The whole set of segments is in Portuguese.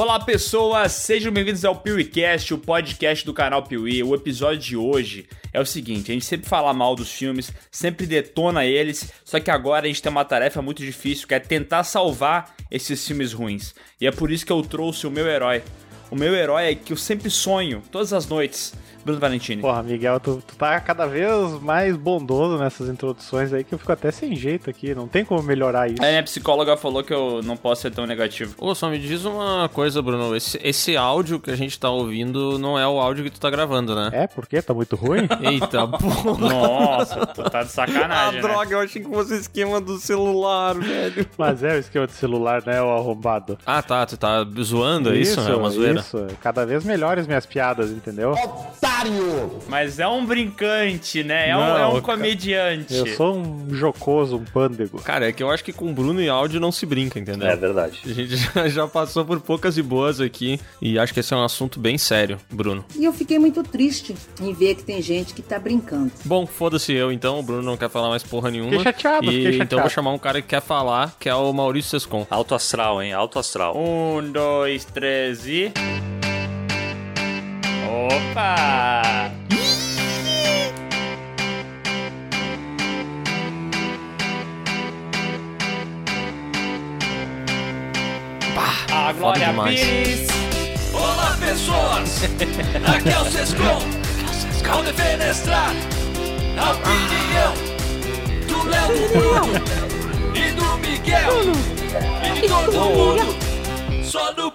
Olá pessoas, sejam bem-vindos ao PeeWeeCast, o podcast do canal Piuí. O episódio de hoje é o seguinte, a gente sempre fala mal dos filmes, sempre detona eles, só que agora a gente tem uma tarefa muito difícil, que é tentar salvar esses filmes ruins. E é por isso que eu trouxe o meu herói. O meu herói é que eu sempre sonho, todas as noites, Bruno Valentini. Porra, Miguel, tu, tu tá cada vez mais bondoso nessas introduções aí que eu fico até sem jeito aqui. Não tem como melhorar isso. É, minha psicóloga falou que eu não posso ser tão negativo. Ô, só me diz uma coisa, Bruno. Esse, esse áudio que a gente tá ouvindo não é o áudio que tu tá gravando, né? É, por quê? Tá muito ruim? Eita, porra. Nossa, tu tá de Ah, sacanagem, né? droga, eu achei que fosse esquema do celular, velho. Mas é o esquema de celular, né, o arrombado? Ah, tá, tu tá zoando, é isso? É uma zoeira. Isso, cada vez melhores minhas piadas, entendeu? Mas é um brincante, né? É um, Não, é um comediante. Eu sou um jocoso, um pândego. Cara, é que eu acho que com Bruno e áudio não se brinca, entendeu? É verdade. A gente já, já passou por poucas e boas aqui e acho que esse é um assunto bem sério, Bruno. E eu fiquei muito triste em ver que tem gente que tá brincando. Bom, foda-se eu então, o Bruno não quer falar mais porra nenhuma. Fiquei chateado, e, fiquei chateado. Então eu vou chamar um cara que quer falar, que é o Maurício Sescon. Alto astral, hein? Alto astral. Um, dois, três e. Opa! A Glória demais. Pires! Olá pessoas, aqui é o Sescom Vou defenestrar a opinião do Léo, e do Miguel e de todo mundo Só no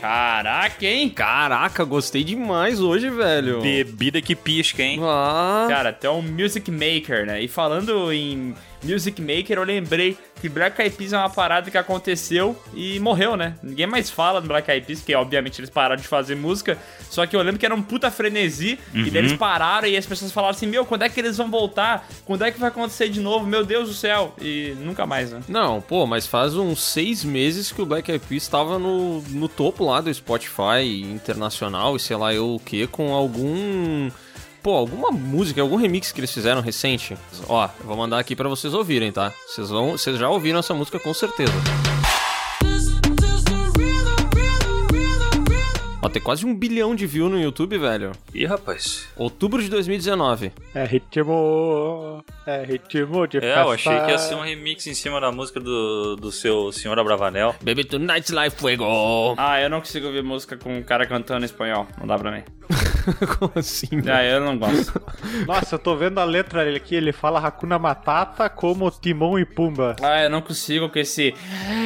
Caraca, hein? Caraca, gostei demais hoje, velho. Bebida que pisca, hein? Ah, Cara, até um Music Maker, né? E falando em Music Maker, eu lembrei que Black Eyed Peas é uma parada que aconteceu e morreu, né? Ninguém mais fala do Black Eyed Peas, porque obviamente eles pararam de fazer música. Só que eu lembro que era um puta frenesi e daí eles pararam e as pessoas falaram assim: Meu, quando é que eles vão voltar? Quando é que vai acontecer de novo? Meu Deus do céu! E nunca mais, né? Não, pô, mas faz uns seis meses que o Black Eyed Peas estava no, no topo lá do Spotify internacional e sei lá eu o que, com algum. Pô, alguma música, algum remix que eles fizeram recente. Ó, eu vou mandar aqui pra vocês ouvirem, tá? Vocês vão, vocês já ouviram essa música com certeza. Ó, tem quase um bilhão de views no YouTube, velho. Ih, rapaz. Outubro de 2019. É ritmo. É ritmo de É, eu festa. achei que ia ser um remix em cima da música do, do seu Senhor Abravanel. Baby Tonight's Life Fuego. Ah, eu não consigo ouvir música com um cara cantando em espanhol. Não dá pra mim. Como assim? Ah, eu não gosto. Nossa, eu tô vendo a letra dele aqui, ele fala Hakuna Matata como Timão e Pumba. Ah, eu não consigo com esse.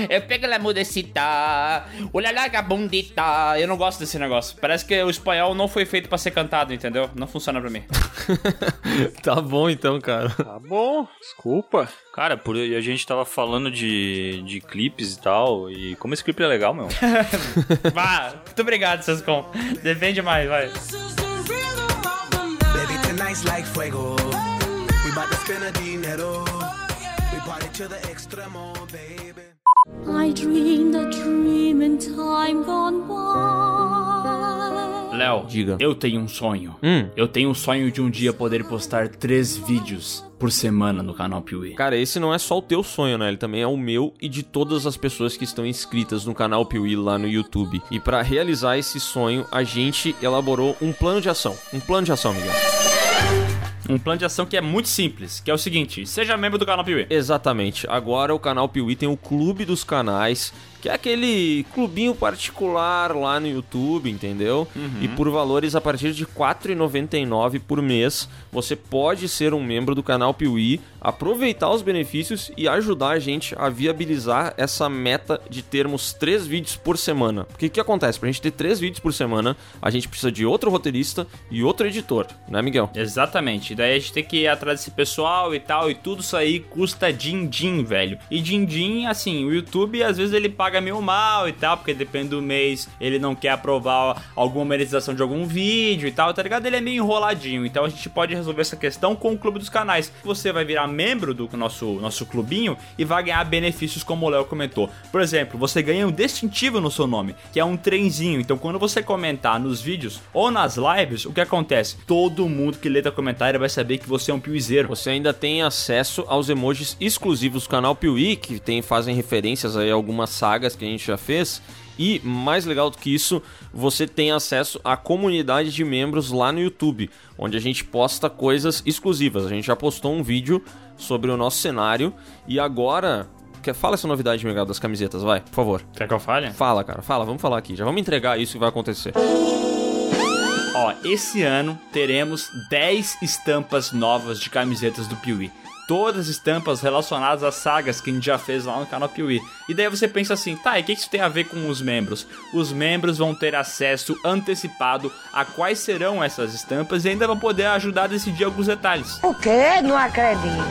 Eu pego la mudecita, olha larga bundita. Eu não gosto desse negócio. Parece que o espanhol não foi feito pra ser cantado, entendeu? Não funciona pra mim. tá bom então, cara. Tá bom, desculpa. Cara, por, e a gente tava falando de, de clipes e tal, e como esse clipe é legal, meu. Vá, muito obrigado, Sescom. Defende mais, vai. Baby, tonight's like fuego. We bout to spend a dinero. We party to the extremo, baby. I dreamed a dream in time gone by. Léo, Diga. eu tenho um sonho. Hum. Eu tenho um sonho de um dia poder postar três vídeos por semana no canal Piuí. Cara, esse não é só o teu sonho, né? Ele também é o meu e de todas as pessoas que estão inscritas no canal Piuí lá no YouTube. E pra realizar esse sonho, a gente elaborou um plano de ação. Um plano de ação, Miguel. Um plano de ação que é muito simples, que é o seguinte: seja membro do canal Piuí. Exatamente. Agora o canal Piuí tem o Clube dos Canais, que é aquele clubinho particular lá no YouTube, entendeu? E por valores a partir de R$ 4,99 por mês, você pode ser um membro do canal Piuí, aproveitar os benefícios e ajudar a gente a viabilizar essa meta de termos três vídeos por semana. Porque o que acontece? Pra gente ter três vídeos por semana, a gente precisa de outro roteirista e outro editor, né, Miguel? Exatamente. Daí a gente tem que ir atrás desse pessoal e tal, e tudo isso aí custa din-din, velho. E din-din, assim, o YouTube às vezes ele paga meio mal e tal, porque depende do mês, ele não quer aprovar alguma monetização de algum vídeo e tal, tá ligado? Ele é meio enroladinho. Então a gente pode resolver essa questão com o Clube dos Canais. Você vai virar membro do nosso, nosso clubinho e vai ganhar benefícios como o Léo comentou. Por exemplo, você ganha um distintivo no seu nome, que é um trenzinho. Então quando você comentar nos vídeos ou nas lives, o que acontece? Todo mundo que lê teu comentário vai saber que você é um piuizeiro. Você ainda tem acesso aos emojis exclusivos do canal Piuí, que tem, fazem referências aí a algumas sagas que a gente já fez. E, mais legal do que isso, você tem acesso à comunidade de membros lá no YouTube, onde a gente posta coisas exclusivas. A gente já postou um vídeo sobre o nosso cenário e agora. Fala essa novidade, Miguel, das camisetas, vai, por favor. Quer que eu fale? Fala, cara, fala, vamos falar aqui. Já vamos entregar isso que vai acontecer. Ó, esse ano teremos 10 estampas novas de camisetas do Piuí. Todas estampas relacionadas às sagas que a gente já fez lá no canal Piuí. E daí você pensa assim, tá, e o que isso tem a ver com os membros? Os membros vão ter acesso antecipado a quais serão essas estampas e ainda vão poder ajudar a decidir alguns detalhes. O quê? Não acredito.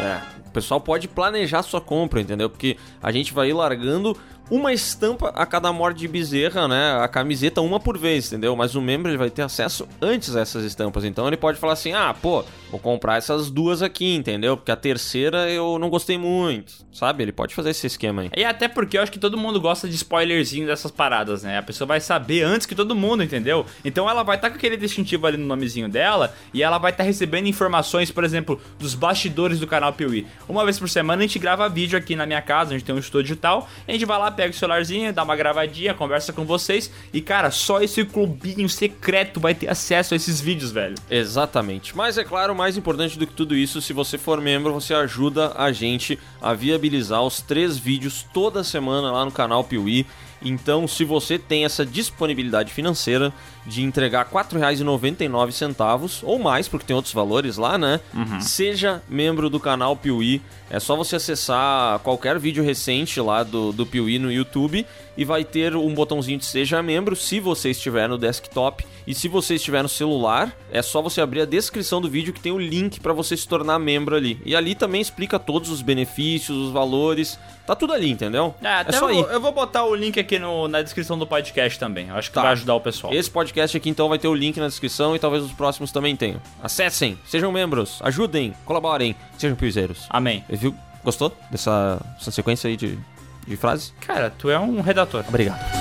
É, o pessoal pode planejar sua compra, entendeu? Porque a gente vai ir largando uma estampa a cada morte de bezerra, né? A camiseta uma por vez, entendeu? Mas o membro ele vai ter acesso antes a essas estampas. Então ele pode falar assim: ah, pô, vou comprar essas duas aqui, entendeu? Porque a terceira eu não gostei muito, sabe? Ele pode fazer esse esquema aí. E até porque eu acho que todo mundo gosta de spoilerzinho dessas paradas, né? A pessoa vai saber antes que todo mundo, entendeu? Então ela vai estar com aquele distintivo ali no nomezinho dela e ela vai estar recebendo informações, por exemplo, dos bastidores do canal Piuí. Uma vez por semana a gente grava vídeo aqui na minha casa, a gente tem um estúdio e tal, a gente vai lá, pega o celularzinho, dá uma gravadinha, conversa com vocês e, cara, só esse clubinho secreto vai ter acesso a esses vídeos, velho. Exatamente. Mas é claro, mais importante do que tudo isso, se você for membro, você ajuda a gente a viabilizar os três vídeos toda semana lá no canal Piuí. Então, se você tem essa disponibilidade financeira de entregar R$ 4,99 ou mais, porque tem outros valores lá, né? Seja membro do canal Piuí. É só você acessar qualquer vídeo recente lá do, do Piuí no YouTube e vai ter um botãozinho de Seja Membro se você estiver no desktop. E se você estiver no celular, é só você abrir a descrição do vídeo que tem o link para você se tornar membro ali. E ali também explica todos os benefícios, os valores. Tá tudo ali, entendeu? É, até só eu, eu vou botar o link aqui no- na descrição do podcast também. Eu acho que Tá. vai ajudar o pessoal. Esse podcast aqui então vai ter o link na descrição e talvez os próximos também tenham. Acessem, sejam membros, ajudem, colaborem, sejam piuzeiros. Amém. Viu? Gostou dessa, dessa sequência aí de, de frases? Cara, tu é um redator. Obrigado.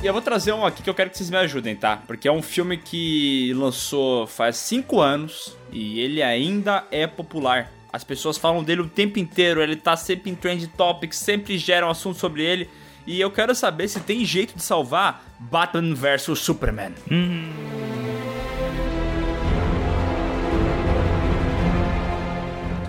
E eu vou trazer um aqui que eu quero que vocês me ajudem, tá? Porque é um filme que lançou faz 5 anos e ele ainda é popular. As pessoas falam dele o tempo inteiro, ele tá sempre em trend topics, sempre geram assunto sobre ele. E eu quero saber se tem jeito de salvar Batman vs Superman.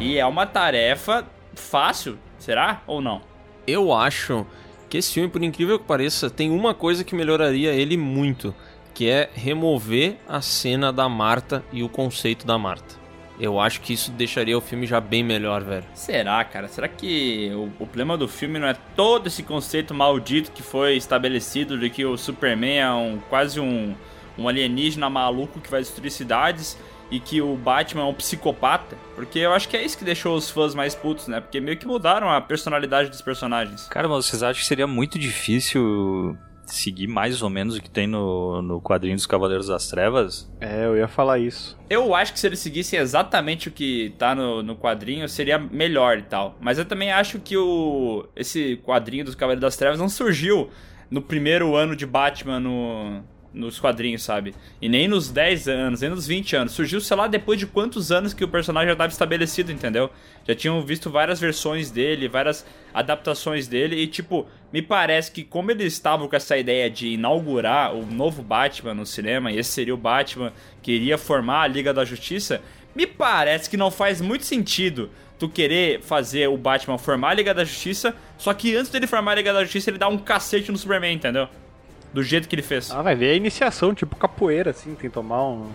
E é uma tarefa fácil, será? Ou não? Eu acho que esse filme, por incrível que pareça, tem uma coisa que melhoraria ele muito, que é remover a cena da Marta e o conceito da Marta. Eu acho que isso deixaria o filme já bem melhor, velho. Será, cara? Será que o, o problema do filme não é todo esse conceito maldito que foi estabelecido de que o Superman é um quase um, um alienígena maluco que vai destruir cidades e que o Batman é um psicopata? Porque eu acho que é isso que deixou os fãs mais putos, né? Porque meio que mudaram a personalidade dos personagens. Cara, mas vocês acham que seria muito difícil seguir mais ou menos o que tem no, no quadrinho dos Cavaleiros das Trevas? É, eu ia falar isso. Eu acho que se eles seguissem exatamente o que tá no, no quadrinho, seria melhor e tal. Mas eu também acho que o esse quadrinho dos Cavaleiros das Trevas não surgiu no primeiro ano de Batman no, nos quadrinhos, sabe? E nem nos 10 anos, nem nos 20 anos. Surgiu, sei lá, depois de quantos anos que o personagem já estava estabelecido, entendeu? Já tinham visto várias versões dele, várias adaptações dele. E, tipo, me parece que como eles estavam com essa ideia de inaugurar o novo Batman no cinema, e esse seria o Batman que iria formar a Liga da Justiça, me parece que não faz muito sentido tu querer fazer o Batman formar a Liga da Justiça, só que antes dele formar a Liga da Justiça, ele dá um cacete no Superman, entendeu? Do jeito que ele fez. Ah, vai ver a iniciação, tipo capoeira, assim, tem que tomar um,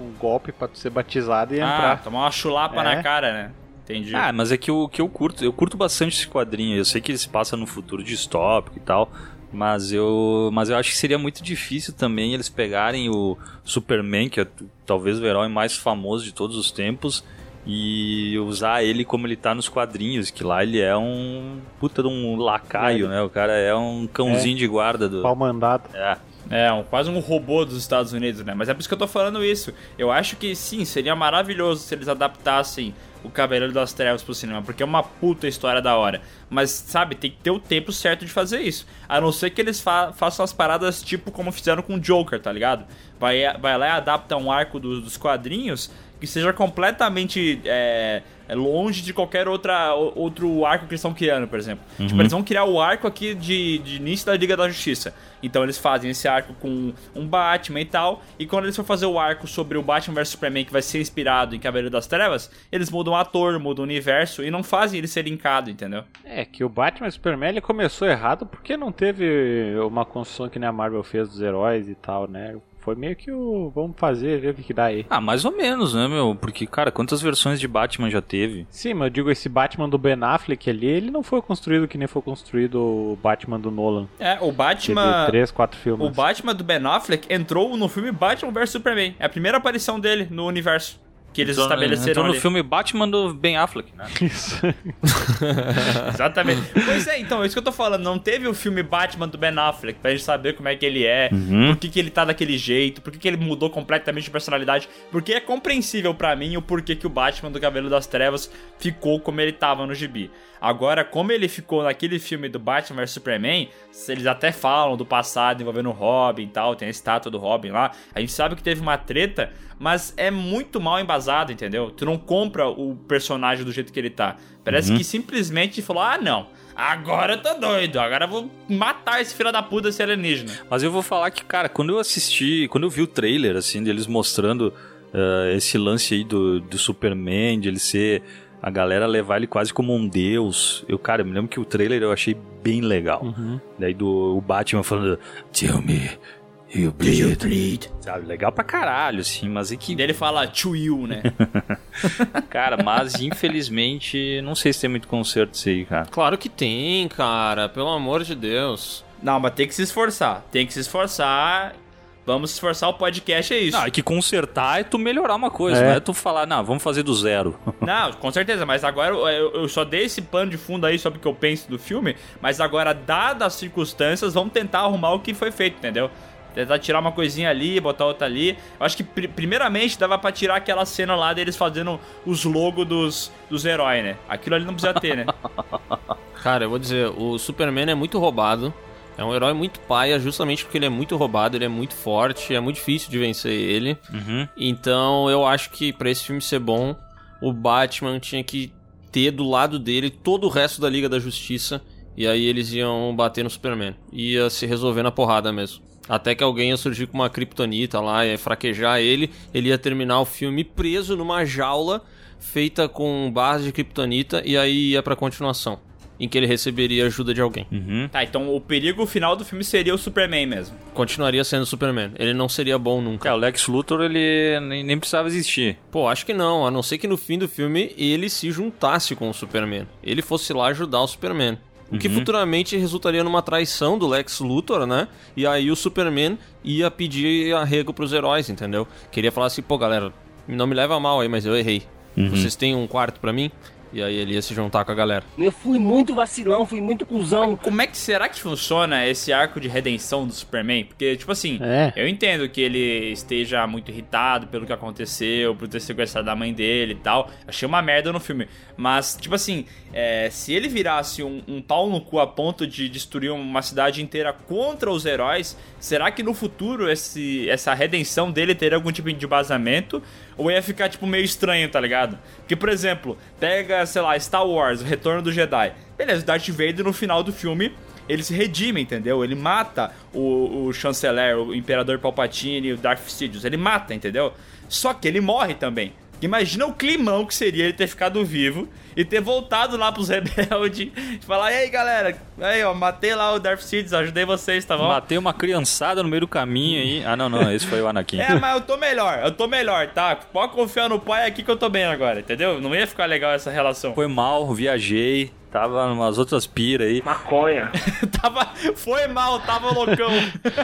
um golpe pra tu ser batizado e Ah, entrar. tomar uma chulapa É. na cara, né? Entendi. Ah, mas é que o que eu curto, eu curto bastante esse quadrinho. Eu sei que ele se passa no futuro distópico e tal, mas eu, mas eu acho que seria muito difícil também eles pegarem o Superman, que é talvez o herói mais famoso de todos os tempos, e usar ele como ele tá nos quadrinhos, que lá ele é um puta de um lacaio, né? O cara é um cãozinho de guarda do Pau mandado. é. É, um- quase um robô dos Estados Unidos, né? Mas é por isso que eu tô falando isso. Eu acho que sim, seria maravilhoso se eles adaptassem o Cavaleiro das Trevas pro cinema, porque é uma puta história da hora. Mas, sabe, tem que ter o tempo certo de fazer isso. A não ser que eles fa- façam as paradas tipo como fizeram com o Joker, tá ligado? Vai, vai lá e adapta um arco do- dos quadrinhos que seja completamente é, é longe de qualquer outra, outro arco que eles estão criando, por exemplo. Tipo, eles vão criar o arco aqui de, de início da Liga da Justiça. Então eles fazem esse arco com um Batman e tal. E quando eles for fazer o arco sobre o Batman vs Superman, que vai ser inspirado em Cavaleiro das Trevas, eles mudam o ator, mudam o universo e não fazem ele ser linkado, entendeu? É, que o Batman e Superman ele começou errado porque não teve uma construção que nem a Marvel fez dos heróis e tal, né? Foi meio que o. Vamos fazer, ver o que, que dá aí. Ah, mais ou menos, né, meu? Porque, cara, quantas versões de Batman já teve? Sim, mas eu digo, esse Batman do Ben Affleck ali, ele não foi construído que nem foi construído o Batman do Nolan. É, o Teve Batman. três, quatro filmes. O Batman do Ben Affleck entrou no filme Batman vs Superman. É a primeira aparição dele no universo. Que eles Então, estabeleceram então no ali. filme Batman do Ben Affleck, né? Isso. Exatamente. pois é, então, é isso que eu tô falando. Não teve o filme Batman do Ben Affleck pra gente saber como é que ele é, Uhum. por que, que ele tá daquele jeito, por que, que ele mudou completamente de personalidade. Porque é compreensível pra mim o porquê que o Batman do Cabelo das Trevas ficou como ele tava no gibi. Agora, como ele ficou naquele filme do Batman vs Superman, eles até falam do passado envolvendo o Robin e tal, tem a estátua do Robin lá. A gente sabe que teve uma treta, mas é muito mal embasado, entendeu? Tu não compra o personagem do jeito que ele tá. Parece que simplesmente falou: ah, não. Agora eu tô doido, agora eu vou matar esse filho da puta, esse alienígena. Mas eu vou falar que, cara, quando eu assisti, quando eu vi o trailer, assim, deles mostrando eh, esse lance aí do, do Superman, de ele ser. A galera levar ele quase como um deus. Eu, cara, eu me lembro que o trailer eu achei bem legal. Daí do o Batman falando, Tell me, you bleed. Sabe, legal pra caralho, assim, mas é que. E daí ele fala to you, né? Cara, mas infelizmente, não sei se tem muito conserto isso aí, cara. Claro que tem, cara. Pelo amor de Deus. não, mas tem que se esforçar. Tem que se esforçar. Vamos esforçar, o podcast é isso. Não, é que consertar é tu melhorar uma coisa, É. não é tu falar, não, vamos fazer do zero. Não, com certeza, mas agora eu, eu- só dei esse pano de fundo aí sobre o que eu penso do filme, mas agora, dadas as circunstâncias, vamos tentar arrumar o que foi feito, entendeu? Tentar tirar uma coisinha ali, botar outra ali. Eu acho que, pri- primeiramente, dava pra tirar aquela cena lá deles fazendo os logos dos, dos heróis, né? Aquilo ali não precisa ter, né? Cara, eu vou dizer, o Superman é muito roubado. É um herói muito paia, justamente porque ele é muito roubado, ele é muito forte, é muito difícil de vencer ele. Uhum. Então eu acho que pra esse filme ser bom, o Batman tinha que ter do lado dele todo o resto da Liga da Justiça. E aí eles iam bater no Superman. Ia se resolver na porrada mesmo. Até que alguém ia surgir com uma kryptonita lá, ia fraquejar ele. Ele ia terminar o filme preso numa jaula feita com barras de kryptonita. E aí ia pra continuação. Em que ele receberia ajuda de alguém. Uhum. Tá, então o perigo final do filme seria o Superman mesmo. Continuaria sendo Superman. Ele não seria bom nunca. É, o Lex Luthor, ele nem, nem precisava existir. Pô, acho que não, a não ser que no fim do filme ele se juntasse com o Superman. Ele fosse lá ajudar o Superman. O que futuramente resultaria numa traição do Lex Luthor, né? E aí o Superman ia pedir arrego pros heróis, entendeu? Queria falar assim, pô, galera, não me leva a mal aí, mas eu errei. Vocês têm um quarto pra mim? E aí ele ia se juntar com a galera. Eu fui muito vacilão, fui muito cuzão. Como é que será que funciona esse arco de redenção do Superman? Porque, tipo assim, É. eu entendo que ele esteja muito irritado pelo que aconteceu, por ter sequestrado a mãe dele e tal. Achei uma merda no filme. Mas, tipo assim, é, se ele virasse um, um pau no cu a ponto de destruir uma cidade inteira contra os heróis, será que no futuro esse, essa redenção dele teria algum tipo de embasamento? Ou ia ficar, tipo, meio estranho, tá ligado? Porque, por exemplo, pega, sei lá, Star Wars, o Retorno do Jedi. Beleza, Darth Vader no final do filme ele se redime, entendeu? Ele mata o, o chanceler, o imperador Palpatine, o Darth Sidious. Ele mata, entendeu? Só que ele morre também. Imagina o climão que seria ele ter ficado vivo e ter voltado lá pros rebeldes e falar: E aí, galera, aí, ó, matei lá o Darth Sidious, ajudei vocês, tá bom? Matei uma criançada no meio do caminho aí. Ah, não, não, esse foi o Anakin. É, mas eu tô melhor, eu tô melhor, tá? Pode confiar no pai aqui que eu tô bem agora, entendeu? Não ia ficar legal essa relação. Foi mal, viajei, tava umas outras pira aí. Maconha. tava, foi mal, tava loucão.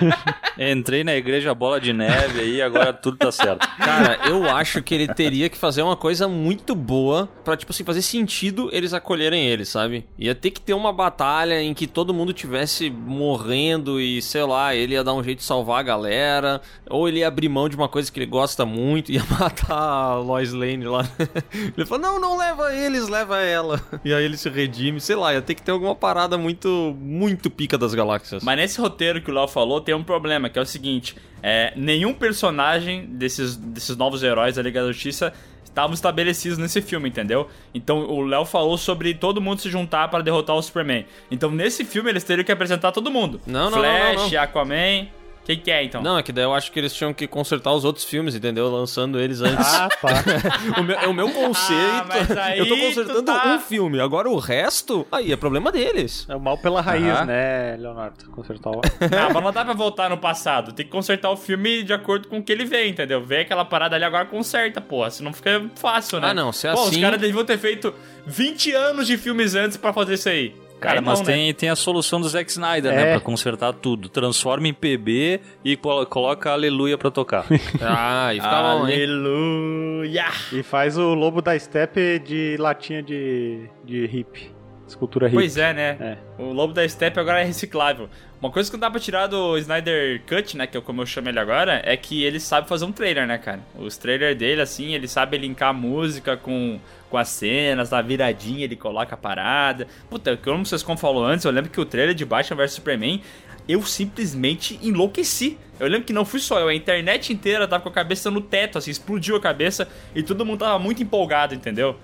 Entrei na igreja bola de neve aí, agora tudo tá certo. Cara, eu acho que ele teria que fazer uma coisa muito boa pra, tipo assim, fazer sentido eles acolherem ele, sabe? Ia ter que ter uma batalha em que todo mundo tivesse morrendo e, sei lá, ele ia dar um jeito de salvar a galera, ou ele ia abrir mão de uma coisa que ele gosta muito e ia matar a Lois Lane lá. Ele falou, não, não leva eles, leva ela. E aí ele se redime, sei lá, ia ter que ter alguma parada muito, muito pica das galáxias. Mas nesse roteiro que o Léo falou, tem um problema, que é o seguinte: é, nenhum personagem desses, desses novos heróis da Liga da Justiça estavam estabelecidos nesse filme, entendeu? Então o Léo falou sobre todo mundo se juntar para derrotar o Superman. Então nesse filme eles teriam que apresentar todo mundo. Não, não, Flash, não, não, não. Aquaman. Quem que é então? Não, é que daí eu acho que eles tinham que consertar os outros filmes, entendeu? Lançando eles antes. Ah, tá. o, meu, é o meu conceito. Ah, eu tô consertando tá- um filme. Agora o resto, aí é problema deles. É o mal pela raiz, Aham. né, Leonardo? Consertar o... Não, mas não dá pra voltar no passado. Tem que consertar o filme de acordo com o que ele vê, entendeu? Vê aquela parada ali agora conserta, porra. Senão fica fácil, né? Ah, não, se é Pô, os assim- caras deviam ter feito 20 anos de filmes antes pra fazer isso aí. Cara, Aí mas não, né? tem, tem a solução do Zack Snyder, É. né? Pra consertar tudo. Transforma em PB e colo- coloca Aleluia pra tocar. Ah, e fica bom? Aleluia! E faz o lobo da steppe de latinha de, de hip. Escultura hip. Pois é, né? É. O Lobo da Steppe agora é reciclável. Uma coisa que não dá pra tirar do Snyder Cut, né? Que é como eu chamo ele agora, é que ele sabe fazer um trailer, né, cara? Os trailers dele, assim, ele sabe linkar a música com, com as cenas, na viradinha ele coloca a parada. Puta, como vocês como falou antes, eu lembro que o trailer de Batman vs Superman, eu simplesmente enlouqueci. Eu lembro que não fui só eu, a internet inteira tava com a cabeça no teto, assim, explodiu a cabeça e todo mundo tava muito empolgado, entendeu?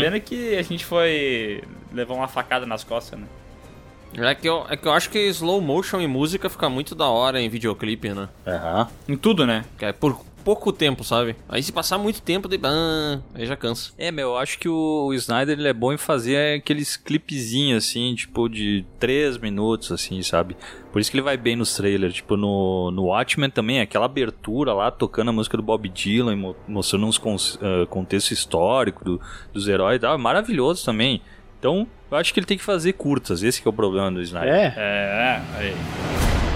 Pena que a gente foi levar uma facada nas costas, né? É que, eu, é que eu acho que slow motion e música fica muito da hora em videoclipe, né? Aham. Em tudo, né? Que é por pouco tempo, sabe? Aí se passar muito tempo, daí, ah, aí já cansa. É, meu, eu acho que o, o Snyder ele é bom em fazer aqueles clipezinhos assim, tipo de 3 minutos, assim, sabe? Por isso que ele vai bem nos trailers. Tipo, no, no Watchmen também, aquela abertura lá, tocando a música do Bob Dylan, mo- mostrando uns cons- ah, contexto histórico do- dos heróis e tal. é Maravilhoso também. Então, eu acho que ele tem que fazer curtas. Esse que é o problema do Snyder. É, É, aí.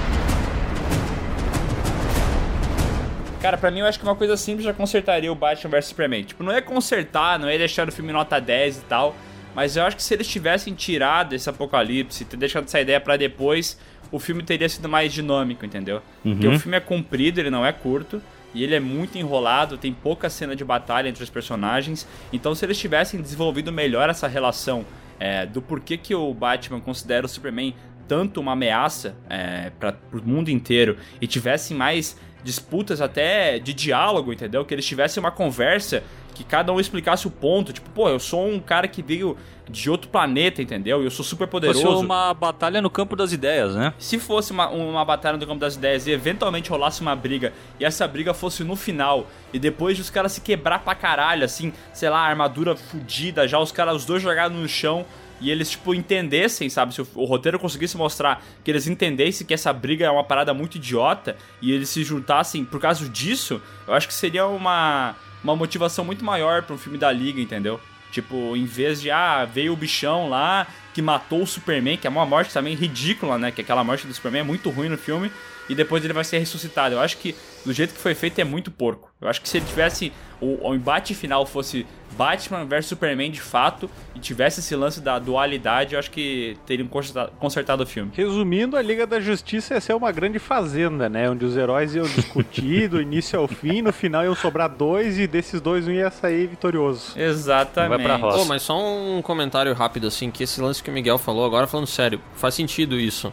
Cara, pra mim eu acho que uma coisa simples já consertaria o Batman vs Superman. Tipo, não é consertar, não é deixar o filme nota 10 e tal. Mas eu acho que se eles tivessem tirado esse apocalipse, ter deixado essa ideia pra depois, o filme teria sido mais dinâmico, entendeu? Porque o filme é comprido, ele não é curto. E ele é muito enrolado, tem pouca cena de batalha entre os personagens. Então, se eles tivessem desenvolvido melhor essa relação é, do porquê que o Batman considera o Superman tanto uma ameaça é, para o mundo inteiro e tivessem mais disputas até de diálogo, entendeu? Que eles tivessem uma conversa que cada um explicasse o ponto. Tipo, pô, eu sou um cara que veio de outro planeta, entendeu? E eu sou super Fosse poderoso. uma batalha no campo das ideias, né? Se fosse uma, uma batalha no campo das ideias e eventualmente rolasse uma briga, e essa briga fosse no final, e depois de os caras se quebrar pra caralho, assim, sei lá, armadura fudida, já os caras, os dois jogados no chão, e eles, tipo, entendessem, sabe? Se o, o roteiro conseguisse mostrar que eles entendessem que essa briga é uma parada muito idiota, e eles se juntassem por causa disso, eu acho que seria uma, uma motivação muito maior pra um filme da Liga, entendeu? Tipo, em vez de, ah, veio o bichão lá que matou o Superman, que é uma morte também ridícula, né? Que aquela morte do Superman é muito ruim no filme, e depois ele vai ser ressuscitado. Eu acho que do jeito que foi feito é muito porco. Eu acho que se ele tivesse. O, o embate final fosse Batman versus Superman de fato, e tivesse esse lance da dualidade, eu acho que teriam consertado, o filme. Resumindo, a Liga da Justiça ia ser uma grande fazenda, né? Onde os heróis iam discutir do início ao fim, no final iam sobrar dois e desses dois um ia sair vitorioso. Exatamente. Vai pra roça. Pô, mas só um comentário rápido, assim, que esse lance que o Miguel falou, agora falando sério, faz sentido isso.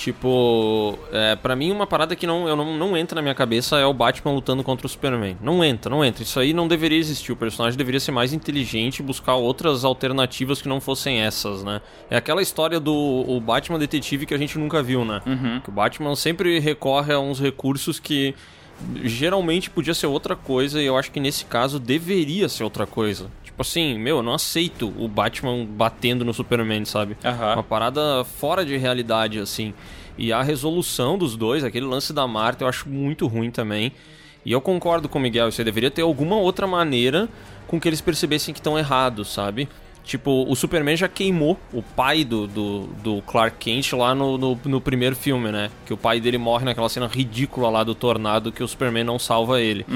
Tipo, é, para mim uma parada que não, eu não, não entra na minha cabeça é o Batman lutando contra o Superman. Não entra, não entra. Isso aí não deveria existir. O personagem deveria ser mais inteligente e buscar outras alternativas que não fossem essas, né? É aquela história do o Batman detetive que a gente nunca viu, né? Uhum. Que o Batman sempre recorre a uns recursos que geralmente podia ser outra coisa e eu acho que nesse caso deveria ser outra coisa. Tipo assim, meu, eu não aceito o Batman batendo no Superman, sabe? Aham. Uma parada fora de realidade, assim. E a resolução dos dois, aquele lance da Marta, eu acho muito ruim também. E eu concordo com o Miguel, você deveria ter alguma outra maneira com que eles percebessem que estão errados, sabe? Tipo, o Superman já queimou o pai do, do, do Clark Kent lá no, no, no primeiro filme, né? Que o pai dele morre naquela cena ridícula lá do tornado que o Superman não salva ele.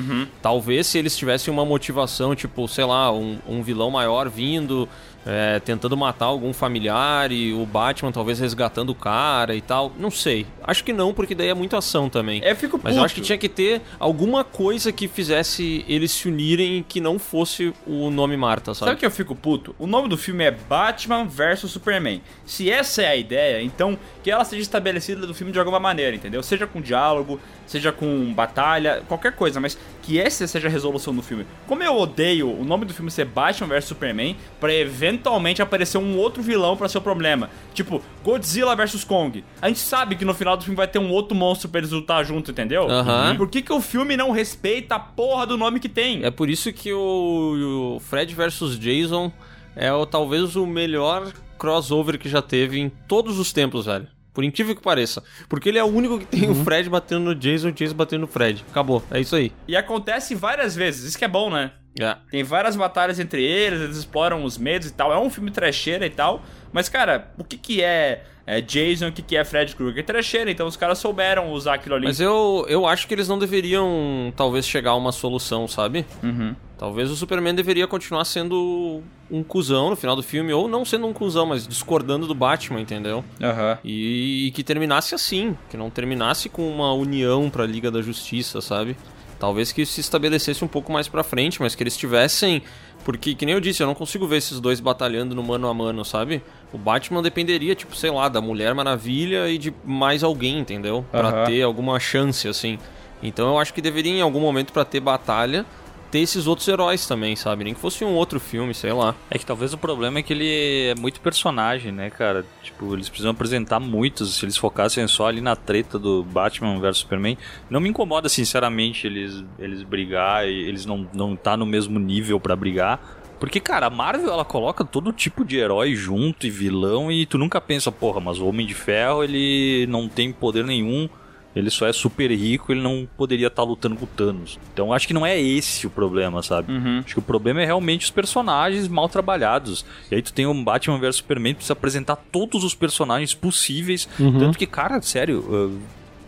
Talvez se eles tivessem uma motivação, tipo, sei lá, um, um vilão maior vindo, é, tentando matar algum familiar e o Batman talvez resgatando o cara e tal. Não sei. Acho que não, porque daí é muita ação também. Eu fico Mas eu puto. acho que tinha que ter alguma coisa que fizesse eles se unirem que não fosse o nome Marta, Sabe sabe? que eu fico puto? O nome do filme é Batman vs Superman. Se essa é a ideia, então que ela seja estabelecida do filme de alguma maneira, entendeu? Seja com diálogo, seja com batalha, qualquer coisa, mas que essa seja a resolução do filme. Como eu odeio o nome do filme ser Batman vs Superman, pra eventualmente aparecer um outro vilão pra ser o problema. Tipo, Godzilla vs Kong. A gente sabe que no final do filme vai ter um outro monstro pra eles lutar junto, entendeu? Aham. Por que, que o filme não respeita a porra do nome que tem? É por isso que o, o Fred vs Jason é o, talvez o melhor crossover que já teve em todos os tempos, velho. Por incrível que pareça. Porque ele é o único que tem o Fred batendo no Jason e o Jason batendo no Fred. Acabou. É isso aí. E acontece várias vezes, isso que é bom, né? É. Tem várias batalhas entre eles, eles exploram os medos e tal. É um filme trecheira e tal. Mas, cara, o que que é, é Jason o que que é Fred Krueger? Trecheira, então os caras souberam usar aquilo ali. Mas eu, eu acho que eles não deveriam, talvez, chegar a uma solução, sabe? Uhum. Talvez o Superman deveria continuar sendo um cuzão no final do filme, ou não sendo um cuzão, mas discordando do Batman, entendeu? Aham. E, e que terminasse assim, que não terminasse com uma união pra Liga da Justiça, sabe? Talvez que se estabelecesse um pouco mais pra frente, mas que eles tivessem. Porque, que nem eu disse, eu não consigo ver esses dois batalhando no mano a mano, sabe? O Batman dependeria, tipo, sei lá, da Mulher Maravilha e de mais alguém, entendeu? Pra ter alguma chance, assim. Então eu acho que deveria, em algum momento, pra ter batalha, ter esses outros heróis também, sabe? Nem que fosse um outro filme, sei lá. É que talvez o problema é que ele é muito personagem, né, cara? Tipo, eles precisam apresentar muitos. Se eles focassem só ali na treta do Batman vs Superman, não me incomoda, sinceramente, eles, eles brigar e eles não, não tá no mesmo nível pra brigar. Porque, cara, a Marvel ela coloca todo tipo de herói junto e vilão e tu nunca pensa, porra, mas o Homem de Ferro ele não tem poder nenhum. Ele só é super rico, ele não poderia estar lutando com o Thanos. Então acho que não é esse o problema, sabe? Acho que o problema é realmente os personagens mal trabalhados. E aí tu tem um Batman vs Superman, tu precisa apresentar todos os personagens possíveis. Tanto que, cara, sério,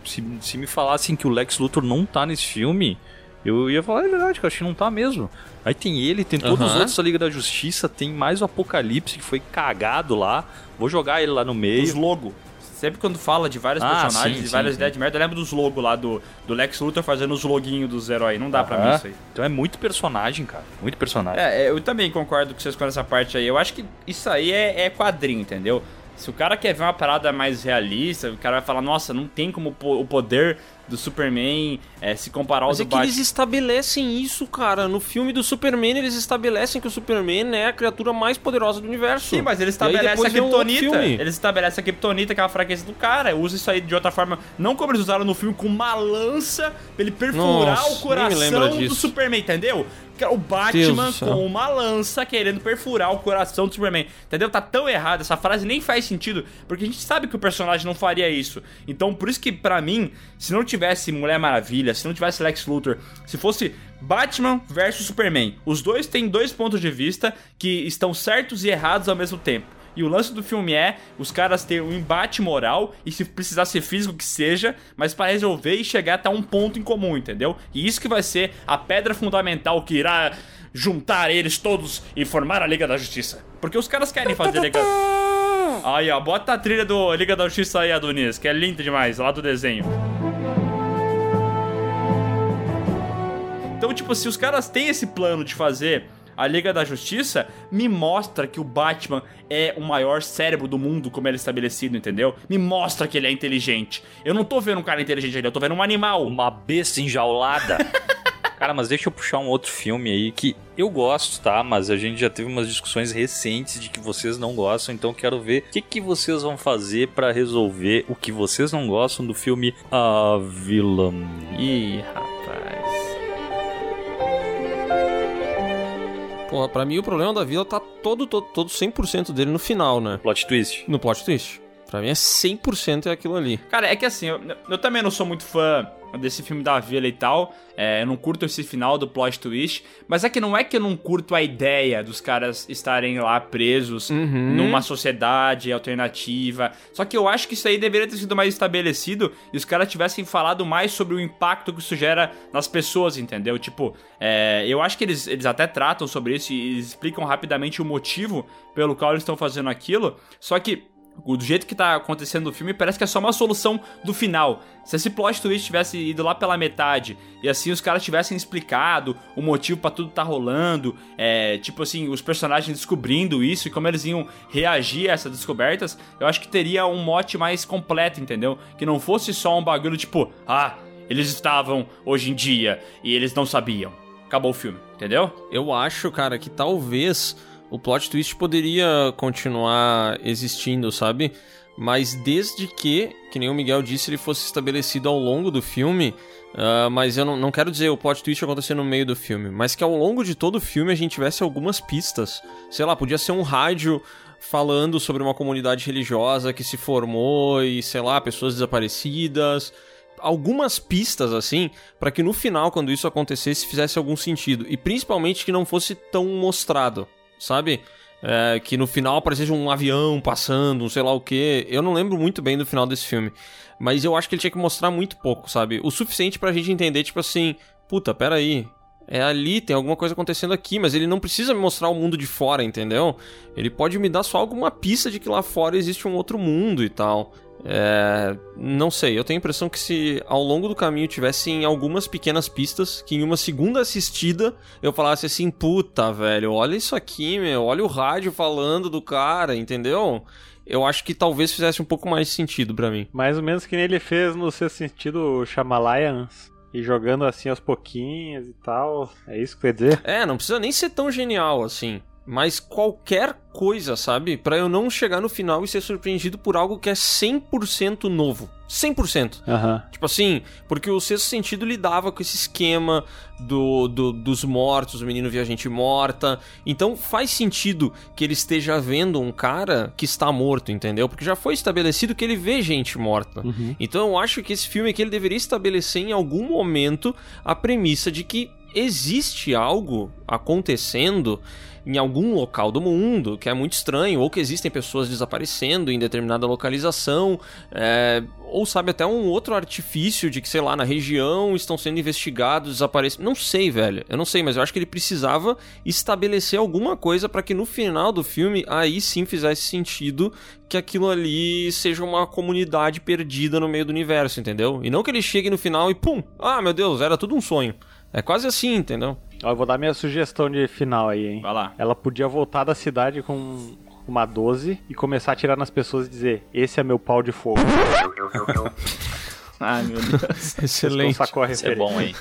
se, se me falassem que o Lex Luthor não tá nesse filme, eu ia falar, é verdade, que eu acho que não tá mesmo. Aí tem ele, tem todos os Aham. outros da Liga da Justiça, tem mais o Apocalipse que foi cagado lá. Vou jogar ele lá no meio. Os logo. Sempre quando fala de vários Ah, personagens, sim, de várias sim. ideias de merda, eu lembro dos logos lá do, do Lex Luthor fazendo os loguinhos dos heróis. Não dá pra mim isso aí. Então é muito personagem, cara. Muito personagem. É, é, eu também concordo com vocês com essa parte aí. Eu acho que isso aí é, é quadrinho, entendeu? Se o cara quer ver uma parada mais realista, o cara vai falar, nossa, não tem como o poder do Superman é, se comparar ao Mas é que Batman. eles estabelecem isso, cara. No filme do Superman, eles estabelecem que o Superman é a criatura mais poderosa do universo. Sim, mas ele E aí estabelece a um Kryptonita. filme. Ele estabelece a Kryptonita, que é a fraqueza do cara. Usa isso aí de outra forma. Não como eles usaram no filme, com uma lança pra ele perfurar Nossa, o coração do. Superman, entendeu? Que é O Batman com uma lança querendo perfurar o coração do Superman. Entendeu? Tá tão errado. Essa frase nem faz sentido. Porque a gente sabe que o personagem não faria isso. Então, por isso que, pra mim, se não tivesse Mulher Maravilha, se não tivesse Lex Luthor, se fosse Batman versus Superman, os dois têm dois pontos de vista que estão certos e errados ao mesmo tempo. E o lance do filme é os caras terem um embate moral e se precisar ser físico que seja, mas para resolver e chegar até um ponto em comum, entendeu? E isso que vai ser a pedra fundamental que irá juntar eles todos e formar a Liga da Justiça. Porque os caras querem fazer Liga. Aí, ó, bota a trilha do Liga da Justiça aí, Adonis, que é linda demais, lá do desenho. Então, tipo, se os caras têm esse plano de fazer a Liga da Justiça, me mostra que o Batman é o maior cérebro do mundo, como ele é estabelecido, entendeu? Me mostra que ele é inteligente. Eu não tô vendo um cara inteligente ali, eu tô vendo um animal. Uma besta enjaulada. Cara, mas deixa eu puxar um outro filme aí que eu gosto, tá? Mas a gente já teve umas discussões recentes de que vocês não gostam, então quero ver o que, que vocês vão fazer pra resolver o que vocês não gostam do filme A Vilã. Ih, rapaz. Porra, pra mim o problema da vila tá todo, todo, todo 100% dele no final, né? Plot twist. No plot twist. Pra mim é 100% é aquilo ali. Cara, é que assim, eu, eu também não sou muito fã desse filme da Vila e tal. É, eu não curto esse final do plot twist. Mas é que não é que eu não curto a ideia dos caras estarem lá presos numa sociedade alternativa. Só que eu acho que isso aí deveria ter sido mais estabelecido e os caras tivessem falado mais sobre o impacto que isso gera nas pessoas, entendeu? Tipo, é, eu acho que eles, eles até tratam sobre isso e explicam rapidamente o motivo pelo qual eles estão fazendo aquilo. Só que do jeito que tá acontecendo no filme, parece que é só uma solução do final. Se esse plot twist tivesse ido lá pela metade e assim os caras tivessem explicado o motivo pra tudo tá rolando, é, tipo assim, os personagens descobrindo isso e como eles iam reagir a essas descobertas, eu acho que teria um mote mais completo, entendeu? Que não fosse só um bagulho tipo, ah, eles estavam hoje em dia e eles não sabiam. Acabou o filme, entendeu? Eu acho, cara, que talvez o plot twist poderia continuar existindo, sabe? Mas desde que, que nem o Miguel disse, ele fosse estabelecido ao longo do filme. ah, mas eu não, não quero dizer o plot twist acontecer no meio do filme, mas que ao longo de todo o filme a gente tivesse algumas pistas. Sei lá, podia ser um rádio falando sobre uma comunidade religiosa que se formou e, sei lá, pessoas desaparecidas algumas pistas assim pra que no final quando isso acontecesse fizesse algum sentido e principalmente que não fosse tão mostrado sabe É, que no final aparecesse um avião passando um sei lá o que eu não lembro muito bem do final desse filme mas eu acho que ele tinha que mostrar muito pouco sabe o suficiente pra gente entender tipo assim puta pera aí é ali, tem alguma coisa acontecendo aqui, mas ele não precisa me mostrar o mundo de fora, entendeu? Ele pode me dar só alguma pista de que lá fora existe um outro mundo e tal. É, não sei, eu tenho a impressão que se ao longo do caminho tivessem algumas pequenas pistas, que em uma segunda assistida eu falasse assim, puta, velho, olha isso aqui, meu, olha o rádio falando do cara, entendeu? Eu acho que talvez fizesse um pouco mais sentido pra mim. Mais ou menos que nem ele fez no seu sentido o Shyamalayans. E jogando assim aos pouquinhos e tal. É isso que quer dizer? É, não precisa nem ser tão genial assim. Mas qualquer coisa, sabe? Pra eu não chegar no final e ser surpreendido por algo que é 100% novo. 100%. Aham. Tipo assim, porque o sexto sentido lidava com esse esquema do, do- dos mortos, o menino via gente morta. Então faz sentido que ele esteja vendo um cara que está morto, entendeu? Porque já foi estabelecido que ele vê gente morta. Então eu acho que esse filme aqui ele deveria estabelecer em algum momento a premissa de que existe algo acontecendo em algum local do mundo que é muito estranho, ou que existem pessoas desaparecendo em determinada localização, é, ou sabe até um outro artifício de que, sei lá, na região estão sendo investigados, desaparecem. Não sei, velho. Eu não sei, mas eu acho que ele precisava estabelecer alguma coisa para que no final do filme aí sim fizesse sentido que aquilo ali seja uma comunidade perdida no meio do universo, entendeu? E não que ele chegue no final e pum, ah, meu Deus, era tudo um sonho. É quase assim, entendeu? Ó, eu vou dar minha sugestão de final aí, hein? Vai lá. Ela podia voltar da cidade com uma 12 e começar a atirar nas pessoas e dizer: Esse é meu pau de fogo. Ai, meu Deus. Excelente. Sacou a Isso é bom, hein?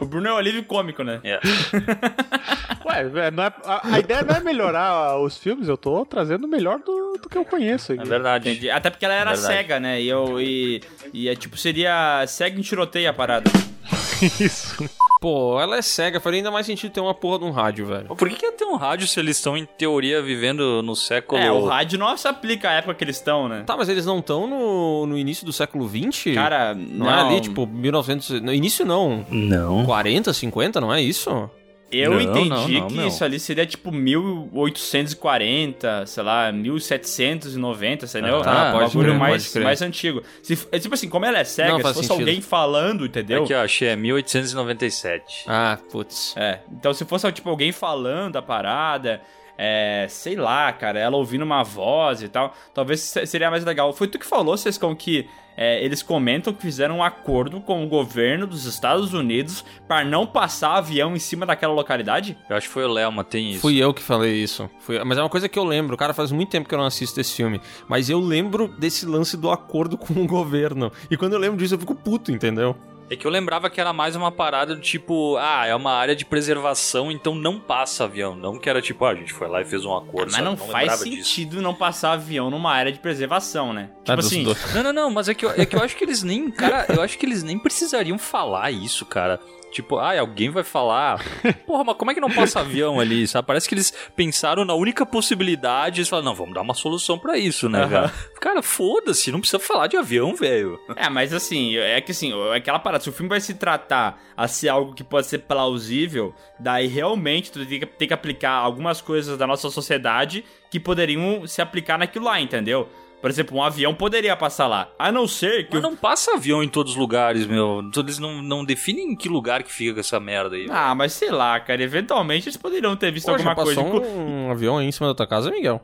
o Bruno é um alívio cômico, né? É. Ué, velho, não é- a, a ideia não é melhorar os filmes, eu tô trazendo o melhor do, do que eu conheço. É aqui. verdade. Entendi. Até porque ela era Verdade. cega, né? E eu. E, e é tipo, seria cega em tiroteio a parada. Isso. Pô, ela é cega, faria ainda mais sentido ter uma porra de um rádio, velho. Por que, que ia ter um rádio se eles estão, em teoria, vivendo no século... É, o rádio não se aplica à época que eles estão, né? Tá, mas eles não estão no, no início do século XX? Cara, não, não. é ali, tipo, 1900... No início não. Não. 40, 50, não é isso? Eu Não, entendi não, não, que isso ali seria tipo 1840, sei lá, 1790, entendeu? Ah, tá, um bagulho mais, mais antigo. Se, é tipo assim, como ela é cega, se fosse sentido. alguém falando, entendeu? Aqui, ó, achei, é 1897. Ah, putz. É, então se fosse tipo alguém falando a parada, é, sei lá, cara, ela ouvindo uma voz e tal, talvez se- seria mais legal. Foi tu que falou, Sescão, que é, eles comentam que fizeram um acordo com o governo dos Estados Unidos para não passar avião em cima daquela localidade? Eu acho que foi o Léo, mas tem isso. Fui eu que falei isso. Fui- Mas é uma coisa que eu lembro. Cara, faz muito tempo que eu não assisto esse filme. Mas eu lembro desse lance do acordo com o governo. E quando eu lembro disso, eu fico puto, entendeu? É que eu lembrava que era mais uma parada do tipo, ah, é uma área de preservação, então não passa avião. Não que era tipo, ah, a gente foi lá e fez um acordo. Mas sabe? não, faz lembrava disso. sentido não passar avião numa área de preservação, né? Ah, Tipo dos assim. Não, não, não, mas é que, eu, é que eu acho que eles nem, cara, eu acho que eles nem precisariam falar isso, cara. Tipo, ai, alguém vai falar. Porra, mas como é que não passa avião ali, sabe? Parece que eles pensaram na única possibilidade. Eles falaram, não, vamos dar uma solução pra isso, né, cara? Cara, foda-se, não precisa falar de avião, velho. É, mas assim, é que assim, é aquela parada, se o filme vai se tratar a ser algo que pode ser plausível, daí realmente tu tem que, tem que aplicar algumas coisas da nossa sociedade que poderiam se aplicar naquilo lá, entendeu? Por exemplo, um avião poderia passar lá. A não ser que. Mas o- não passa avião em todos os lugares, meu. Eles não, não definem em que lugar que fica com essa merda aí. Ah, mas sei lá, cara. Eventualmente eles poderiam ter visto Pô, já alguma coisa. passou Inclu- um avião aí em cima da tua casa, Miguel?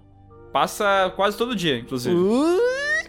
Passa quase todo dia, inclusive.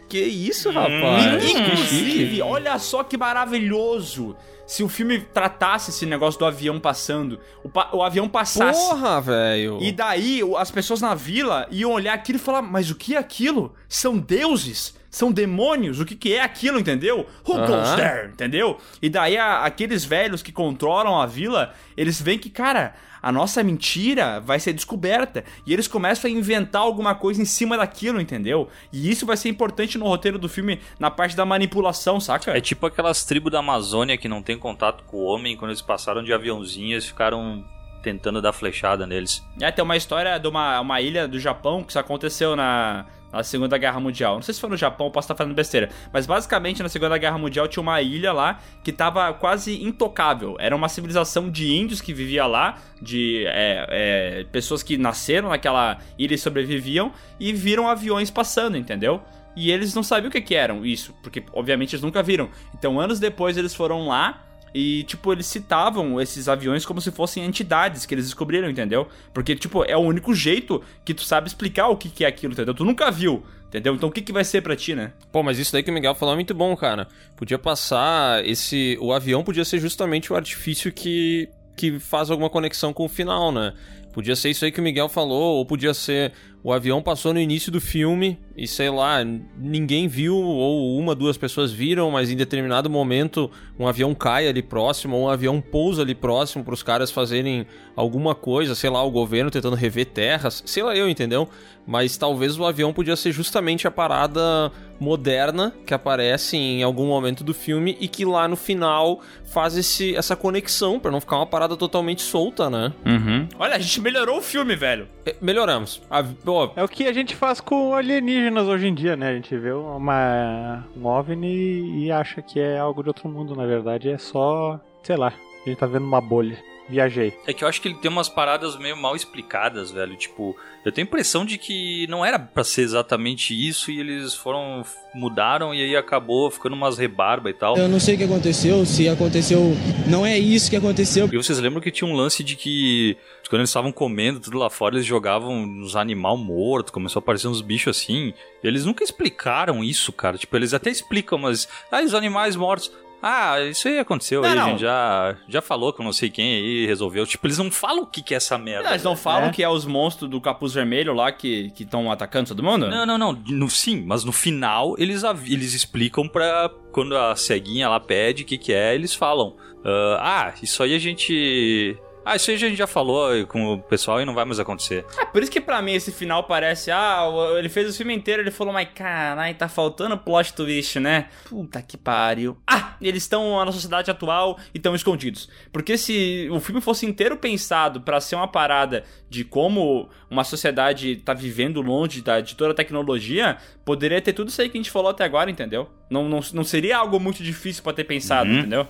Que isso, Hum, rapaz? Inclusive, olha só que maravilhoso. Se o filme tratasse esse negócio do avião passando, o, pa- o avião passasse. Porra, velho. E daí as pessoas na vila iam olhar aquilo e falar: Mas o que é aquilo? São deuses? São demônios? O que, que é aquilo, entendeu? Who Aham. goes there? Entendeu? E daí a- aqueles velhos que controlam a vila, eles veem que, cara, a nossa mentira vai ser descoberta. E eles começam a inventar alguma coisa em cima daquilo, entendeu? E isso vai ser importante no roteiro do filme, na parte da manipulação, saca? É tipo aquelas tribos da Amazônia que não tem contato com o homem, quando eles passaram de aviãozinho, eles ficaram tentando dar flechada neles. É, tem uma história de uma, uma ilha do Japão que isso aconteceu na, na Segunda Guerra Mundial. Não sei se foi no Japão, posso estar falando besteira. Mas basicamente na Segunda Guerra Mundial tinha uma ilha lá que tava quase intocável. Era uma civilização de índios que vivia lá, de é, é, pessoas que nasceram naquela ilha e sobreviviam e viram aviões passando, entendeu? E eles não sabiam o que, que eram isso, porque obviamente eles nunca viram. Então anos depois eles foram lá e, tipo, eles citavam esses aviões como se fossem entidades que eles descobriram, entendeu? Porque, tipo, é o único jeito que tu sabe explicar o que, que é aquilo, entendeu? Tu nunca viu, entendeu? Então o que, que vai ser pra ti, né? Pô, mas isso daí que o Miguel falou é muito bom, cara. Podia passar esse. O avião podia ser justamente o artifício que, que faz alguma conexão com o final, né? Podia ser isso aí que o Miguel falou, ou podia ser o avião passou no início do filme e sei lá, ninguém viu, ou uma, duas pessoas viram, mas em determinado momento um avião cai ali próximo, ou um avião pousa ali próximo para os caras fazerem alguma coisa, sei lá, o governo tentando rever terras, sei lá eu, entendeu? Mas talvez o avião podia ser justamente a parada moderna que aparece em algum momento do filme e que lá no final faz esse, essa conexão para não ficar uma parada totalmente solta, né? Uhum. Olha, a gente melhorou o filme, velho. É, Melhoramos. A- pô, É o que a gente faz com alienígenas hoje em dia, né? A gente vê uma, um OVNI e acha que é algo de outro mundo. Na verdade, é só, sei lá, a gente tá vendo uma bolha. Viajei. É que eu acho que ele tem umas paradas meio mal explicadas, velho. Tipo, eu tenho a impressão de que não era pra ser exatamente isso e eles foram. mudaram e aí acabou ficando umas rebarba e tal. Eu não sei o que aconteceu, se aconteceu. Não é isso que aconteceu. E vocês lembram que tinha um lance de que quando eles estavam comendo tudo lá fora, eles jogavam uns animal morto, começou a aparecer uns bichos assim. E eles nunca explicaram isso, cara. Tipo, eles até explicam, mas. Ah, os animais mortos. Ah, isso aí aconteceu Não, aí, não. a gente já, já falou com não sei quem aí, resolveu. Tipo, eles não falam o que, que é essa merda. Não, eles não velho. falam que é os monstros do capuz vermelho lá que estão atacando todo mundo? Não, não, não. No, sim, mas no final eles, eles explicam pra. Quando a ceguinha lá pede o que, que é, eles falam. ah, ah, isso aí a gente. Ah, isso aí a gente já falou com o pessoal e não vai mais acontecer. É por isso que pra mim esse final parece, ah, ele fez o filme inteiro, ele falou, mas caralho, tá faltando plot twist, né? Puta que pariu. Ah, eles estão na sociedade atual e estão escondidos. Porque se o filme fosse inteiro pensado pra ser uma parada de como uma sociedade tá vivendo longe da, de toda a tecnologia, poderia ter tudo isso aí que a gente falou até agora, entendeu? Não, não, não seria algo muito difícil pra ter pensado, Uhum. entendeu?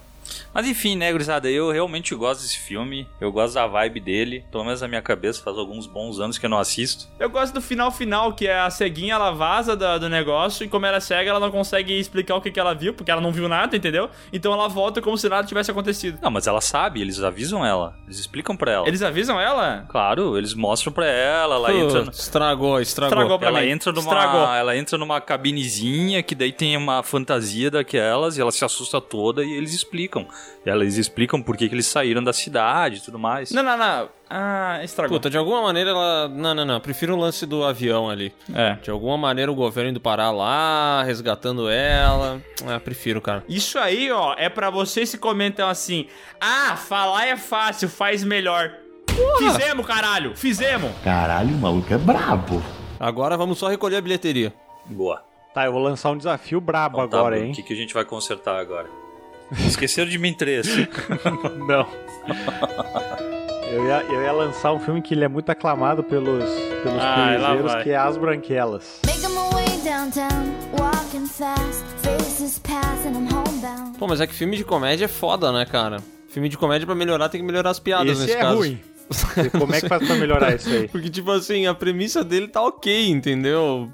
Mas enfim, né, gurizada, eu realmente gosto desse filme. Eu gosto da vibe dele. Pelo menos na minha cabeça, faz alguns bons anos que eu não assisto. Eu gosto do final final, que é a ceguinha, ela vaza da- do negócio e como ela é cega, ela não consegue explicar o que, que ela viu, porque ela não viu nada, entendeu? Então ela volta como se nada tivesse acontecido. Não, mas ela sabe, eles avisam ela. Eles explicam pra ela. Eles avisam ela? Claro, eles mostram pra ela, ela entra. no- Estragou, estragou. Estragou pra ela mim. entra numa, Estragou. ela entra numa cabinezinha que daí tem uma fantasia daquelas e ela se assusta toda e eles explicam. E eles explicam por que, que eles saíram da cidade e tudo mais. Não, não, não. Ah, estragou. Puta, de alguma maneira ela. Não, não, não. Prefiro o lance do avião ali. É. De alguma maneira o governo indo parar lá, resgatando ela. Ah, prefiro, cara. Isso aí, ó, é pra vocês que comentam assim: Ah, falar é fácil, faz melhor. Fizemos, caralho! Fizemos! Caralho, o maluco é brabo. Agora vamos só recolher a bilheteria. Boa. Tá, eu vou lançar um desafio brabo Então tá, agora, hein? O que, que a gente vai consertar agora? Esqueceram de mim três. Não. Eu ia, eu ia lançar um filme que ele é muito aclamado pelos, pelos vai. que é As Branquelas. Pô, mas é que filme de comédia é foda, né, cara? Filme de comédia pra melhorar tem que melhorar as piadas Esse nesse é caso. ruim. Como é que faz pra melhorar isso aí? Porque, tipo assim, a premissa dele tá ok, entendeu?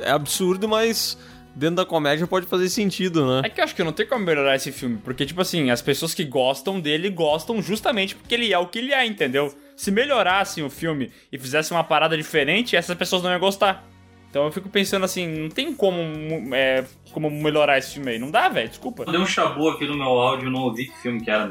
É absurdo, mas dentro da comédia pode fazer sentido, né? É que eu acho que não tem como melhorar esse filme, porque, tipo assim, as pessoas que gostam dele gostam justamente porque ele é o que ele é, entendeu? Se melhorassem o filme e fizessem uma parada diferente, essas pessoas não iam gostar. Então eu fico pensando assim, não tem como, é, como melhorar esse filme aí. Não dá, velho, desculpa. Deu um chabu aqui no meu áudio, eu não ouvi que filme que era.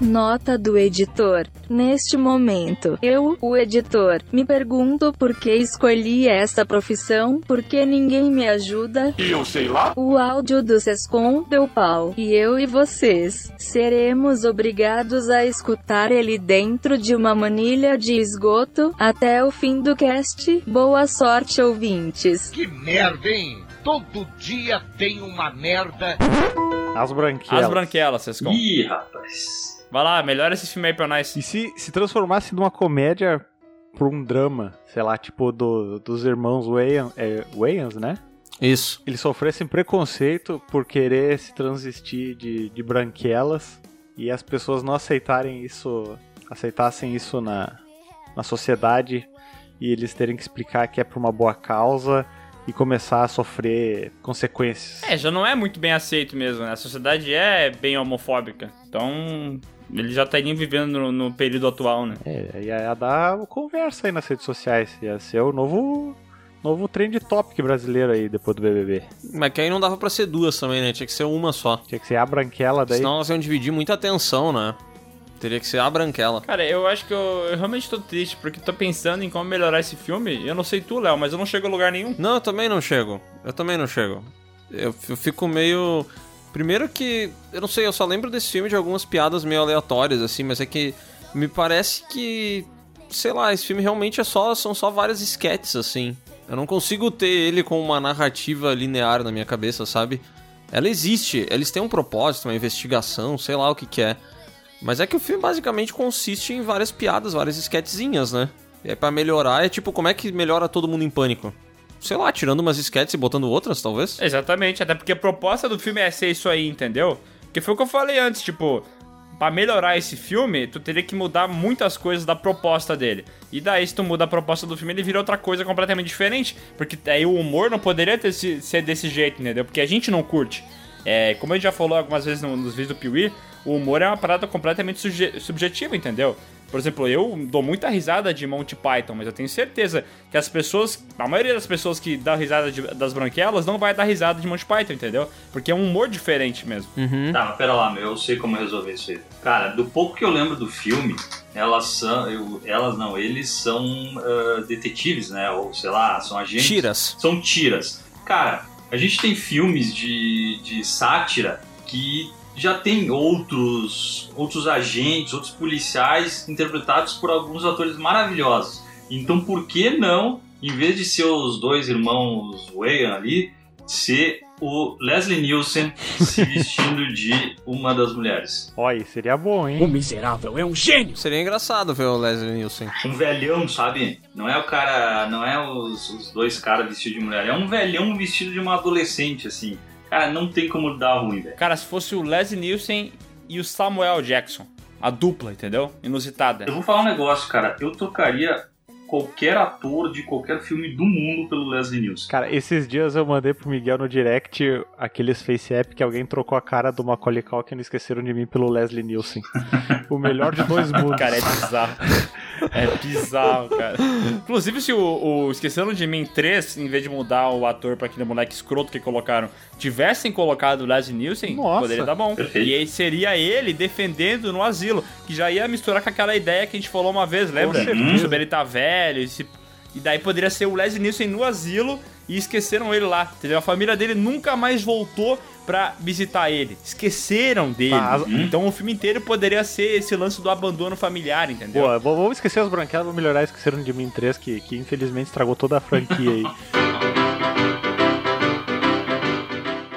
Nota do editor. Neste momento, eu, o editor, me pergunto por que escolhi esta profissão, porque ninguém me ajuda. E eu sei lá. O áudio do Sescom deu pau, e eu e vocês seremos obrigados a escutar ele dentro de uma manilha de esgoto até o fim do cast. Boa sorte, ouvintes. Que merda, hein? Todo dia tem uma merda. As Branquelas. As Branquelas, Sescom. Ih, rapaz. Vai lá, melhora esse filme aí pra nós. E se se transformasse numa comédia pra um drama, sei lá, tipo do, dos irmãos Wayans, é, Wayans, né? Isso. Eles sofressem preconceito por querer se transvestir de, de branquelas e as pessoas não aceitarem isso, aceitassem isso na, na sociedade e eles terem que explicar que é por uma boa causa e começar a sofrer consequências. É, já não é muito bem aceito mesmo, né? A sociedade é bem homofóbica. Então, ele já estaria vivendo no, no período atual, né? É, ia dar conversa aí nas redes sociais. Ia ser o novo, novo trend topic brasileiro aí depois do BBB. Mas que aí não dava pra ser duas também, né? Tinha que ser uma só. Tinha que ser a branquela daí. Senão elas iam dividir muita atenção, né? Teria que ser a branquela. Cara, eu acho que eu, eu realmente tô triste, porque tô pensando em como melhorar esse filme. Eu não sei tu, Léo, mas eu não chego a lugar nenhum. Não, eu também não chego. Eu também não chego. Eu, eu fico meio. Primeiro que. Eu não sei, eu só lembro desse filme de algumas piadas meio aleatórias, assim, mas é que me parece que. Sei lá, esse filme realmente é só. São só várias sketches, assim. Eu não consigo ter ele com uma narrativa linear na minha cabeça, sabe? Ela existe, eles têm um propósito, uma investigação, sei lá o que, que é. Mas é que o filme basicamente consiste em várias piadas, várias sketchzinhas, né? Aí pra melhorar é tipo, como é que melhora todo mundo em pânico? Sei lá, tirando umas sketches e botando outras, talvez? Exatamente, até porque a proposta do filme é ser isso aí, entendeu? Porque foi o que eu falei antes, tipo, pra melhorar esse filme, tu teria que mudar muitas coisas da proposta dele. E daí, se tu muda a proposta do filme, ele vira outra coisa completamente diferente. Porque aí o humor não poderia ter, se- ser desse jeito, entendeu? Porque a gente não curte. É, como a gente já falou algumas vezes no- nos vídeos do Piuí, o humor é uma parada completamente subjetiva, entendeu? Por exemplo, eu dou muita risada de Monty Python, mas eu tenho certeza que as pessoas, a maioria das pessoas que dá risada de- das branquelas não vai dar risada de Monty Python, entendeu? Porque é um humor diferente mesmo. Tá, mas pera lá, meu, eu sei como resolver isso aí. Cara, do pouco que eu lembro do filme, elas são. eu- elas não, eles são ah, detetives, né? Ou sei lá, são agentes. Tiras. São tiras. Cara, a gente tem filmes de, de sátira que já tem outros, outros agentes, outros policiais interpretados por alguns atores maravilhosos. Então por que não, em vez de ser os dois irmãos Wayans ali, ser o Leslie Nielsen se vestindo de uma das mulheres? Olha, seria bom, hein? O miserável é um gênio. Seria engraçado ver o Leslie Nielsen. Um velhão, sabe? Não é o cara, não é os, os dois caras vestidos de mulher, é um velhão vestido de uma adolescente, assim. Cara, não tem como dar ruim, velho. Cara, se fosse o Leslie Nielsen e o Samuel Jackson, a dupla, entendeu? Inusitada. Eu vou falar um negócio, cara. Eu trocaria qualquer ator de qualquer filme do mundo pelo Leslie Nielsen. Cara, esses dias eu mandei pro Miguel no direct aqueles face app que alguém trocou a cara do Macaulay Culkin e esqueceram de mim pelo Leslie Nielsen. o melhor de dois mundos. Cara, é bizarro. É bizarro, cara. Inclusive, se o, o Esqueceram de Mim 3, em vez de mudar o ator pra aquele moleque escroto que colocaram, tivessem colocado o Leslie Nielsen, Nossa. poderia dar bom. Perfeito. E aí seria ele defendendo no asilo, que já ia misturar com aquela ideia que a gente falou uma vez, lembra? Sobre ele tá velho, e, se- e daí poderia ser o Leslie Nielsen no asilo e esqueceram ele lá, entendeu? A família dele nunca mais voltou pra visitar ele. Esqueceram dele. Ah, as- Então o filme inteiro poderia ser esse lance do abandono familiar, entendeu? Boa, vamos esquecer as branquelas, vamos melhorar Esqueceram de Mim 3, que, que infelizmente estragou toda a franquia aí.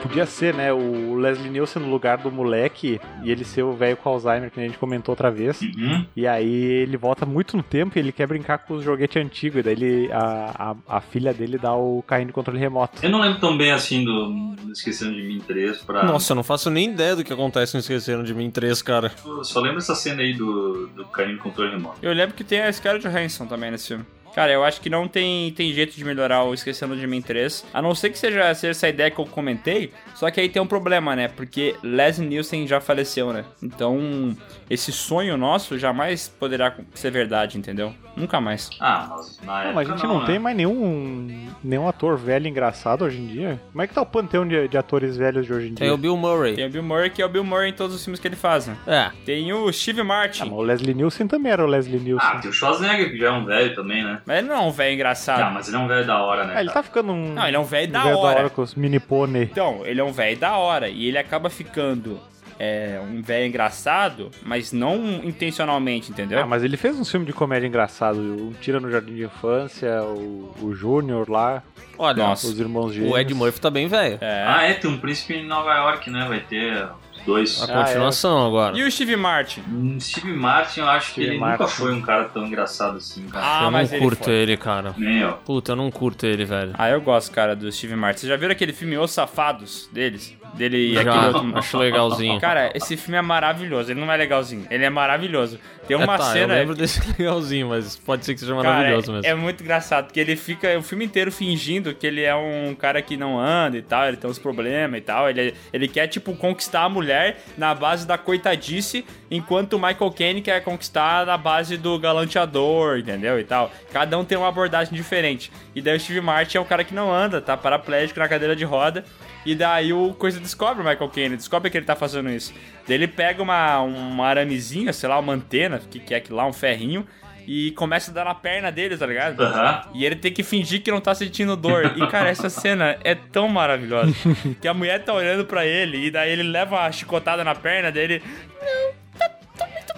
Podia ser, né, o Leslie Nielsen no lugar do moleque e ele ser o velho com Alzheimer, que a gente comentou outra vez. Uhum. E aí ele volta muito no tempo e ele quer brincar com os joguetes antigos. E daí ele, a, a, a filha dele dá o carrinho de controle remoto. Eu não lembro tão bem assim do, do Esquecendo de Mim 3 pra. Nossa, eu não faço nem ideia do que acontece no Esqueceram de Mim 3, cara. Eu só lembro essa cena aí do, do carrinho de controle remoto. Eu lembro que tem a Scarlett Johansson também nesse filme. Cara, eu acho que não tem, tem jeito de melhorar o Esquecendo de Mim 3. A não ser que seja, seja essa ideia que eu comentei. Só que aí tem um problema, né? Porque Leslie Nielsen já faleceu, né? Então, esse sonho nosso jamais poderá ser verdade, entendeu? Nunca mais. Ah, mas na Não, mas a gente não, né? tem mais nenhum, nenhum ator velho engraçado hoje em dia. Como é que tá o panteão de, de atores velhos de hoje em dia? Tem o Bill Murray. Tem o Bill Murray, que é o Bill Murray em todos os filmes que ele faz, né? É. Tem o Steve Martin. Ah, mas o Leslie Nielsen também era o Leslie Nielsen. Ah, tem o Schwarzenegger, que já é um velho também, né? Mas ele não é um velho engraçado. Ah, mas ele é um velho da hora, né? Ah, ele tá ficando um. Não, ele é um velho um da velho hora. com os mini pônei. Então, ele é um velho da hora. E ele acaba ficando é, um velho engraçado, mas não intencionalmente, entendeu? Ah, mas ele fez um filme de comédia engraçado. Um Tira no Jardim de Infância, o, o Júnior lá, Olha, Nossa. os irmãos gêmeos. o Ed Murphy tá bem velho. É. Ah, é, tem um príncipe em Nova York, né? Vai ter os dois. A Ah, continuação agora. E o Steve Martin? Hum, Steve Martin, eu acho que Steve ele Martin. nunca foi um cara tão engraçado assim, cara. Ah, eu não ele curto foi. ele, cara. Nem eu. Puta, eu não curto ele, velho. Ah, eu gosto, cara, do Steve Martin. Vocês já viram aquele filme Os Safados deles? Dele e Já, aquele outro. acho legalzinho. Cara, esse filme é maravilhoso. Ele não é legalzinho. Ele é maravilhoso. Tem uma é, tá, cena. eu lembro desse legalzinho, mas pode ser que seja Cara, maravilhoso mesmo. é muito engraçado, porque ele fica o filme inteiro fingindo que ele é um cara que não anda e tal, ele tem uns problemas e tal. Ele, ele quer, tipo, conquistar a mulher na base da coitadice, enquanto o Michael Caine quer conquistar na base do galanteador, entendeu? E tal. Cada um tem uma abordagem diferente. E daí o Steve Martin é um cara que não anda, tá paraplégico na cadeira de roda. E daí o coisa descobre o Michael Caine, descobre que ele tá fazendo isso. Daí ele pega uma, uma aramezinha, sei lá, uma antena, o que, que é aquilo lá, um ferrinho, e começa a dar na perna dele, tá ligado? Aham. E ele tem que fingir que não tá sentindo dor. E, cara, essa cena é tão maravilhosa. Que a mulher tá olhando pra ele, e daí ele leva a chicotada na perna dele. Não, tá, tá muito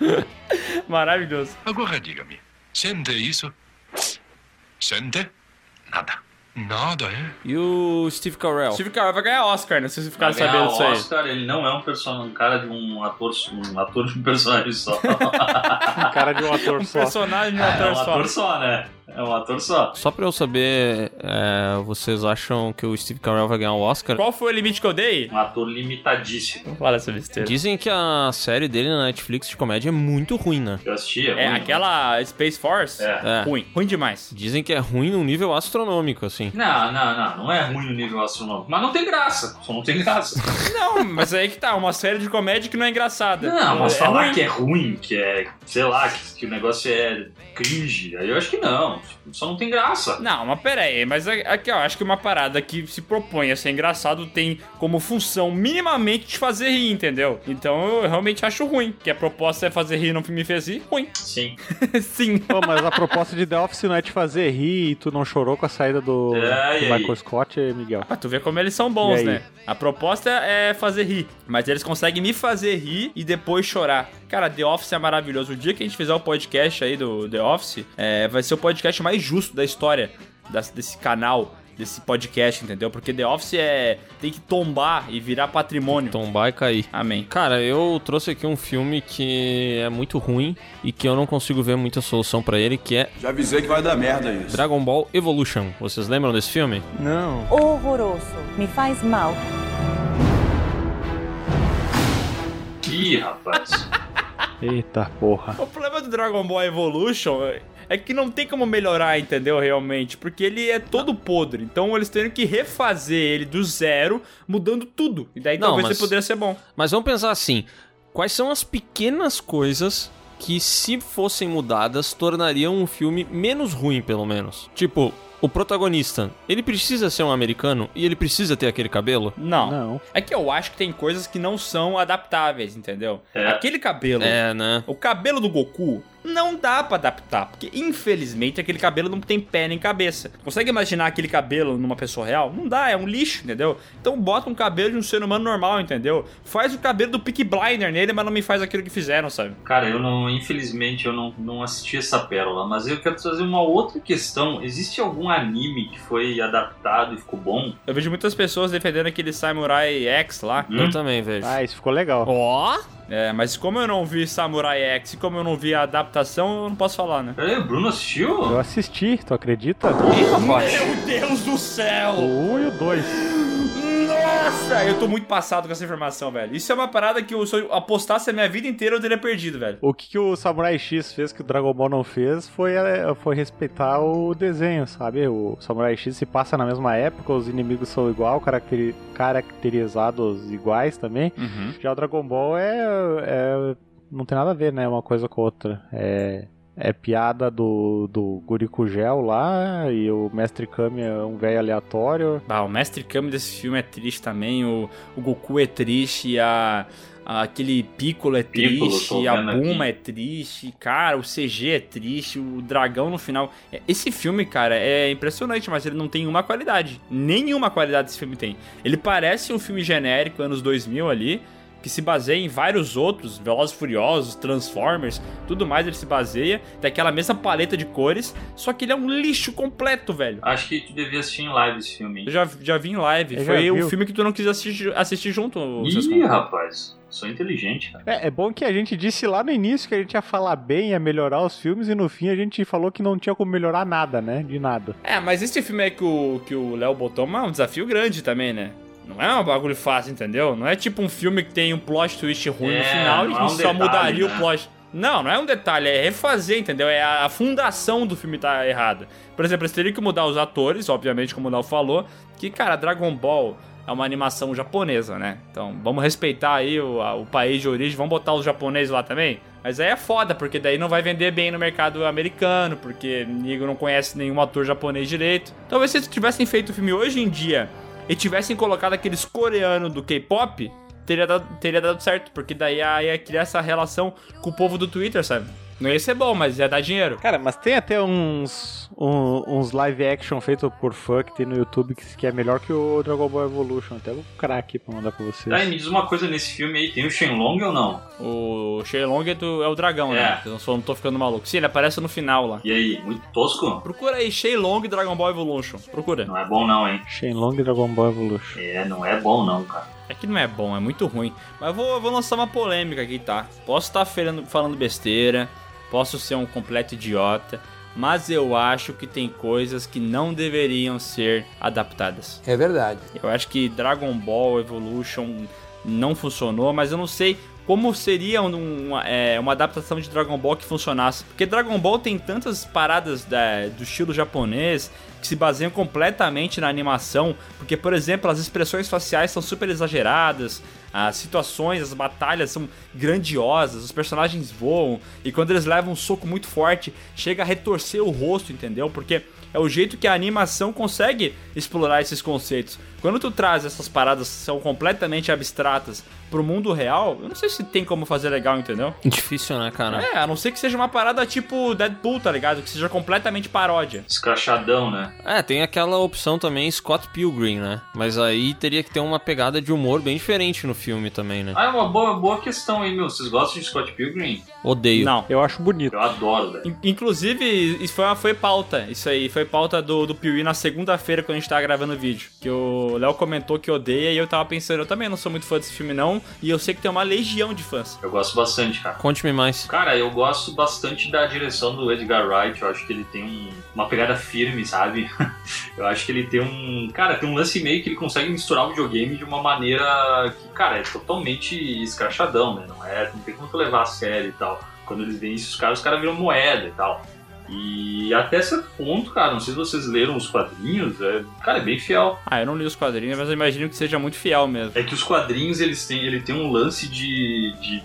bem. Maravilhoso. Agora diga-me, sente isso? Sente? Nada. Nada, é? E o Steve Carell? Steve Carell vai ganhar Oscar, né? Se vocês ficaram ganhar sabendo o disso aí. Oscar, ele não é um, person... um cara de um ator, um ator de um personagem só. Um cara de um ator Um só. personagem de um é ator um só. ator só, né? É um ator só. Só pra eu saber, é, vocês acham que o Steve Carell vai ganhar o Oscar? Qual foi o limite que eu dei? Um ator limitadíssimo. Fala essa besteira. Dizem que a série dele na Netflix de comédia é muito ruim, né? Eu assisti, é, É, ruim. aquela Space Force? É. É. Ruim. Ruim demais. Dizem que é ruim num nível astronômico, assim. Não, não, não. Não é ruim no nível astronômico. Mas não tem graça. Só não tem graça. Não, mas aí que tá, uma série de comédia que não é engraçada. Não, mas é falar ruim. que é ruim, que é, sei lá, que, que o negócio é cringe, aí eu acho que não. Só não tem graça. Não, mas pera aí, mas aqui eu acho que uma parada que se propõe a ser engraçado tem como função minimamente te fazer rir, entendeu? Então eu realmente acho ruim, que a proposta é fazer rir e não me fez rir, ruim. Sim. Sim. Pô, mas a proposta de The Office não é te fazer rir e tu não chorou com a saída do, É, do e aí? Michael Scott, Miguel. Ah, tu vê como eles são bons, né? A proposta é fazer rir, mas eles conseguem me fazer rir e depois chorar. Cara, The Office é maravilhoso. O dia que a gente fizer o podcast aí do The Office, é, vai ser o podcast mais justo da história das- desse canal, desse podcast, entendeu? Porque The Office é tem que tombar e virar patrimônio. Tombar e cair. Amém. Cara, eu trouxe aqui um filme que é muito ruim e que eu não consigo ver muita solução pra ele, que é Já avisei que vai dar merda isso. Dragon Ball Evolution. Vocês lembram desse filme? Não. Horroroso. Me faz mal. Ih, rapaz. Eita porra. O problema do Dragon Ball Evolution é que não tem como melhorar, entendeu? Realmente. Porque ele é todo podre. Então eles têm que refazer ele do zero, mudando tudo. E daí Não, talvez mas- ele poderia ser bom. Mas vamos pensar assim: quais são as pequenas coisas que, se fossem mudadas, tornariam um filme menos ruim, pelo menos? Tipo, o protagonista, ele precisa ser um americano e ele precisa ter aquele cabelo? Não. Não. É que eu acho que tem coisas que não são adaptáveis, entendeu? É. Aquele cabelo. É, né? O cabelo do Goku Não dá pra adaptar, porque infelizmente aquele cabelo não tem pé nem cabeça. Consegue imaginar aquele cabelo numa pessoa real? Não dá, é um lixo, entendeu? Então bota um cabelo de um ser humano normal, entendeu? Faz o cabelo do Peak Blinder nele, mas não me faz aquilo que fizeram, sabe? Cara, eu não, infelizmente, eu não, não assisti essa pérola, mas eu quero trazer uma outra questão. Existe algum anime que foi adaptado e ficou bom? Eu vejo muitas pessoas defendendo aquele Samurai X lá. Eu também vejo. Ah, isso ficou legal. Ó! É, mas como eu não vi Samurai X e como eu não vi a adaptação, eu não posso falar, né? Peraí, o Bruno assistiu? Eu assisti, tu acredita? Meu Deus do céu! O 1 e o 2. Nossa, eu tô muito passado com essa informação, velho. Isso é uma parada que eu, se eu apostasse a minha vida inteira, eu teria perdido, velho. O que, que o Samurai X fez que o Dragon Ball não fez foi, é, foi respeitar o desenho, sabe? O Samurai X se passa na mesma época, os inimigos são igual, caracteri caracterizados iguais também. Uhum. Já o Dragon Ball é, é- não tem nada a ver, né? Uma coisa com a outra. É, é piada do, do Guriku Gel lá e o Mestre Kami é um velho aleatório. Ah, o Mestre Kami desse filme é triste também, o, o Goku é triste, a, a- aquele Piccolo é Piccolo, triste, tô a Bulma aqui. é triste, cara, o CG é triste, o dragão no final. É, Esse filme, cara, é impressionante, mas ele não tem uma qualidade. Nenhuma qualidade esse filme tem. Ele parece um filme genérico, anos 2000 ali, que se baseia em vários outros, Velozes e Furiosos, Transformers, tudo mais ele se baseia, tem aquela mesma paleta de cores, só que ele é um lixo completo, velho. Acho que tu devia assistir em live esse filme. Eu já, já vi em live. Eu Foi o filme que tu não quis assistir, assistir junto, Ih, rapaz, sou inteligente, cara. É, é bom que a gente disse lá no início que a gente ia falar bem, ia melhorar os filmes, e no fim a gente falou que não tinha como melhorar nada, né? De nada. É, mas esse filme aí que o que o Léo botou é um desafio grande também, né? Não é um bagulho fácil, entendeu? Não é tipo um filme que tem um plot twist ruim no É, final e é um só detalhe, mudaria né? o plot. Não, não é um detalhe, é refazer, entendeu? É a, fundação do filme tá errada. Por exemplo, eles teriam que mudar os atores, obviamente, como o Léo falou, que, cara, Dragon Ball é uma animação japonesa, né? Então, vamos respeitar aí o, a- o país de origem, vamos botar os japoneses lá também? Mas aí é foda, porque daí não vai vender bem no mercado americano, porque nego não conhece nenhum ator japonês direito. Talvez se eles tivessem feito o filme hoje em dia e tivessem colocado aqueles coreanos do K-pop, teria dado, teria dado certo, porque daí ia, ia criar essa relação com o povo do Twitter, sabe? Não ia ser bom, mas ia dar dinheiro. Cara, mas tem até uns, um- uns live action feito por fã que tem no YouTube que, que é melhor que o Dragon Ball Evolution. Até vou procurar aqui pra mandar pra vocês. Tá, e me diz uma coisa nesse filme aí, tem o Shenlong ou não? O Shenlong é, do- é o dragão, É. né? Eu não, sou, não tô ficando maluco. Sim, ele aparece no final lá. E aí, muito tosco? Procura aí Shenlong Dragon Ball Evolution. Procura. Não é bom não, hein? Shenlong Dragon Ball Evolution. É, não é bom não, cara. É que não é bom, é muito ruim. Mas eu vou, eu vou lançar uma polêmica aqui, tá? Posso estar falando, falando besteira, posso ser um completo idiota, mas eu acho que tem coisas que não deveriam ser adaptadas. É verdade. Eu acho que Dragon Ball Evolution não funcionou, mas eu não sei como seria um- uma, é, uma adaptação de Dragon Ball que funcionasse. Porque Dragon Ball tem tantas paradas da- do estilo japonês que se baseiam completamente na animação. Porque, por exemplo, as expressões faciais são super exageradas, as situações, as batalhas são grandiosas, os personagens voam, e quando eles levam um soco muito forte, chega a retorcer o rosto, entendeu? Porque é o jeito que a animação consegue explorar esses conceitos. Quando tu traz essas paradas que são completamente abstratas pro mundo real, eu não sei se tem como fazer legal, entendeu? Difícil, né, cara? É, a não ser que seja uma parada tipo Deadpool, tá ligado? Que seja completamente paródia. Escrachadão, né? É, tem aquela opção também Scott Pilgrim, né? Mas aí teria que ter uma pegada de humor bem diferente no filme também, né? Ah, é uma boa, boa questão aí, meu. Vocês gostam de Scott Pilgrim? Odeio. Não. Eu acho bonito. Eu adoro, velho. In- Inclusive, isso foi, uma- foi pauta. Isso aí foi pauta do, do Piuí na segunda-feira quando a gente tava gravando o vídeo. Que o Léo comentou que odeia e eu tava pensando, eu também não sou muito fã desse filme, não. E eu sei que tem uma legião de fãs. Eu gosto bastante, cara. Conte-me mais. Cara, eu gosto bastante da direção do Edgar Wright. Eu acho que ele tem um- uma pegada firme, sabe? eu acho que ele tem um. Cara, tem um lance meio que ele consegue misturar o videogame de uma maneira que, cara, é totalmente escrachadão, né? Não, é, não tem como tu levar a sério e tal. Quando eles veem esses caras, os caras viram moeda e tal. E até certo ponto, cara, não sei se vocês leram os quadrinhos, é, cara, é bem fiel. Ah, eu não li os quadrinhos, mas eu imagino que seja muito fiel mesmo. É que os quadrinhos, eles têm, ele tem um lance de, de,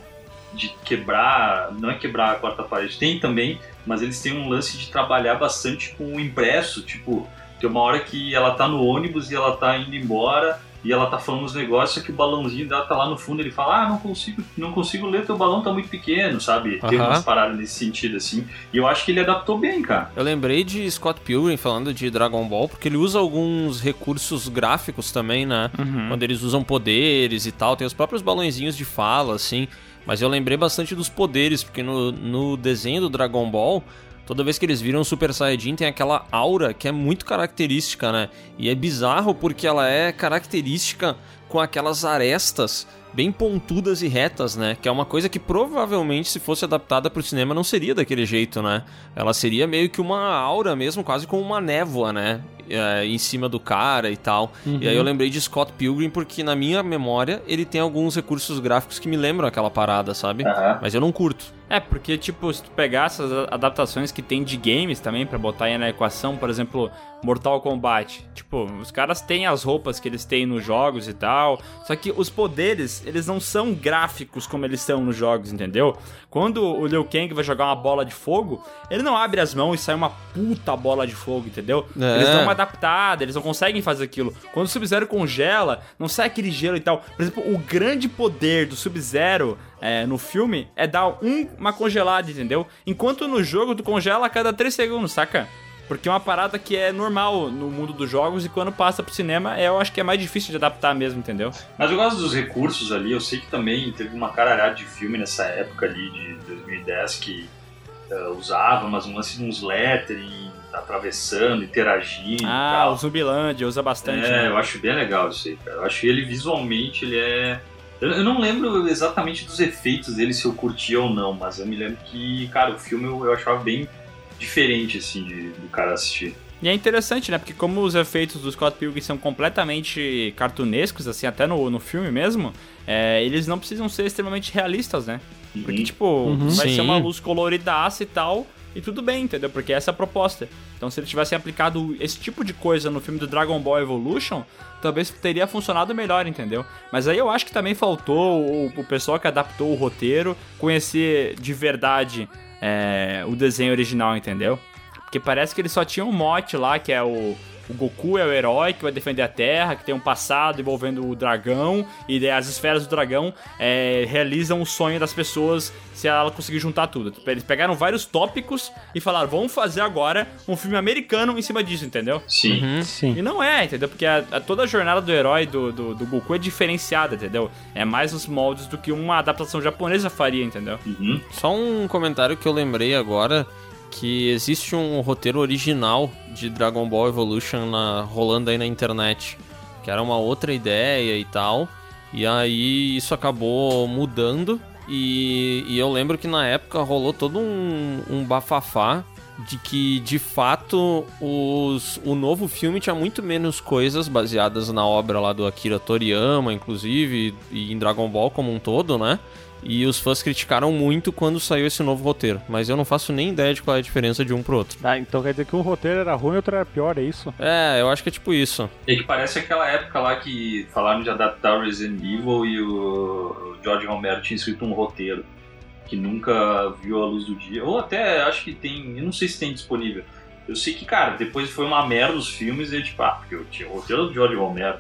de quebrar, não é quebrar a quarta parede, tem também, mas eles têm um lance de trabalhar bastante com o impresso, tipo, tem uma hora que ela tá no ônibus e ela tá indo embora e ela tá falando uns negócios que o balãozinho dela tá lá no fundo, ele fala, ah, não consigo, não consigo ler, teu balão tá muito pequeno, sabe? Tem umas paradas nesse sentido, assim. E eu acho que ele adaptou bem, cara. Eu lembrei de Scott Pilgrim falando de Dragon Ball, porque ele usa alguns recursos gráficos também, né? Quando eles usam poderes e tal, tem os próprios balãozinhos de fala, assim. Mas eu lembrei bastante dos poderes, porque no, no desenho do Dragon Ball, toda vez que eles viram o Super Saiyajin, tem aquela aura que é muito característica, né? E é bizarro porque ela é característica com aquelas arestas bem pontudas e retas, né? Que é uma coisa que provavelmente, se fosse adaptada para o cinema, não seria daquele jeito, né? Ela seria meio que uma aura mesmo, quase como uma névoa, né? É, em cima do cara e tal. Uhum. E aí eu lembrei de Scott Pilgrim porque na minha memória ele tem alguns recursos gráficos que me lembram aquela parada, sabe? Mas eu não curto. É, porque, tipo, se tu pegar essas adaptações que tem de games também, pra botar aí na equação, por exemplo, Mortal Kombat. Tipo, os caras têm as roupas que eles têm nos jogos e tal, só que os poderes, eles não são gráficos como eles são nos jogos, entendeu? Quando o Liu Kang vai jogar uma bola de fogo, ele não abre as mãos e sai uma puta bola de fogo, entendeu? É. Eles dão uma adaptada, eles não conseguem fazer aquilo. Quando o Sub-Zero congela, não sai aquele gelo e tal. Por exemplo, o grande poder do Sub-Zero é, no filme é dar um- uma congelada, entendeu? Enquanto no jogo tu congela a cada 3 segundos, saca? Porque é uma parada que é normal no mundo dos jogos e quando passa pro cinema, é, eu acho que é mais difícil de adaptar mesmo, entendeu? Mas eu gosto dos recursos ali, eu sei que também teve uma caralhada de filme nessa época ali de 2010 que eh, usava, mas um lance de uns lettering, atravessando, interagindo e Ah, tal. o Zumbilândia usa bastante, É, né? eu acho bem legal isso aí, cara. Eu acho que ele visualmente, ele é... Eu eu não lembro exatamente dos efeitos dele, se eu curtia ou não, mas eu me lembro que, cara, o filme eu, eu achava bem diferente, assim, de, do cara assistir. E é interessante, né? Porque como os efeitos do Scott Pilgrim são completamente cartunescos, assim, até no, no filme mesmo, é, eles não precisam ser extremamente realistas, né? Porque, tipo, Uhum. vai Sim. ser uma luz coloridaça e tal, e tudo bem, entendeu? Porque essa é a proposta. Então, se eles tivessem aplicado esse tipo de coisa no filme do Dragon Ball Evolution, talvez teria funcionado melhor, entendeu? Mas aí eu acho que também faltou o, o pessoal que adaptou o roteiro conhecer de verdade é, o desenho original, entendeu? Porque parece que eles só tinham um mote lá, que é o, o Goku é o herói que vai defender a Terra, que tem um passado envolvendo o dragão, e daí as esferas do dragão é, realizam o sonho das pessoas se ela conseguir juntar tudo. Eles pegaram vários tópicos e falaram, vamos fazer agora um filme americano em cima disso, entendeu? Sim. Uhum. Sim. E não é, entendeu? Porque a- a- toda a jornada do herói do, do, do Goku é diferenciada, entendeu? É mais os moldes do que uma adaptação japonesa faria, entendeu? Uhum. Só um comentário que eu lembrei agora que existe um roteiro original de Dragon Ball Evolution na, rolando aí na internet, que era uma outra ideia e tal. E aí isso acabou mudando e, e eu lembro que na época rolou todo um, um bafafá de que de fato os, o novo filme tinha muito menos coisas baseadas na obra lá do Akira Toriyama, inclusive, e em Dragon Ball como um todo, né? E os fãs criticaram muito quando saiu esse novo roteiro, mas eu não faço nem ideia de qual é a diferença de um pro outro. Ah, então quer dizer que um roteiro era ruim e outro era pior, é isso? É, eu acho que é tipo isso. É que parece aquela época lá que falaram de adaptar o Resident Evil e o George Romero tinha escrito um roteiro que nunca viu a luz do dia. Ou até acho que tem, eu não sei se tem disponível. Eu sei que, cara, depois foi uma merda os filmes e tipo, ah, porque eu tinha o roteiro do George Romero.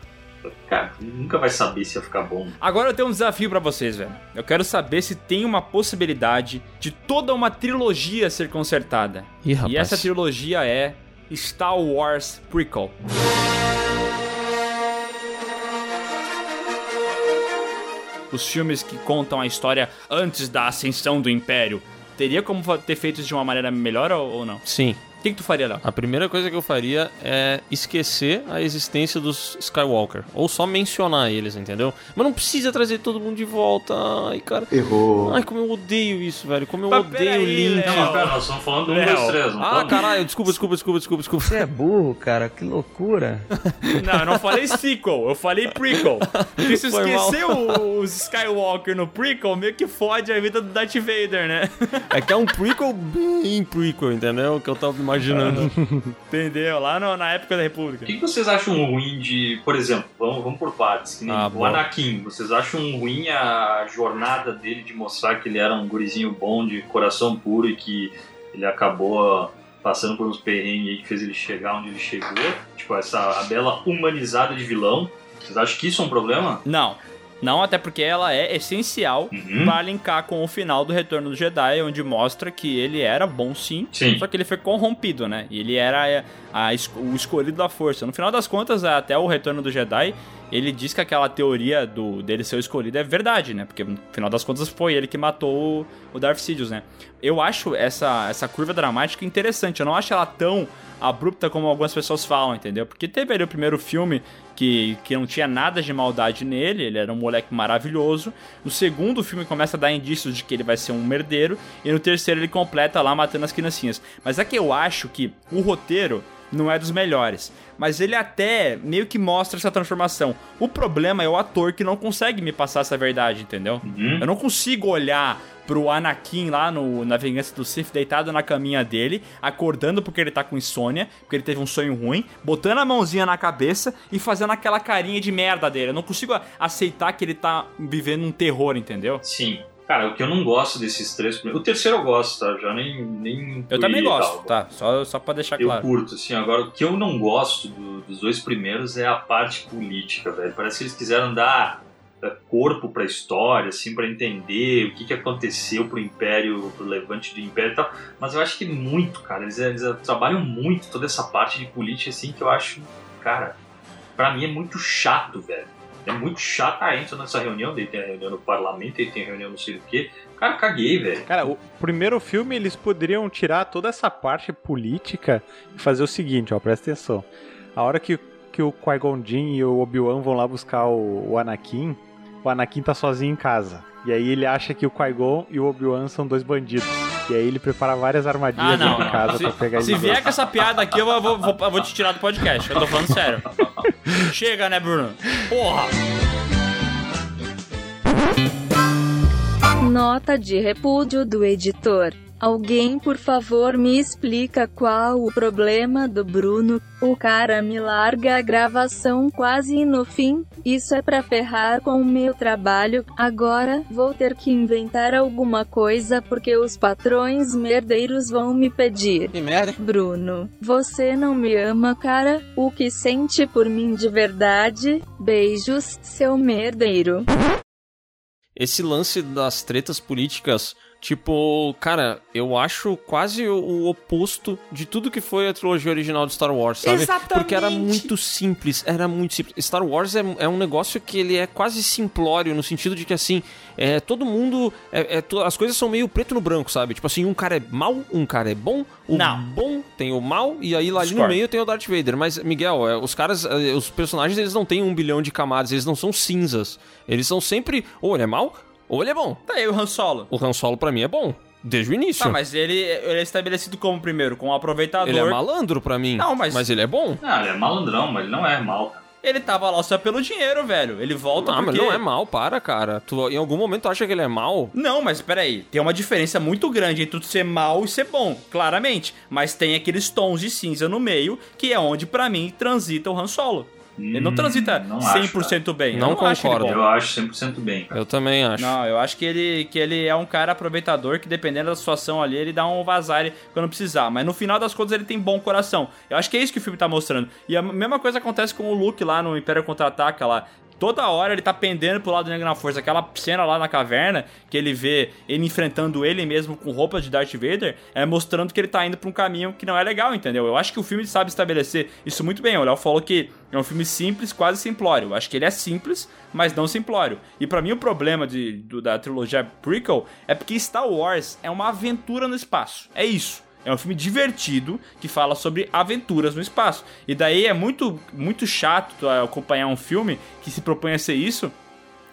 Cara, nunca vai saber se ia ficar bom. Agora eu tenho um desafio pra vocês, velho. Eu quero saber se tem uma possibilidade de toda uma trilogia ser consertada. Ih, rapaz. E essa trilogia é Star Wars Prequel. Os filmes que contam a história antes da ascensão do Império. Teria como ter feito isso de uma maneira melhor ou ou não? Sim. O que, que tu faria, Léo? A primeira coisa que eu faria é esquecer a existência dos Skywalker. Ou só mencionar eles, entendeu? Mas não precisa trazer todo mundo de volta. Ai, cara. Errou. Ai, como eu odeio isso, velho. Como eu Mas odeio peraí, Link. Léo. Não, mas pera, nós estamos falando do 1, Léo. 2, 3, não Ah, caralho, desculpa, desculpa, desculpa, desculpa, desculpa. Você é burro, cara, que loucura. Não, eu não falei sequel, eu falei prequel. Porque se esquecer o- os Skywalker no prequel, meio que fode a vida do Darth Vader, né? É que é um prequel bem prequel, entendeu? O que eu tava imaginando. Entendeu? Lá no- na época da República. O que, que vocês acham ruim de, por exemplo, vamos, vamos por partes, que nem Ah, o boa. Anakin, vocês acham ruim a jornada dele de mostrar que ele era um gurizinho bom, de coração puro e que ele acabou passando por uns perrengues aí que fez ele chegar onde ele chegou? Tipo, essa a bela humanizada de vilão. Vocês acham que isso é um problema? Não. Não, até porque ela é essencial Uhum. pra linkar com o final do Retorno do Jedi, onde mostra que ele era bom sim, Sim. só que ele foi corrompido, né? E ele era a es- o escolhido da força. No final das contas, até o Retorno do Jedi, ele diz que aquela teoria do dele ser o escolhido é verdade, né? Porque no final das contas foi ele que matou o- o Darth Sidious, né? Eu acho essa, essa curva dramática interessante. Eu não acho ela tão abrupta como algumas pessoas falam, entendeu? Porque teve ali o primeiro filme que, que não tinha nada de maldade nele, ele era um moleque maravilhoso. No segundo filme começa a dar indícios de que ele vai ser um merdeiro. E no terceiro ele completa lá matando as criancinhas. Mas é que eu acho que o roteiro não é dos melhores. Mas ele até meio que mostra essa transformação. O problema é o ator que não consegue me passar essa verdade, entendeu? Eu não consigo olhar pro Anakin lá no, na Vingança do Sith deitado na caminha dele, acordando porque ele tá com insônia, porque ele teve um sonho ruim, botando a mãozinha na cabeça e fazendo aquela carinha de merda dele. Eu não consigo aceitar que ele tá vivendo um terror, entendeu? Sim. Cara, o que eu não gosto desses três primeiros. O terceiro eu gosto, tá? Já nem. nem Eu também gosto, tá? Só, só pra deixar Eu claro. curto, assim. Agora, o que eu não gosto do- dos dois primeiros é a parte política, velho. Parece que eles quiseram dar é, corpo pra história, assim, pra entender o que, que aconteceu pro Império, pro levante do Império e tal. Mas eu acho que muito, cara. Eles, eles trabalham muito toda essa parte de política, assim, que eu acho, cara, pra mim é muito chato, velho. É muito chato. Ah, entra nessa reunião, daí tem a reunião no parlamento, aí tem a reunião não sei do que. Cara, caguei, velho. Cara, o primeiro filme eles poderiam tirar toda essa parte política e fazer o seguinte, ó, presta atenção. A hora que, que o Qui-Gon Jinn e o Obi-Wan vão lá buscar o, o Anakin, o Anakin tá sozinho em casa. E aí ele acha que o Qui-Gon e o Obi-Wan são dois bandidos. E aí ele prepara várias armadilhas Ah, não. casa Se, pra pegar se vier com essa piada aqui, eu vou, vou, vou te tirar do podcast. Eu tô falando sério. Chega, né, Bruno? Porra! Nota de repúdio do editor. Alguém, por favor, me explica qual o problema do Bruno. O cara me larga a gravação quase no fim. Isso é pra ferrar com o meu trabalho. Agora vou ter que inventar alguma coisa porque os patrões merdeiros vão me pedir. Que merda. Bruno, você não me ama, cara? O que sente por mim de verdade? Beijos, seu merdeiro. Esse lance das tretas políticas, tipo, cara, eu acho quase o, oposto de tudo que foi a trilogia original de Star Wars, sabe? Exatamente. Porque era muito simples, era muito simples. Star Wars é, é um negócio que ele é quase simplório, no sentido de que, assim, é, todo mundo. é- é as coisas são meio preto no branco, sabe? Tipo assim, um cara é mal, um cara é bom, o Não. bom tem o mal, e aí lá ali no meio tem o Darth Vader. Mas, Miguel, é, os caras, é, os personagens, eles não têm um bilhão de camadas, eles não são cinzas. Eles são sempre, ou ele é mal, ou ele é bom. Tá aí o Han Solo. O Han Solo pra mim é bom, desde o início. Tá, mas ele, ele é estabelecido como primeiro, como aproveitador. Ele é malandro pra mim. Não, mas- ele é bom. Ah, ele é malandrão, mas ele não é mal, cara. Ele tava lá só pelo dinheiro, velho. Ele volta Ah, mas porque... não é mal, para, cara. Tu, em algum momento tu acha que ele é mal? Não, mas peraí, tem uma diferença muito grande entre tu ser mal e ser bom, claramente. Mas tem aqueles tons de cinza no meio, que é onde, pra mim, transita o Han Solo. Ele não transita não acho, 100% bem. Não eu não acho concordo. Eu acho 100% bem, cara. Eu também acho. Não, eu acho que ele, que ele é um cara aproveitador que, dependendo da situação ali, ele dá um vazar quando precisar. Mas no final das contas, ele tem bom coração. Eu acho que é isso que o filme tá mostrando. E a mesma coisa acontece com o Luke lá no Império Contra-Ataca lá. Toda hora ele tá pendendo pro lado do Negro na Força. Aquela cena lá na caverna, que ele vê ele enfrentando ele mesmo com roupa de Darth Vader, é mostrando que ele tá indo pra um caminho que não é legal, entendeu? Eu acho que o filme sabe estabelecer isso muito bem. O Léo falou que é um filme simples, quase simplório. Eu acho que ele é simples, mas não simplório. E pra mim o problema de, do- da trilogia prequel é porque Star Wars é uma aventura no espaço. É isso. É um filme divertido que fala sobre aventuras no espaço. E daí é muito, muito chato tu acompanhar um filme que se propõe a ser isso.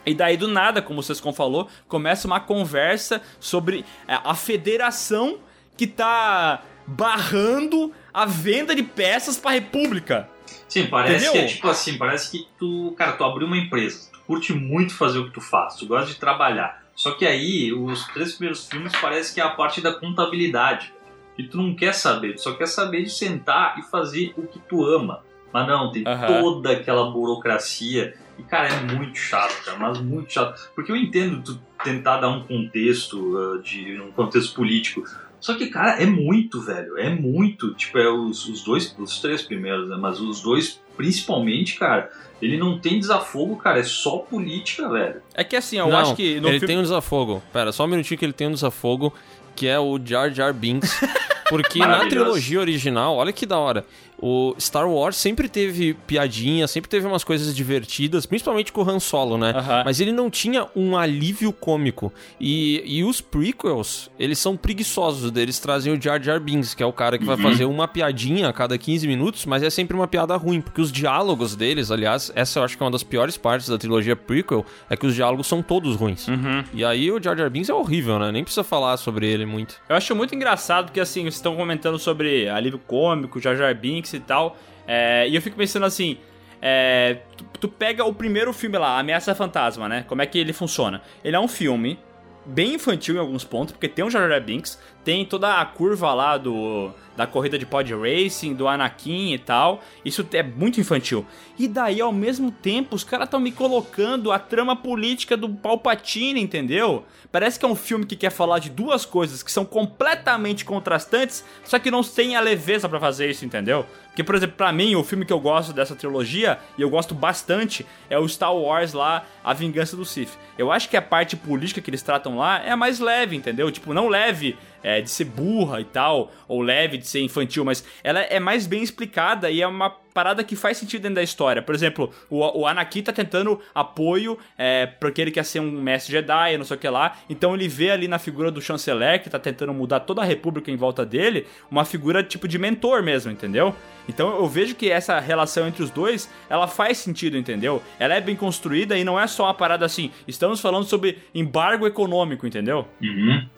E daí do nada, como o Sescon falou, começa uma conversa sobre é, a federação que tá barrando a venda de peças pra República. Sim, parece Entendeu? que é tipo assim, parece que tu, cara, tu abriu uma empresa, tu curte muito fazer o que tu faz, tu gosta de trabalhar. Só que aí, os três primeiros filmes parece que é a parte da contabilidade. E tu não quer saber, tu só quer saber de sentar e fazer o que tu ama. Mas não, tem Aham. toda aquela burocracia. E, cara, é muito chato, cara, mas muito chato. Porque eu entendo tu tentar dar um contexto, ah, de um contexto político. Só que, cara, é muito, velho. É muito. Tipo, é os, os dois, os três primeiros, né? Mas os dois principalmente, cara, ele não tem desafogo, cara, é só política, velho. É que assim, eu Não, acho que no ele filme... tem um desafogo. Pera, só um minutinho que ele tem um desafogo, que é o Jar Jar Binks. Porque na trilogia original, olha que da hora. O Star Wars sempre teve piadinha, sempre teve umas coisas divertidas, principalmente com o Han Solo, né? Aham. Mas ele não tinha um alívio cômico. E, e os prequels, eles são preguiçosos. Eles trazem o Jar Jar Binks, que é o cara que vai Uhum. fazer uma piadinha a cada 15 minutos, mas é sempre uma piada ruim, porque os diálogos deles, aliás, essa eu acho que é uma das piores partes da trilogia prequel, é que os diálogos são todos ruins. Uhum. E aí o Jar Jar Binks é horrível, né? Nem precisa falar sobre ele muito. Eu acho muito engraçado porque, assim, vocês estão comentando sobre alívio cômico, Jar Jar Binks e tal. é, e eu fico pensando assim. é, tu, tu pega o primeiro filme lá, Ameaça Fantasma, né? Como é que ele funciona? Ele é um filme bem infantil em alguns pontos, porque tem o Jar Jar Binks, tem toda a curva lá do da corrida de pod racing, do Anakin e tal. Isso é muito infantil. E daí, ao mesmo tempo, os caras estão me colocando a trama política do Palpatine, entendeu? Parece que é um filme que quer falar de duas coisas que são completamente contrastantes, só que não tem a leveza pra fazer isso, entendeu? Porque, por exemplo, pra mim, o filme que eu gosto dessa trilogia, e eu gosto bastante, é o Star Wars lá, A Vingança do Sith. Eu acho que a parte política que eles tratam lá é a mais leve, entendeu? Tipo, não leve é, de ser burra e tal, ou leve de ser infantil, mas ela é mais bem explicada e é uma parada que faz sentido dentro da história. Por exemplo, o, o Anakin tá tentando apoio é, porque ele quer ser um mestre Jedi, não sei o que lá. Então ele vê ali na figura do chanceler, que tá tentando mudar toda a república em volta dele, uma figura tipo de mentor mesmo, entendeu? Então eu vejo que essa relação entre os dois, ela faz sentido, entendeu? Ela é bem construída e não é só uma parada assim, estamos falando sobre embargo econômico, entendeu?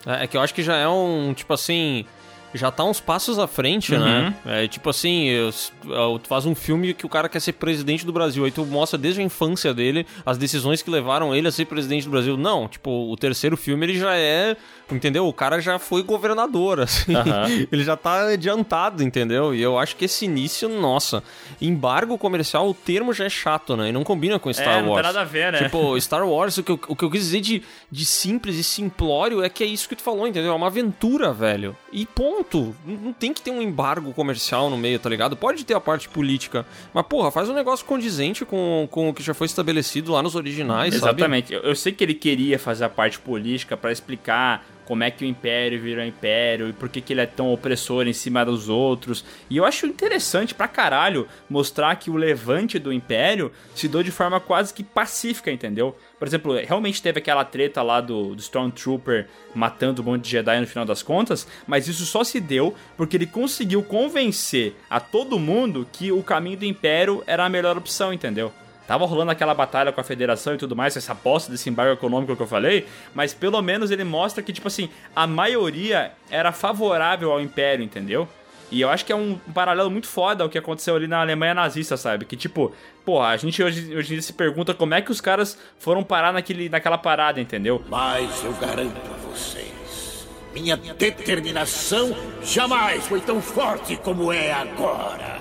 É, é que eu acho que já é um, tipo assim. Já tá uns passos à frente, Uhum. né? É tipo assim, eu- eu- tu faz um filme que o cara quer ser presidente do Brasil, aí tu mostra desde a infância dele as decisões que levaram ele a ser presidente do Brasil. Não, tipo, o terceiro filme ele já é, entendeu? O cara já foi governador, assim. Aham. ele já tá adiantado, entendeu? E eu acho que esse início, nossa, embargo comercial, o termo já é chato, né? E não combina com Star É, não tem Wars. nada a ver, né? Tipo, Star Wars, o que, eu, o que eu quis dizer de, de simples e simplório é que é isso que tu falou, entendeu? É uma aventura, velho. E ponto. Não não tem que ter um embargo comercial no meio, tá ligado? Pode ter a parte política. Mas, porra, faz um negócio condizente com, com o que já foi estabelecido lá nos originais, sabe? Exatamente. Eu, eu sei que ele queria fazer a parte política pra explicar como é que o Império virou Império e por que, que ele é tão opressor em cima dos outros. E eu acho interessante pra caralho mostrar que o levante do Império se deu de forma quase que pacífica, entendeu? Por exemplo, realmente teve aquela treta lá do, do Stormtrooper matando um monte de Jedi no final das contas, mas isso só se deu porque ele conseguiu convencer a todo mundo que o caminho do Império era a melhor opção, entendeu? Tava rolando aquela batalha com a federação e tudo mais, essa aposta desse embargo econômico que eu falei, mas pelo menos ele mostra que, tipo assim, a maioria era favorável ao Império, entendeu? E eu acho que é um paralelo muito foda ao que aconteceu ali na Alemanha nazista, sabe? Que tipo, pô, a gente hoje, hoje em dia se pergunta como é que os caras foram parar naquele, naquela parada, entendeu? Mas eu garanto a vocês, minha determinação jamais foi tão forte como é agora.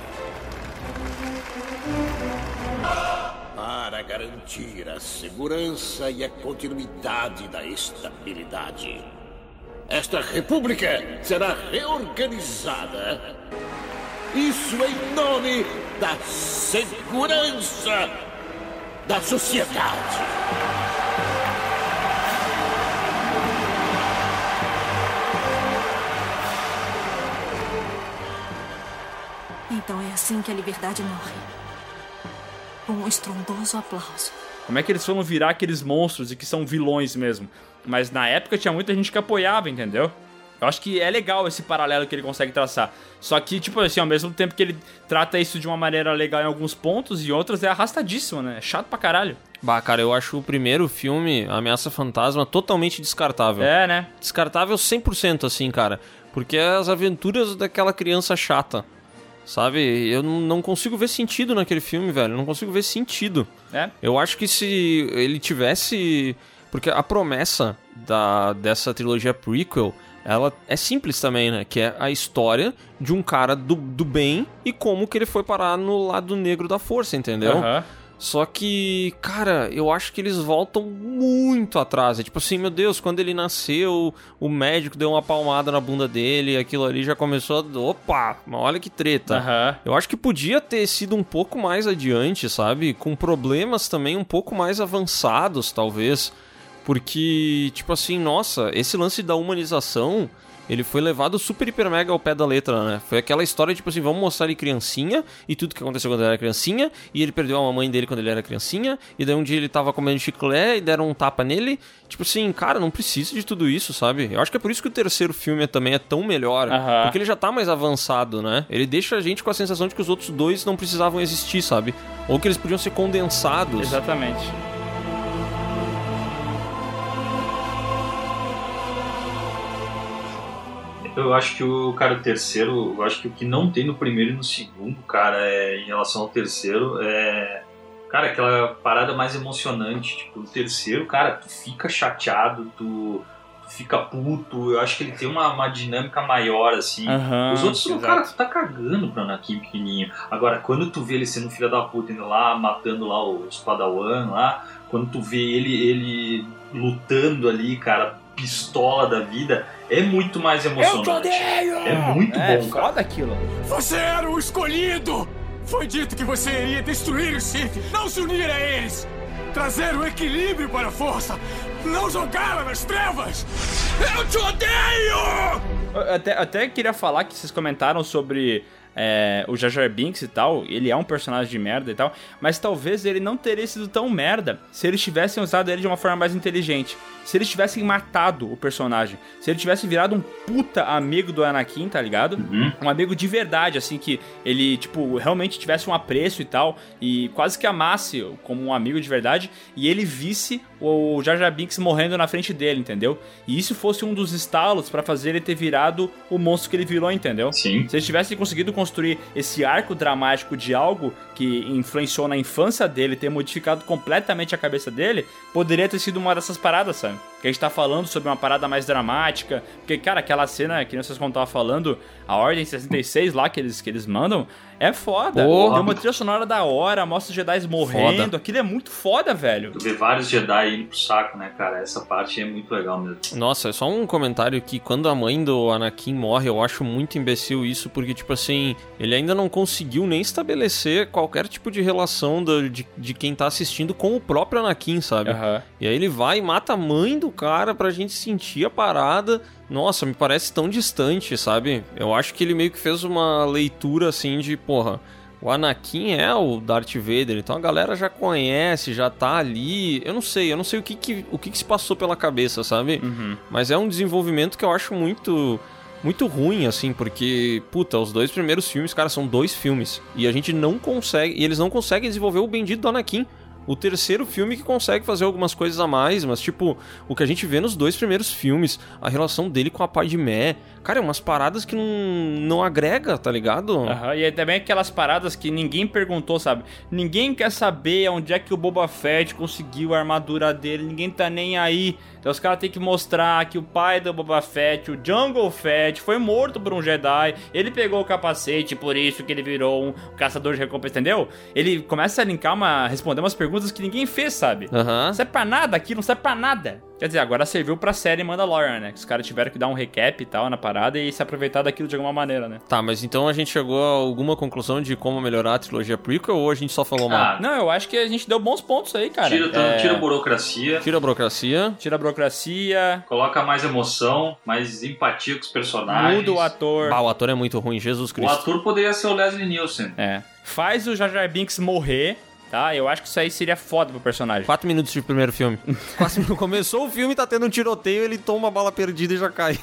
Para garantir a segurança e a continuidade da estabilidade, esta república será reorganizada. Isso em nome da segurança da sociedade. Então é assim que a liberdade morre. Com um estrondoso aplauso. Como é que eles foram virar aqueles monstros e que são vilões mesmo? Mas na época tinha muita gente que apoiava, entendeu? Eu acho que é legal esse paralelo que ele consegue traçar. Só que, tipo assim, ao mesmo tempo que ele trata isso de uma maneira legal em alguns pontos e outras é arrastadíssimo, né? É chato pra caralho. Bah, cara, eu acho o primeiro filme, Ameaça Fantasma, totalmente descartável. É, né? Descartável 100%, assim, cara. Porque é as aventuras daquela criança chata. Sabe? Eu não consigo ver sentido naquele filme, velho. Não consigo ver sentido. É. Eu acho que se ele tivesse. Porque a promessa da, dessa trilogia prequel, ela é simples também, né? Que é a história de um cara do, do bem e como que ele foi parar no lado negro da força, entendeu? Aham. Só que, cara, eu acho que eles voltam muito atrás. É tipo assim, meu Deus, quando ele nasceu, o médico deu uma palmada na bunda dele, aquilo ali já começou a. Opa, mas olha que treta. Aham. Eu acho que podia ter sido um pouco mais adiante, sabe? Com problemas também um pouco mais avançados, talvez. Porque, tipo assim, nossa, esse lance da humanização. Ele foi levado super, hiper, mega ao pé da letra, né? Foi aquela história, tipo assim, vamos mostrar ele criancinha e tudo que aconteceu quando ele era criancinha, e ele perdeu a mamãe dele quando ele era criancinha, e daí um dia ele tava comendo chiclete e deram um tapa nele. Tipo assim, cara, não precisa de tudo isso, sabe? Eu acho que é por isso que o terceiro filme também é tão melhor, Aham. porque ele já tá mais avançado, né? Ele deixa a gente com a sensação de que os outros dois não precisavam existir, sabe? Ou que eles podiam ser condensados. Exatamente. Eu acho que o cara o terceiro, eu acho que o que não tem no primeiro e no segundo, cara, é, em relação ao terceiro, é. Cara, aquela parada mais emocionante. Tipo, o terceiro, cara, tu fica chateado, tu, tu fica puto. Eu acho que ele tem uma, uma dinâmica maior, assim. Aham, Os outros, exato. cara, tu tá cagando pro Anakin pequenininho. Agora, quando tu vê ele sendo filho da puta, indo lá, matando lá os Padawan lá, quando tu vê ele, ele lutando ali, cara, pistola da vida, é muito mais emocionante. É muito É, bom, cara. foda aquilo. Você era o escolhido! Foi dito que você iria destruir os Sith, não se unir a eles! Trazer o equilíbrio para a força, não jogá-la nas trevas! Eu te odeio! Eu até, até queria falar que vocês comentaram sobre é, o Jar Jar Binks e tal. Ele é um personagem de merda e tal. Mas talvez ele não teria sido tão merda se eles tivessem usado ele de uma forma mais inteligente. Se eles tivessem matado o personagem. Se ele tivesse virado um puta amigo do Anakin, tá ligado? Um amigo de verdade, assim, que ele, tipo, realmente tivesse um apreço e tal. E quase que amasse como um amigo de verdade. E ele visse o Jar Jar Binks morrendo na frente dele, entendeu? E isso fosse um dos estalos pra fazer ele ter virado o monstro que ele virou, entendeu? Sim. Se eles tivessem conseguido construir esse arco dramático de algo que influenciou na infância dele, ter modificado completamente a cabeça dele, poderia ter sido uma dessas paradas, sabe? Que a gente tá falando sobre uma parada mais dramática. Porque, cara, aquela cena que vocês estavam falando, a Ordem 66 lá que eles, que eles mandam, é foda. Porra. Tem uma trilha sonora da hora, mostra os Jedi morrendo. Foda. Aquilo é muito foda, velho. Tu vê vários Jedi indo pro saco, né, cara? Essa parte é muito legal mesmo. Nossa, é só um comentário que quando a mãe do Anakin morre, eu acho muito imbecil isso, porque, tipo assim, ele ainda não conseguiu nem estabelecer qualquer tipo de relação do- de, de quem tá assistindo com o próprio Anakin, sabe? Aham. E aí ele vai e mata a mãe do cara pra gente sentir a parada. Nossa, me parece tão distante, sabe? Eu acho que ele meio que fez uma leitura assim de, porra, o Anakin é o Darth Vader, então a galera já conhece, já tá ali. Eu não sei, eu não sei o que, que- o que, que se passou pela cabeça, sabe? Mas é um desenvolvimento que eu acho muito muito ruim, assim, porque, puta, os dois primeiros filmes, cara, são dois filmes. E a gente não consegue. E eles não conseguem desenvolver o bendito do Anakin. O terceiro filme que consegue fazer algumas coisas a mais, mas, tipo, o que a gente vê nos dois primeiros filmes, a relação dele com a Padmé, cara, é umas paradas que não, não agrega, tá ligado? Aham, E aí também aquelas paradas que ninguém perguntou, sabe? Ninguém quer saber onde é que o Boba Fett conseguiu a armadura dele, ninguém tá nem aí. Então os caras têm que mostrar que o pai do Boba Fett, o Jungle Fett, foi morto por um Jedi. Ele pegou o capacete, por isso que ele virou um caçador de recompensa, entendeu? Ele começa a linkar uma. responder umas perguntas que ninguém fez, sabe? Aham. Não serve pra nada aqui, não serve pra nada. Quer dizer, agora serviu pra série Mandalorian, né? Que os caras tiveram que dar um recap e tal na parada e se aproveitar daquilo de alguma maneira, né? Tá, mas então a gente chegou a alguma conclusão de como melhorar a trilogia prequel ou a gente só falou mal? Ah, Não, eu acho que a gente deu bons pontos aí, cara. Tira, É, tira a burocracia, Tira a burocracia. tira a burocracia, coloca mais emoção, mais empatia com os personagens. muda o ator. Bah, o ator é muito ruim, Jesus O Cristo. ator poderia ser o Leslie Nielsen. É. Faz o Jar Jar Binks morrer, tá? Eu acho que isso aí seria foda pro personagem. Quatro minutos de primeiro filme. Quase começou o filme, tá tendo um tiroteio, ele toma uma bala perdida e já cai.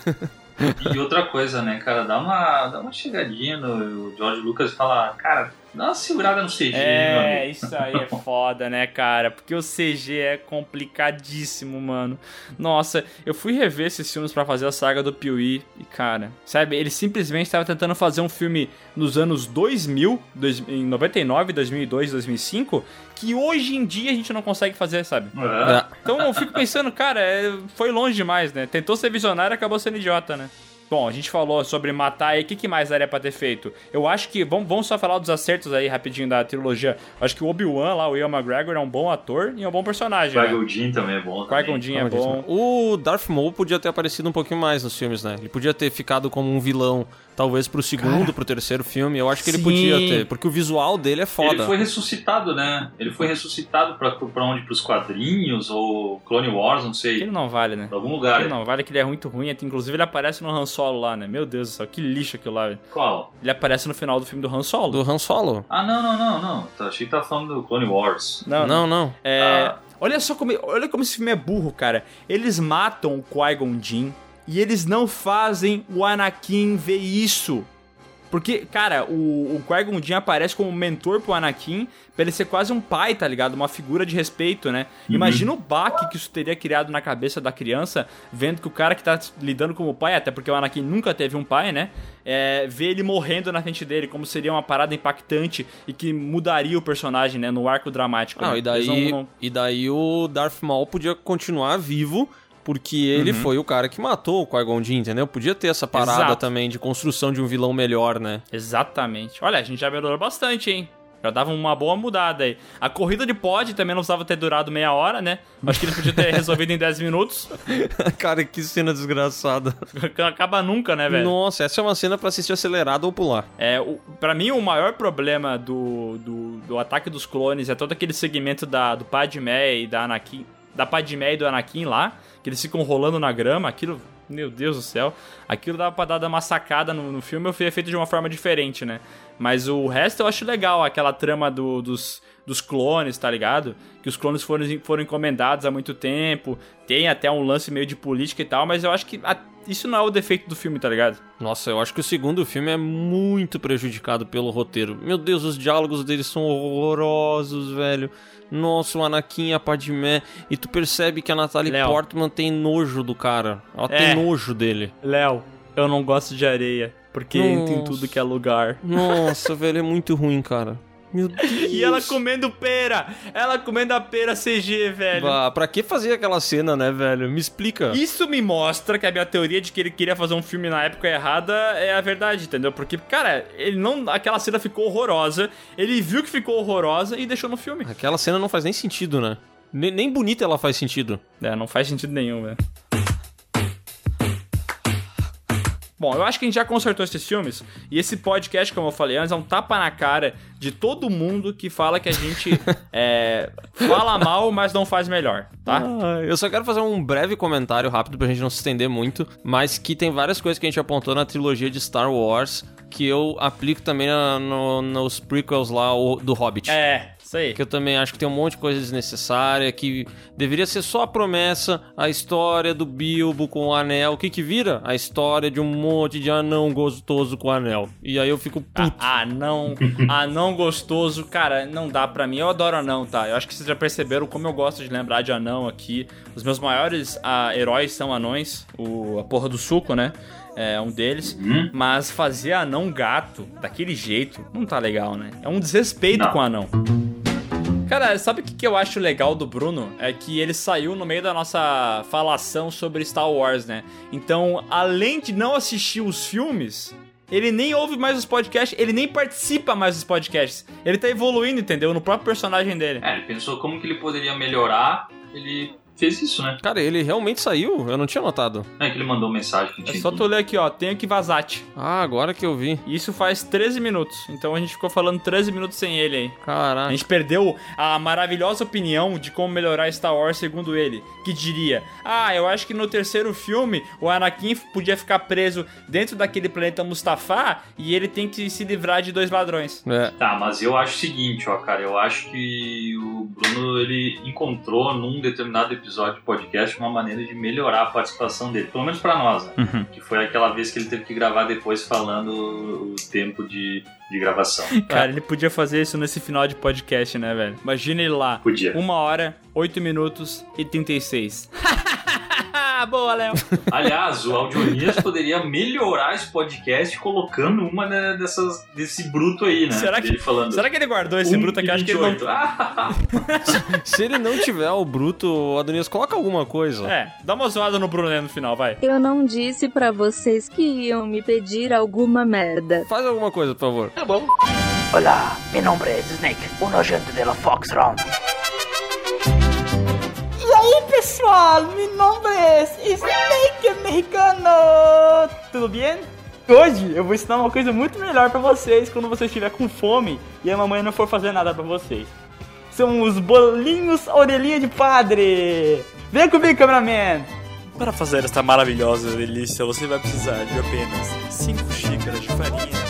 E outra coisa, né, cara, dá uma, dá uma chegadinha no George Lucas e fala, cara, dá uma segurada no CG, É, isso aí é foda, né, cara? Porque o CG é complicadíssimo, mano. Nossa, eu fui rever esses filmes pra fazer a saga do Piuí e, cara, sabe, ele simplesmente tava tentando fazer um filme nos anos 2000, dois, em 99, 2002, 2005, que hoje em dia a gente não consegue fazer, sabe? É. Então eu fico pensando, cara, é, foi longe demais, né? Tentou ser visionário e acabou sendo idiota, né? Bom, a gente falou sobre matar aí. O que, que mais daria pra ter feito? Eu acho que. Vamos, vamos só falar dos acertos aí rapidinho da trilogia. Eu acho que o Obi-Wan lá, o Ian McGregor, é um bom ator e é um bom personagem. né? Qui-Gon Jinn também é bom. Qui-Gon Jinn é bom. O Darth Maul podia ter aparecido um pouquinho mais nos filmes, né? Ele podia ter ficado como um vilão, talvez pro segundo, pro terceiro filme. Eu acho que ele Sim. podia ter, porque o visual dele é foda. Ele foi ressuscitado, né? Ele foi ressuscitado pra, pra onde? Pros quadrinhos ou Clone Wars, não sei. Ele não vale, né? Pra algum lugar. Ele não vale que ele é muito ruim. Inclusive, ele aparece no Han Solo lá, né? Meu Deus do céu, que lixo aquilo lá. Qual? Ele aparece no final do filme do Han Solo. Do Han Solo. Ah, não, não, não, não. Tá, achei que tava falando do Clone Wars. Não, Não, não. É, Ah. olha só como, olha como esse filme é burro, cara. Eles matam o Qui-Gon Jinn e eles não fazem o Anakin ver isso. Porque, cara, o, o Qui-Gon Jinn aparece como mentor pro Anakin pra ele ser quase um pai, tá ligado? Uma figura de respeito, né? Imagina o baque que isso teria criado na cabeça da criança, vendo que o cara que tá lidando como pai, até porque o Anakin nunca teve um pai, né? É, vê ele morrendo na frente dele, como seria uma parada impactante e que mudaria o personagem, né? No arco dramático. Não, né? e daí, não- e daí o Darth Maul podia continuar vivo, porque ele Uhum. foi o cara que matou o Qui-Gon Jinn, entendeu? Podia ter essa parada Exato. também de construção de um vilão melhor, né? Exatamente. Olha, a gente já melhorou bastante, hein? Já dava uma boa mudada aí. A corrida de pod também não precisava ter durado meia hora, né? Acho que ele podia ter resolvido em 10 minutos. cara, que cena desgraçada. Acaba nunca, né, velho? Nossa, essa é uma cena pra assistir acelerado ou pular. É, o, pra mim, o maior problema do, do, do ataque dos clones é todo aquele segmento da, do Padmé e da Anakin. Da Padmé e do Anakin lá, que eles ficam rolando na grama. Aquilo, meu Deus do céu. Aquilo dava pra dar uma sacada no, no filme, eu fui feito de uma forma diferente, né? Mas o resto eu acho legal, aquela trama do- dos, dos clones, tá ligado? Que os clones foram, foram encomendados há muito tempo. Tem até um lance meio de política e tal, mas eu acho que a- isso não é o defeito do filme, tá ligado? Nossa, eu acho que o segundo filme é muito prejudicado pelo roteiro. Meu Deus, os diálogos deles são horrorosos, velho. Nossa, o Anakin a Padmé. E tu percebe que a Natalie Léo. Portman tem nojo do cara. Ela É. tem nojo dele. Léo, eu não gosto de areia, porque entra em Nossa. tudo que é lugar. Nossa, velho, é muito ruim, cara. Meu Deus. E ela comendo pera! Ela comendo a pera CG, velho. Bah, pra que fazer aquela cena, né, velho? Me explica. Isso me mostra que a minha teoria de que ele queria fazer um filme na época errada é a verdade, entendeu? Porque, cara, ele não. Aquela cena ficou horrorosa, ele viu que ficou horrorosa e deixou no filme. Aquela cena não faz nem sentido, né? Nem, nem bonita ela faz sentido. É, não faz sentido nenhum, velho. Bom, eu acho que a gente já consertou esses filmes. E esse podcast, como eu falei antes, é um tapa na cara de todo mundo que fala que a gente é, fala mal, mas não faz melhor, tá? Ah, eu só quero fazer um breve comentário rápido pra gente não se estender muito, mas que tem várias coisas que a gente apontou na trilogia de Star Wars que eu aplico também na- no- nos prequels lá do Hobbit. É, isso aí. Que eu também acho que tem um monte de coisa desnecessária, que deveria ser só a promessa, a história do Bilbo com o anel. O que que vira? A história de um monte de anão gostoso com o anel. E aí eu fico puto. Ah, anão, anão gostoso, cara, não dá pra mim. Eu adoro anão, tá? Eu acho que vocês já perceberam como eu gosto de lembrar de anão aqui. Os meus maiores ah, heróis são anões, o, a porra do suco, né? É um deles. Mas fazer anão gato daquele jeito não tá legal, né? É um desrespeito Não. com o anão. Cara, sabe o que, que eu acho legal do Bruno? É que ele saiu no meio da nossa falação sobre Star Wars, né? Então, além de não assistir os filmes, ele nem ouve mais os podcasts, ele nem participa mais dos podcasts. Ele tá evoluindo, entendeu? No próprio personagem dele. É, ele pensou como que ele poderia melhorar, ele fez isso, né? Cara, ele realmente saiu? Eu não tinha notado. É que ele mandou mensagem que É tinha só tu ler aqui, ó. Tenho que vazar-te. Ah, agora que eu vi. Isso faz 13 minutos. Então a gente ficou falando 13 minutos sem ele aí. A Caraca. gente perdeu a maravilhosa opinião de como melhorar Star Wars segundo ele, que diria: "Ah, eu acho que no terceiro filme o Anakin podia ficar preso dentro daquele planeta Mustafá e ele tem que se livrar de dois ladrões". É. Tá, mas eu acho o seguinte, ó, cara, eu acho que o Bruno ele encontrou num determinado episódio de podcast uma maneira de melhorar a participação dele, pelo menos pra nós, né? Uhum. Que foi aquela vez que ele teve que gravar depois falando o tempo de, de gravação. Cara, ele podia fazer isso nesse final de podcast, né, velho? Imagina ele lá. Podia. Uma hora, 8 minutos e 36. boa, Léo. Aliás, o Audionias poderia melhorar esse podcast colocando uma né, dessas, desse bruto aí, né? Será que, Ele falando. será que ele guardou esse bruto aqui? Acho que ele não... 28. Se ele não tiver o bruto, Adonias, coloca alguma coisa. É, dá uma zoada no Bruno né, no final, vai. Eu não disse pra vocês que iam me pedir alguma merda. Faz alguma coisa, por favor. Tá bom. Hola, mi nombre es Snake, un agente de la Fox Round. Pessoal? Meu nome é Snake Mexicano. Tudo bem? Hoje eu vou ensinar uma coisa muito melhor pra vocês quando você estiver com fome e a mamãe não for fazer nada pra vocês. São os bolinhos orelhinha de padre. Vem comigo, cameraman. Para fazer esta maravilhosa delícia, você vai precisar de apenas 5 xícaras de farinha,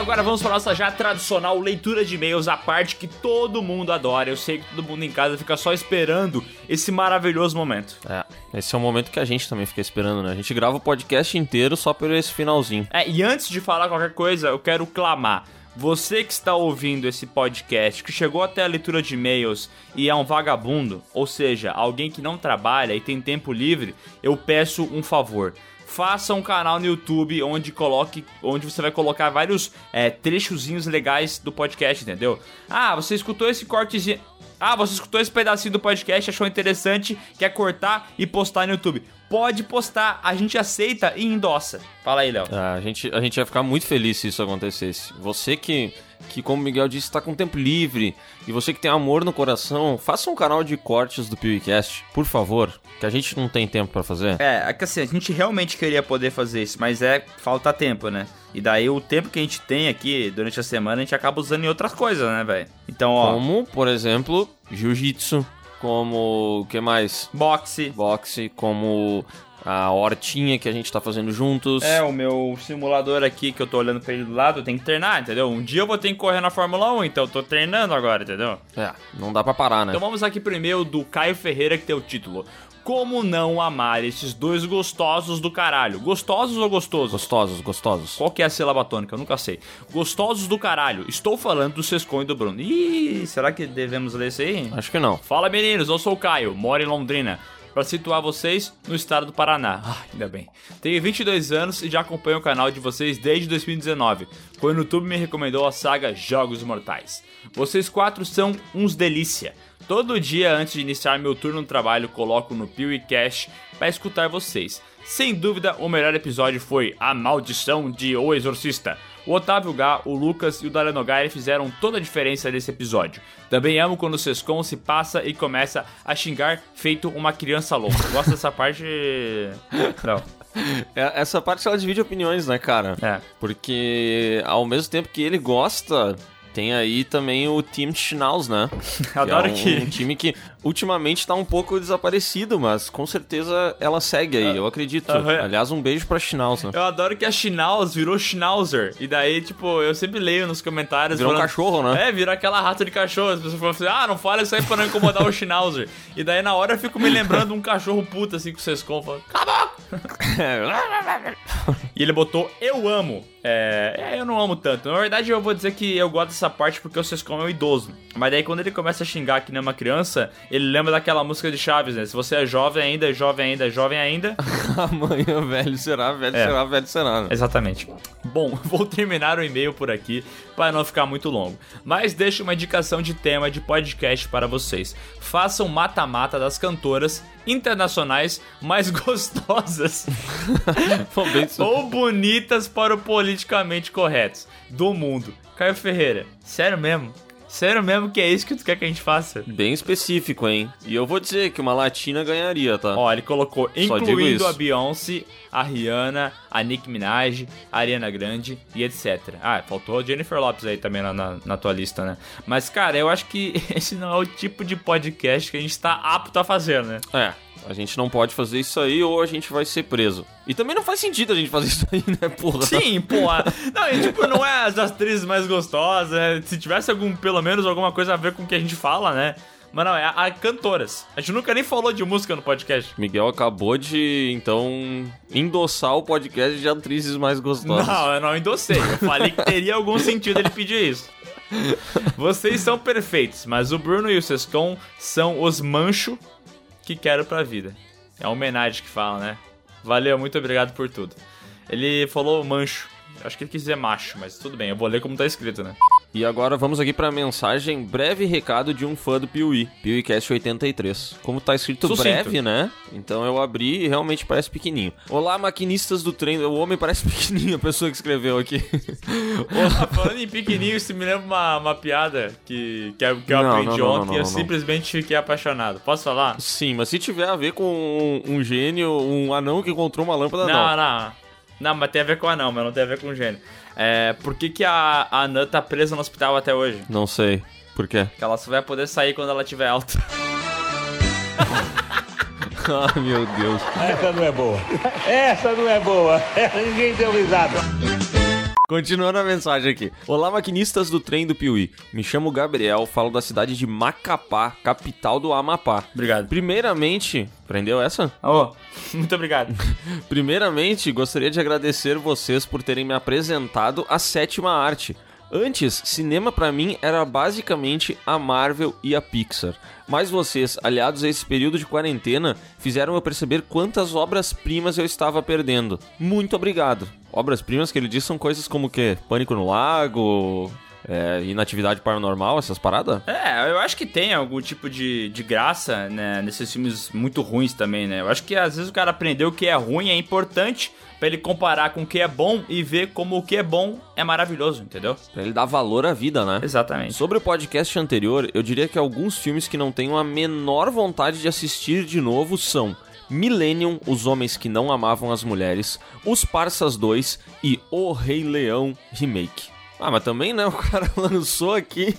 agora vamos para nossa já tradicional leitura de e-mails, a parte que todo mundo adora. Eu sei que todo mundo em casa fica só esperando esse maravilhoso momento. É, esse é o momento que a gente também fica esperando, né? A gente grava o podcast inteiro só por esse finalzinho. É, e antes de falar qualquer coisa, eu quero clamar. Você que está ouvindo esse podcast, que chegou até a leitura de e-mails e é um vagabundo, ou seja, alguém que não trabalha e tem tempo livre, eu peço um favor. Faça um canal no YouTube onde coloque, onde você vai colocar vários é, trechozinhos legais do podcast, entendeu? Ah, você escutou esse cortezinho. Ah, você escutou esse pedacinho do podcast, achou interessante, quer cortar e postar no YouTube. Pode postar, a gente aceita e endossa. Fala aí, Léo. Ah, a, gente, a gente ia ficar muito feliz se isso acontecesse. Você que, que como o Miguel disse, está com tempo livre e você que tem amor no coração, faça um canal de cortes do PewCast, por favor, que a gente não tem tempo pra fazer. É, é que assim, a gente realmente queria poder fazer isso, mas é falta tempo, né? E daí o tempo que a gente tem aqui durante a semana, a gente acaba usando em outras coisas, né, velho? Então, ó. Como, por exemplo, jiu-jitsu, como o que mais? Boxe. Boxe, como a hortinha que a gente tá fazendo juntos. É, o meu simulador aqui que eu tô olhando pra ele do lado, eu tenho que treinar, entendeu? Um dia eu vou ter que correr na Fórmula 1, então eu tô treinando agora, entendeu? É, não dá pra parar, né? Então vamos aqui primeiro do Caio Ferreira, que tem o título. Como não amar esses dois gostosos do caralho? Gostosos ou gostosos? Gostosos, gostosos. Qual que é a sílaba tônica? Eu nunca sei. Gostosos do caralho. Estou falando do Sescon e do Bruno. Ih, será que devemos ler isso aí? Acho que não. Fala meninos, eu sou o Caio, moro em Londrina. Pra situar vocês no estado do Paraná. Ah, ainda bem. Tenho 22 anos e já acompanho o canal de vocês desde 2019, quando o YouTube me recomendou a saga Jogos Mortais. Vocês quatro são uns delícia. Todo dia antes de iniciar meu turno no trabalho, coloco no PewCast para escutar vocês. Sem dúvida, o melhor episódio foi A Maldição de O Exorcista. O Otávio Gá, o Lucas e o Dale Nogari fizeram toda a diferença nesse episódio. Também amo quando o Sescon se passa e começa a xingar feito uma criança louca. Gosto dessa parte. Não. É, Essa parte ela divide opiniões, né, cara? É. Porque ao mesmo tempo que ele gosta, tem aí também o time Schnauz, né? Adoro é um, que- um time que ultimamente tá um pouco desaparecido, mas com certeza ela segue aí, eu acredito. Aham. Aliás, um beijo pra Schnauz, né? Eu adoro que a Schnauz virou Schnauzer. E daí, tipo, eu sempre leio nos comentários. Virou um falando- cachorro, né? É, virou aquela rata de cachorro. As pessoas falam assim: ah, não fala isso aí pra não incomodar o Schnauzer. E daí, na hora, eu fico me lembrando um cachorro puta assim com o Sescon. Falando, Cala! E ele botou Eu amo. É, é, eu não amo tanto. Na verdade, eu vou dizer que eu gosto dessa parte porque o Sescom é um idoso. Mas daí, quando ele começa a xingar que nem uma criança, ele lembra daquela música de Chaves, né? Se você é jovem ainda, jovem ainda, jovem ainda. Amanhã velho será, velho É. será, velho será. Né? Exatamente. Bom, vou terminar o e-mail por aqui para não ficar muito longo. Mas deixo uma indicação de tema de podcast para vocês. Façam mata-mata das cantoras internacionais mais gostosas ou bonitas para o politicamente corretos do mundo. Caio Ferreira, sério mesmo? Sério mesmo que é isso que tu quer que a gente faça? Bem específico, hein? E eu vou dizer que uma latina ganharia, tá? Ó, ele colocou Só incluindo a Beyoncé, a Rihanna, a Nicki Minaj, a Ariana Grande e etc. Ah, faltou a Jennifer Lopes aí também na, na, na tua lista, né? Mas, cara, eu acho que esse não é o tipo de podcast que a gente tá apto a fazer, né? É, a gente não pode fazer isso aí ou a gente vai ser preso. E também não faz sentido a gente fazer isso aí, né, porra? Sim, pô. Não, e, tipo, não é as atrizes mais gostosas, né? Se tivesse algum, pelo menos alguma coisa a ver com o que a gente fala, né? Mas não, é a, a cantoras. A gente nunca nem falou de música no podcast. Miguel acabou de, então, endossar o podcast de atrizes mais gostosas. Não, eu não endossei. Eu falei que teria algum sentido ele pedir isso. Vocês são perfeitos, mas o Bruno e o Sescon são os mancho que quero pra vida. É a homenagem que fala, né? Valeu, muito obrigado por tudo. Ele falou mancho. Acho que ele quis dizer macho, mas tudo bem, eu vou ler como tá escrito, né? E agora vamos aqui pra mensagem, breve recado de um fã do Piuí, PiuíCast 83. Como tá escrito Sucinto. breve, né? Então eu abri e realmente parece pequenininho. Olá, maquinistas do trem. O homem parece pequenininho, a pessoa que escreveu aqui. Ah, Falando em pequenininho, isso me lembra uma, uma piada que, que, eu- que eu aprendi não, não, ontem não, e eu simplesmente fiquei apaixonado. Posso falar? Sim, mas se tiver a ver com um, um gênio, um anão que encontrou uma lâmpada, não. Não, não. Não, mas tem a ver com a não, mas não tem a ver com o gênio. É, por que, que a, a Anã tá presa no hospital até hoje? Não sei. Por quê? Que ela só vai poder sair quando ela tiver alta. ah, meu Deus. Essa não é boa. Essa não é boa. Ninguém deu risada. Continuando a mensagem aqui. Olá, maquinistas do trem do Piuí. Me chamo Gabriel, falo da cidade de Macapá, capital do Amapá. Obrigado. Primeiramente, prendeu essa? Oh, muito obrigado. Primeiramente, gostaria de agradecer vocês por terem me apresentado a sétima arte. Antes, cinema pra mim era basicamente a Marvel e a Pixar. Mas vocês, aliados a esse período de quarentena, fizeram eu perceber quantas obras-primas eu estava perdendo. Muito obrigado. Obras-primas que ele diz são coisas como o quê? Pânico no Lago, é, Inatividade Paranormal, essas paradas? É, eu acho que tem algum tipo de, de graça, né, nesses filmes muito ruins também, né? Eu acho que às vezes o cara aprendeu o que é ruim é importante pra ele comparar com o que é bom e ver como o que é bom é maravilhoso, entendeu? Pra ele dar valor à vida, né? Exatamente. Sobre o podcast anterior, eu diria que alguns filmes que não tenho a menor vontade de assistir de novo são Millennium, Os Homens que Não Amavam as Mulheres, Os Parsas 2 e O Rei Leão Remake. Ah, mas também, né? O cara lançou aqui,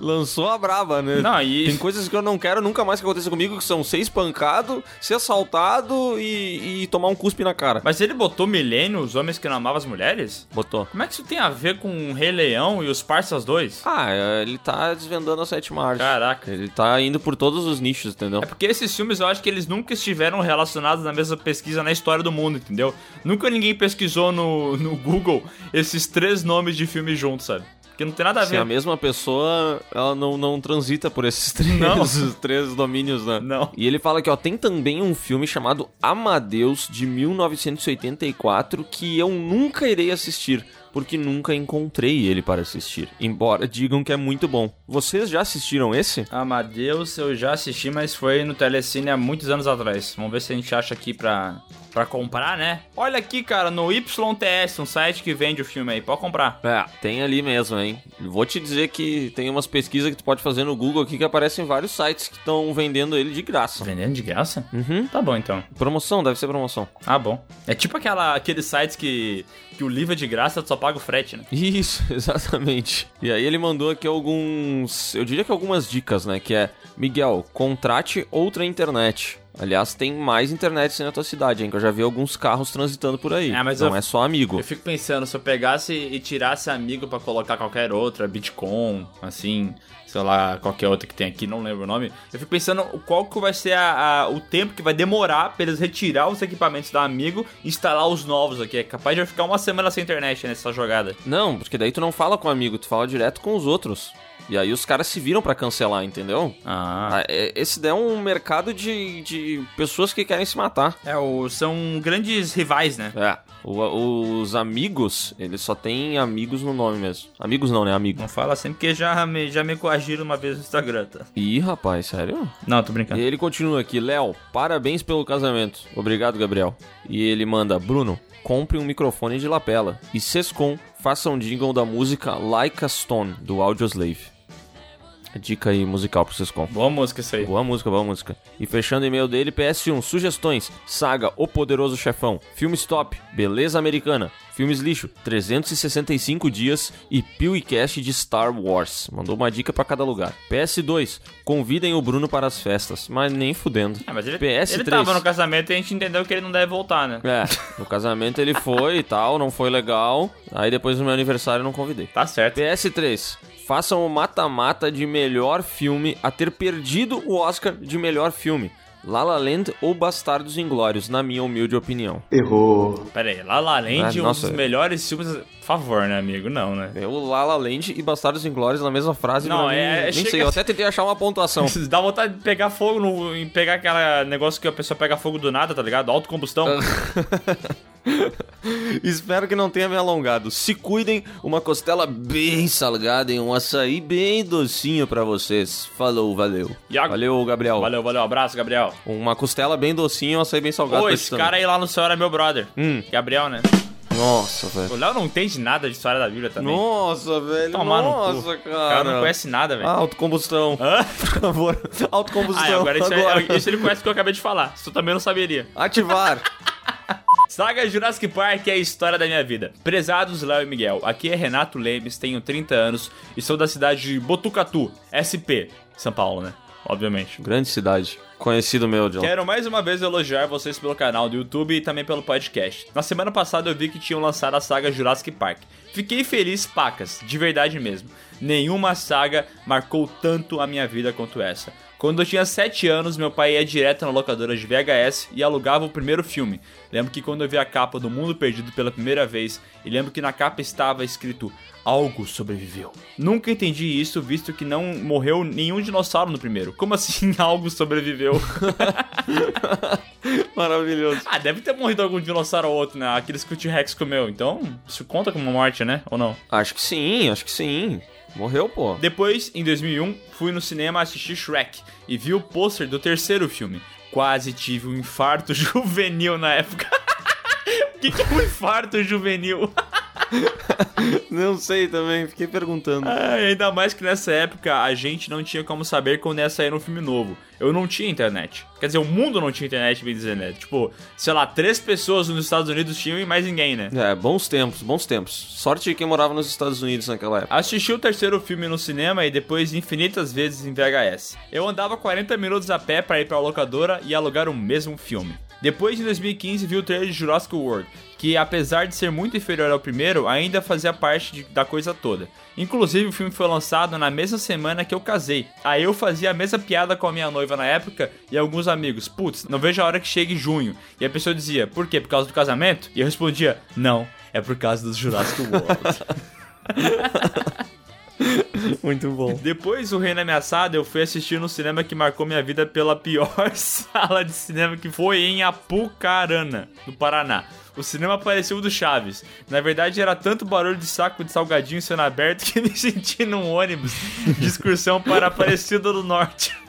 lançou a braba, né? Não, e- Tem coisas que eu não quero nunca mais que aconteça comigo, que são ser espancado, ser assaltado e, e tomar um cuspe na cara. Mas ele botou Milênio, os homens que não amavam as mulheres? Botou. Como é que isso tem a ver com o Rei Leão e os Parsas 2? Ah, é, ele tá desvendando a sétima arte. Caraca. Ele tá indo por todos os nichos, entendeu? É porque esses filmes eu acho que eles nunca estiveram relacionados na mesma pesquisa na história do mundo, entendeu? Nunca ninguém pesquisou no, no Google esses três nomes de filmes juntos, sabe? Porque não tem nada a Se ver. a mesma pessoa, ela não, não transita por esses três, Não. três domínios, né? Não. E ele fala que, ó, tem também um filme chamado Amadeus, de 1984, que eu nunca irei assistir, porque nunca encontrei ele para assistir. Embora digam que é muito bom. Vocês já assistiram esse? Amadeus eu já assisti, mas foi no Telecine há muitos anos atrás. Vamos ver se a gente acha aqui pra, pra comprar, né? Olha aqui, cara, no YTS, um site que vende o filme aí. Pode comprar. É, tem ali mesmo, hein? Vou te dizer que tem umas pesquisas que tu pode fazer no Google aqui que aparecem vários sites que estão vendendo ele de graça. Vendendo de graça? Uhum. Tá bom, então. Promoção, deve ser promoção. Ah, bom. É tipo aquela, aqueles sites que, que o livro é de graça, tu só paga o frete, né? Isso, exatamente. E aí ele mandou aqui alguns, eu diria que algumas dicas, né? Que é, Miguel, contrate outra internet. Aliás, tem mais internet na tua cidade, hein? Que eu já vi alguns carros transitando por aí. É, mas Não eu- é só amigo. Eu fico pensando, se eu pegasse e tirasse amigo pra colocar qualquer outra, Bitcoin, assim, sei lá, qualquer outra que tem aqui, não lembro o nome, eu fico pensando qual que vai ser a- a- o tempo que vai demorar pra eles retirar os equipamentos da amigo e instalar os novos aqui. É capaz de ficar uma semana sem internet nessa jogada. Não, porque daí tu não fala com o amigo, tu fala direto com os outros. E aí os caras se viram pra cancelar, entendeu? Ah. é- Esse daí é um mercado de, de pessoas que querem se matar. É, o, são grandes rivais, né? É. O- os amigos, eles só têm amigos no nome mesmo. Amigos não, né? Amigo. Não fala assim porque já me, já me coagiram uma vez no Instagram, tá? Ih, rapaz, sério? Não, tô brincando. E ele continua aqui, Léo, parabéns pelo casamento. Obrigado, Gabriel. E ele manda, Bruno, compre um microfone de lapela. E Sescom, faça um jingle da música Like a Stone, do Audioslave. Dica aí musical pro Sescom. Boa música isso aí. Boa música, boa música. E fechando o e-mail dele, PS1, sugestões, Saga, O Poderoso Chefão, Filmes Top, Beleza Americana, Filmes Lixo, 365 Dias e PewCast de Star Wars. Mandou uma dica pra cada lugar. PS2, convidem o Bruno para as festas, mas nem fudendo. Ah, mas ele, PS3. ele tava no casamento e a gente entendeu que ele não deve voltar, né? É, no casamento ele foi e tal, não foi legal. Aí depois no meu aniversário eu não convidei. Tá certo. PS3. Façam o mata-mata de melhor filme a ter perdido o Oscar de melhor filme. La La Land ou Bastardos Inglórios, na minha humilde opinião. Errou. Pera aí, La La Land, Ah, um nossa. dos melhores filmes... Por favor, né, amigo? Não, né? É o La La Land e Bastardos Inglórios na mesma frase. Não, mim, é- Nem chega- sei, eu até tentei achar uma pontuação. Dá vontade de pegar fogo, no, em pegar aquele negócio que a pessoa pega fogo do nada, tá ligado? Autocombustão. Espero que não tenha me alongado. Se cuidem, uma costela bem salgada e um açaí bem docinho pra vocês. Falou, valeu. Iago. Valeu, Gabriel. Valeu, valeu. Abraço, Gabriel. Uma costela bem docinha e um açaí bem salgado Ô, pra esse também. cara aí lá no céu era meu brother. Hum. Gabriel, né? Nossa, velho. O Léo não entende nada de história da Bíblia também. Nossa, velho. Tomar no Nossa, cara. O cara não conhece nada, velho. Autocombustão. Hã? Por favor. Autocombustão. Ah, agora isso, é- isso ele conhece o que eu acabei de falar. Isso também não saberia. Ativar. Saga Jurassic Park é a história da minha vida. Prezados Léo e Miguel, aqui é Renato Lemes, tenho 30 anos e sou da cidade de Botucatu, SP, São Paulo, né? Obviamente. Grande cidade. Conhecido meu, John. Quero mais uma vez elogiar vocês pelo canal do YouTube e também pelo podcast. Na semana passada eu vi que tinham lançado a saga Jurassic Park. Fiquei feliz, pacas, de verdade mesmo. Nenhuma saga marcou tanto a minha vida quanto essa. Quando eu tinha 7 anos, meu pai ia direto na locadora de VHS e alugava o primeiro filme. Lembro que quando eu vi a capa do Mundo Perdido pela primeira vez, e lembro que na capa estava escrito Algo sobreviveu. Nunca entendi isso, visto que não morreu nenhum dinossauro no primeiro. Como assim algo sobreviveu? Maravilhoso. Ah, deve ter morrido algum dinossauro ou outro, né? Aqueles que o T-Rex comeu. Então, isso conta como morte, né? Ou não? Acho que sim, acho que sim. Morreu, pô. Depois, em 2001, fui no cinema assistir Shrek e vi o pôster do terceiro filme. Quase tive um infarto juvenil na época. O que, que é um infarto juvenil? Não sei também, fiquei perguntando. Ainda mais que nessa época a gente não tinha como saber quando ia sair um filme novo. Eu não tinha internet. Quer dizer, o mundo não tinha internet, bem dizer, né? Tipo, sei lá, três pessoas nos Estados Unidos tinham e mais ninguém, né? É, bons tempos, bons tempos. Sorte de quem morava nos Estados Unidos naquela época. Assisti o terceiro filme no cinema e depois infinitas vezes em VHS. Eu andava 40 minutos a pé para ir pra locadora e alugar o mesmo filme. Depois, em 2015, vi o trailer de Jurassic World, que apesar de ser muito inferior ao primeiro, ainda fazia parte de- da coisa toda. Inclusive, o filme foi lançado na mesma semana que eu casei. Aí eu fazia a mesma piada com a minha noiva na época e alguns amigos. Putz, não vejo a hora que chegue junho. E a pessoa dizia, por quê? Por causa do casamento? E eu respondia, não, é por causa do Jurassic World. Muito bom. Depois, o Reino Ameaçado, eu fui assistir no cinema que marcou minha vida pela pior sala de cinema que foi em Apucarana, no Paraná. O cinema parecia o do Chaves. Na verdade, era tanto barulho de saco de salgadinho sendo aberto que me senti num ônibus de excursão para Aparecida do Norte.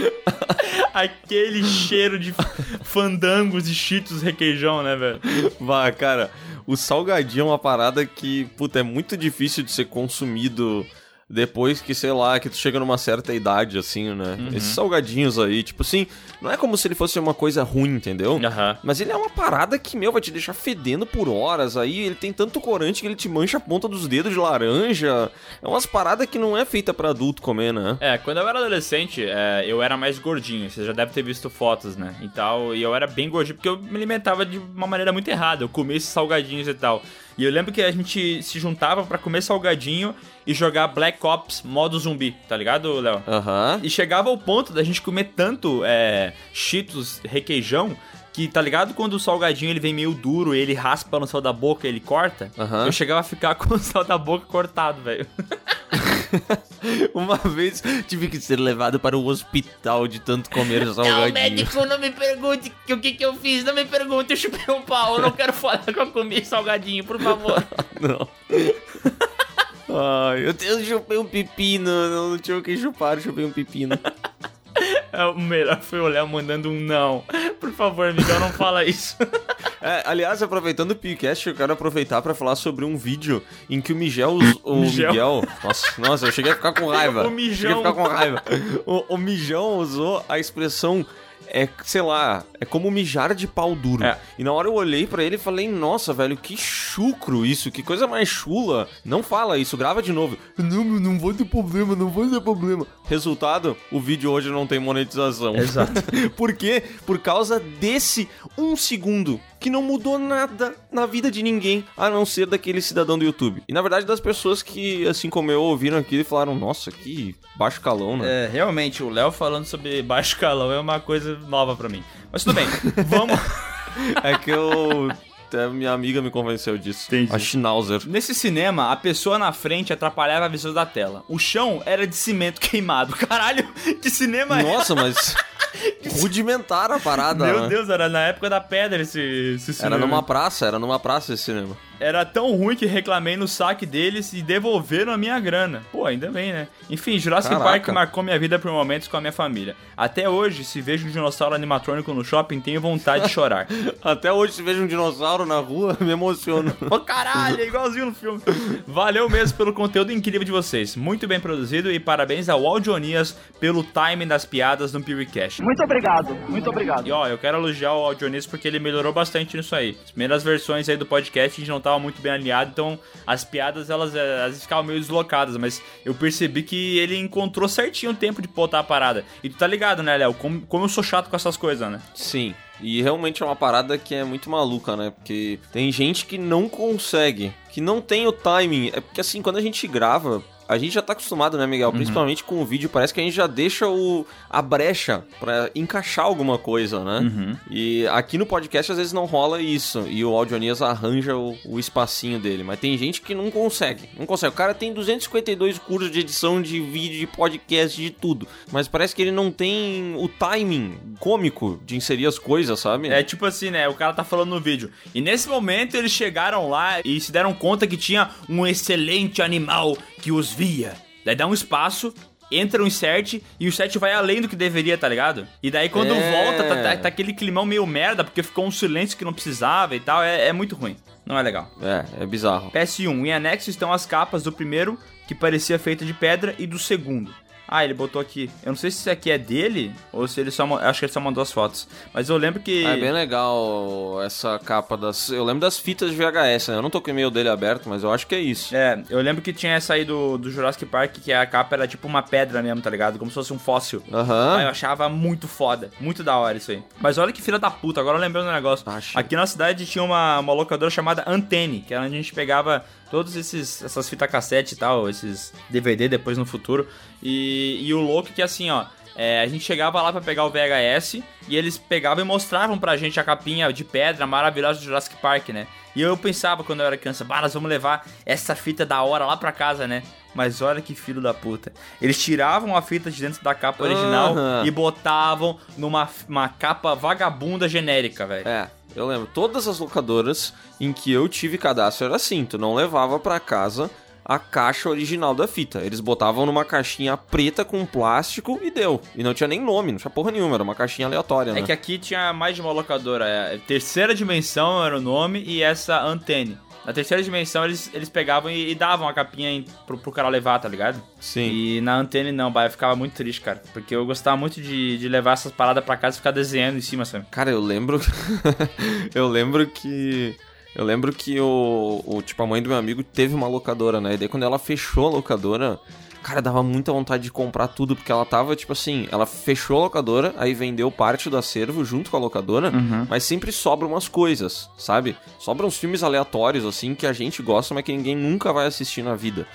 Aquele cheiro de fandangos e cheetos requeijão, né, velho? Vá, cara, o salgadinho é uma parada que, puta, é muito difícil de ser consumido depois que, sei lá, que tu chega numa certa idade, assim, né? Uhum. Esses salgadinhos aí, tipo assim, não é como se ele fosse uma coisa ruim, entendeu? Mas ele é uma parada que, meu, vai te deixar fedendo por horas. Aí ele tem tanto corante que ele te mancha a ponta dos dedos de laranja. É umas paradas que não é feita pra adulto comer, né? É, quando eu era adolescente, é, eu era mais gordinho. Você já deve ter visto fotos, né? E tal. E eu era bem gordinho porque eu me alimentava de uma maneira muito errada. Eu comia esses salgadinhos e tal. E eu lembro que a gente se juntava pra comer salgadinho e jogar Black Ops modo zumbi, tá ligado, Léo? Aham. E chegava ao ponto da gente comer tanto é, Cheetos requeijão que, tá ligado? Quando o salgadinho ele vem meio duro, ele raspa no céu da boca e ele corta. Aham. Eu chegava a ficar com o céu da boca cortado, velho. Uma vez tive que ser levado para o hospital de tanto comer salgadinho. não me pergunte o que, que eu fiz, não me pergunte, eu chupei um pau, eu não quero falar que eu comi salgadinho, por favor. Não. Ai, eu, eu chupei um pepino, não, não tinha o que chupar, eu chupei um pepino. É, o melhor foi o Léo mandando um não. Por favor, Miguel, não fala isso. É, aliás, aproveitando o podcast, eu quero aproveitar pra falar sobre um vídeo em que o Miguel... O Miguel. Miguel... Nossa, nossa, eu cheguei a ficar com raiva. O Mijão. Cheguei a ficar com raiva. O, o Mijão usou a expressão... É, sei lá, é como mijar de pau duro. É. E na hora eu olhei pra ele e falei, nossa, velho, que chucro isso, que coisa mais chula. Não fala isso, grava de novo. Não, não vai ter problema, não vai ter problema. Resultado, o vídeo hoje não tem monetização. Exato. Por quê? Por causa desse um segundo que não mudou nada na vida de ninguém, a não ser daquele cidadão do YouTube. E na verdade das pessoas que, assim como eu, ouviram aquilo e falaram, nossa, que baixo calão, né? É, realmente, o Léo falando sobre baixo calão é uma coisa nova pra mim. Mas tudo bem, vamos... É que eu... Até minha amiga me convenceu disso. Entendi. A Schnauzer. Nesse cinema, a pessoa na frente atrapalhava a visão da tela. O chão era de cimento queimado. Caralho, que cinema é? Nossa, mas... Rudimentar a parada, Meu né? Deus, era na época da pedra esse, esse cinema. Era numa praça, era numa praça esse cinema. Era tão ruim que reclamei no saque deles e devolveram a minha grana. Pô, ainda bem, né? Enfim, Jurassic Caraca. Park marcou minha vida por momentos com a minha família. Até hoje, se vejo um dinossauro animatrônico no shopping, tenho vontade de chorar. Até hoje, se vejo um dinossauro na rua, me emociono. Ô caralho, é igualzinho no filme. Valeu mesmo pelo conteúdo incrível de vocês. Muito bem produzido e parabéns ao Audionias pelo timing das piadas no PewCast. Muito obrigado, muito obrigado. E ó, eu quero elogiar o Audionias porque ele melhorou bastante nisso aí. As primeiras versões aí do podcast a gente não muito bem alinhado, então as piadas elas, eh, elas ficavam meio deslocadas, mas eu percebi que ele encontrou certinho o tempo de botar a parada. E tu tá ligado, né, Léo? Como, como eu sou chato com essas coisas, né? Sim. E realmente é uma parada que é muito maluca, né? Porque tem gente que não consegue, que não tem o timing. É porque assim, quando a gente grava, a gente já tá acostumado, né, Miguel? Principalmente com o vídeo, parece que a gente já deixa o, a brecha pra encaixar alguma coisa, né? Uhum. E aqui no podcast às vezes não rola isso. E o Audionias arranja o, o espacinho dele. Mas tem gente que não consegue. Não consegue. O cara tem 252 cursos de edição de vídeo, de podcast, de tudo. Mas parece que ele não tem o timing cômico de inserir as coisas, sabe? É tipo assim, né? O cara tá falando no vídeo. E nesse momento eles chegaram lá e se deram conta que tinha um excelente animal que os via. Daí dá um espaço, entra um insert e o insert vai além do que deveria, tá ligado? E daí quando É. volta, tá, tá- tá aquele climão meio merda, porque ficou um silêncio que não precisava e tal. É, é muito ruim. Não é legal. É, é bizarro. PS1. Em anexo estão as capas do primeiro, que parecia feita de pedra, e do segundo. Ah, ele botou aqui. Eu não sei se isso aqui é dele ou se ele só. Acho que ele só mandou as fotos. Mas eu lembro que. Ah, é bem legal essa capa das. Eu lembro das fitas de VHS, né? Eu não tô com o e-mail dele aberto, mas eu acho que é isso. É, eu lembro que tinha essa aí do, do Jurassic Park, que a capa era tipo uma pedra mesmo, tá ligado? Como se fosse um fóssil. Aham. Aí eu achava muito foda. Muito da hora isso aí. Mas olha que filha da puta, agora eu lembrei do negócio. Aqui na cidade tinha uma, uma locadora chamada Antenne, que era onde a gente pegava todos esses essas fitas cassete e tal, esses DVD depois no futuro. E, e o louco é que assim, ó. é, a gente chegava lá pra pegar o VHS e eles pegavam e mostravam pra gente a capinha de pedra maravilhosa do Jurassic Park, né? E eu pensava quando eu era criança, bah, nós vamos levar essa fita da hora lá pra casa, né? Mas olha que filho da puta. Eles tiravam a fita de dentro da capa original Aham. e botavam numa uma capa vagabunda genérica, velho. É, eu lembro. Todas as locadoras em que eu tive cadastro era assim: tu não levava pra casa a caixa original da fita. Eles botavam numa caixinha preta com plástico e deu. E não tinha nem nome, não tinha porra nenhuma, era uma caixinha aleatória, É né? que aqui tinha mais de uma locadora. É, terceira dimensão era o nome e essa antenne. Na terceira dimensão eles, eles pegavam e, e davam a capinha em- pro, pro cara levar, tá ligado? Sim. E na antenne não, bah, eu ficava muito triste, cara. Porque eu gostava muito de, de levar essas paradas pra casa e ficar desenhando em cima, sabe? Cara, eu lembro. eu lembro que. Eu lembro que o, o. Tipo, a mãe do meu amigo teve uma locadora, né? E daí quando ela fechou a locadora. Cara, dava muita vontade de comprar tudo, porque ela tava, tipo assim, ela fechou a locadora, aí vendeu parte do acervo junto com a locadora, Uhum. mas sempre sobram umas coisas, sabe? Sobram uns filmes aleatórios, assim, que a gente gosta, mas que ninguém nunca vai assistir na vida.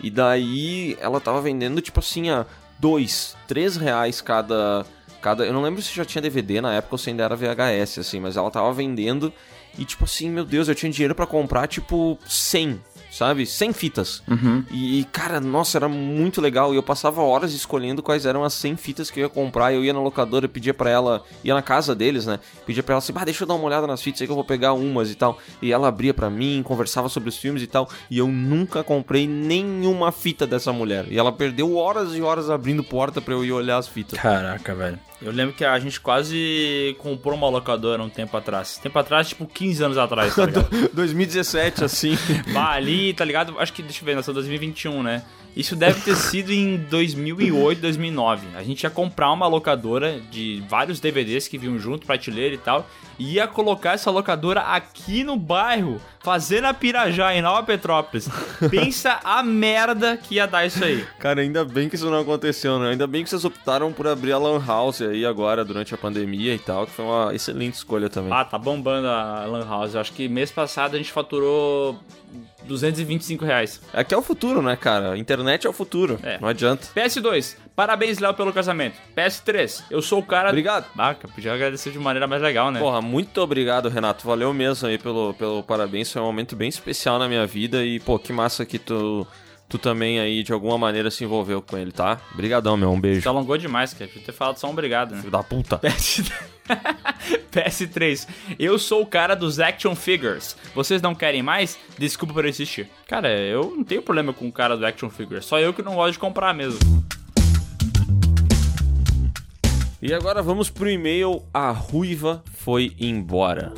E daí ela tava vendendo, tipo assim, a dois, três reais cada. cada. Eu não lembro se já tinha DVD na época ou se ainda era VHS, assim, mas ela tava vendendo. E tipo assim, meu Deus, eu tinha dinheiro pra comprar, tipo, 100, sabe? 100 fitas. Uhum. E, cara, nossa, era muito legal. E eu passava horas escolhendo quais eram as 100 fitas que eu ia comprar. Eu ia na locadora, pedia pra ela, ia na casa deles, né? Pedia pra ela assim, bah, deixa eu dar uma olhada nas fitas aí que eu vou pegar umas e tal. E ela abria pra mim, conversava sobre os filmes e tal. E eu nunca comprei nenhuma fita dessa mulher. E ela perdeu horas e horas abrindo porta pra eu ir olhar as fitas. Caraca, velho. Eu lembro que a gente quase comprou uma locadora um tempo atrás. Tempo atrás, tipo 15 anos atrás, tá ligado? 2017, assim. Bah, ali, tá ligado? Acho que, deixa eu ver, em 2021, né? Isso deve ter sido em 2008, 2009. A gente ia comprar uma locadora de vários DVDs que vinham junto, prateleira e tal, e ia colocar essa locadora aqui no bairro, fazendo a Pirajá, em Nova Petrópolis. Pensa a merda que ia dar isso aí. Cara, ainda bem que isso não aconteceu, né? Ainda bem que vocês optaram por abrir a Lan House aí agora, durante a pandemia e tal, que foi uma excelente escolha também. Ah, tá bombando a Lan House. Eu acho que mês passado a gente faturou 225 reais. Aqui é o futuro, né, cara? Internet é o futuro. É. Não adianta. PS2, parabéns, Léo, pelo casamento. PS3, eu sou o cara. Obrigado. Ah, podia agradecer de maneira mais legal, né? Porra, muito obrigado, Renato. Valeu mesmo aí pelo, pelo parabéns. Foi um momento bem especial na minha vida. E, pô, que massa que tu, tu também aí, de alguma maneira, se envolveu com ele, tá? Obrigadão, meu. Um beijo. Tu alongou demais, cara. Podia ter falado só um obrigado, né? Filho da puta. PS... PS3. Eu sou o cara dos action figures. Vocês não querem mais? Desculpa por existir. Cara, eu não tenho problema com o cara do action figure. Só eu que não gosto de comprar mesmo. E agora vamos pro e-mail A Ruiva Foi Embora.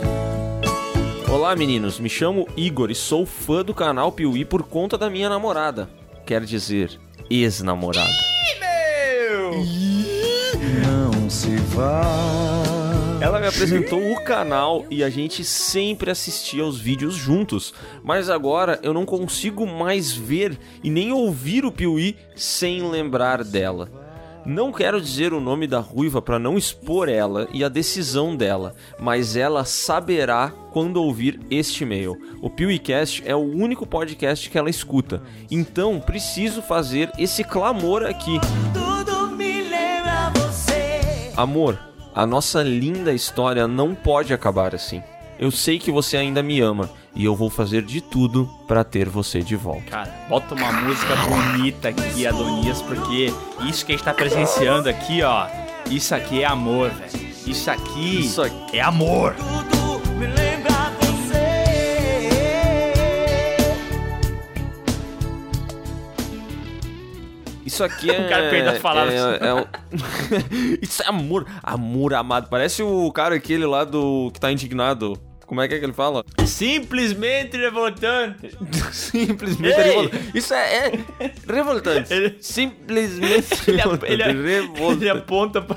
Olá meninos, me chamo Igor e sou fã do canal Piuí por conta da minha namorada. Quer dizer, ex-namorada. Não se vá. Ela me apresentou o canal e a gente sempre assistia os vídeos juntos, mas agora eu não consigo mais ver e nem ouvir o Piuí sem lembrar dela. Não quero dizer o nome da ruiva para não expor ela e a decisão dela, mas ela saberá quando ouvir este e-mail. O PeeWeeCast é o único podcast que ela escuta, então preciso fazer esse clamor aqui. Amor, a nossa linda história não pode acabar assim. Eu sei que você ainda me ama e eu vou fazer de tudo para ter você de volta. Cara, bota uma música bonita aqui, Adonias, porque isso que a gente tá presenciando aqui, ó, isso aqui é amor, velho. Isso aqui Isso aqui- é amor. Isso aqui é. O cara perdeu as palavras. É, é o- Isso é amor. Amor amado. Parece o cara aquele lá do. que tá indignado. Como é que é que ele fala? Simplesmente revoltante. Simplesmente Ei! revoltante. Isso é, é revoltante. Simplesmente Ele, revoltante. ele, revoltante. ele aponta pra.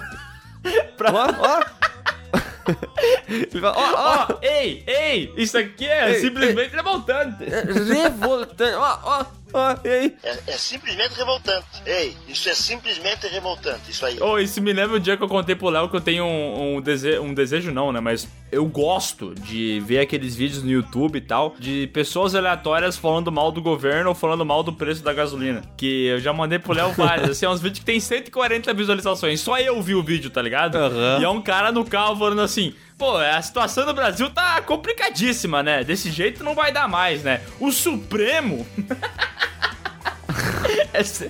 Ó, ó. Ele fala, ó, ó. Ó, ei, ei, isso aqui é Ei, simplesmente revoltante. Revoltante. Ó, ó, ó. E aí? É, é simplesmente revoltante. Ei, isso é simplesmente revoltante, isso aí. Oh, isso me lembra o dia que eu contei pro Léo que eu tenho um, um, dese um desejo, não, né? Mas eu gosto de ver aqueles vídeos no YouTube e tal, de pessoas aleatórias falando mal do governo ou falando mal do preço da gasolina. Que eu já mandei pro Léo vários. assim, é uns vídeos que tem 140 visualizações. Só eu vi o vídeo, tá ligado? Aham. E é um cara no carro falando assim. Pô, a situação do Brasil tá complicadíssima, né? Desse jeito não vai dar mais, né? O Supremo.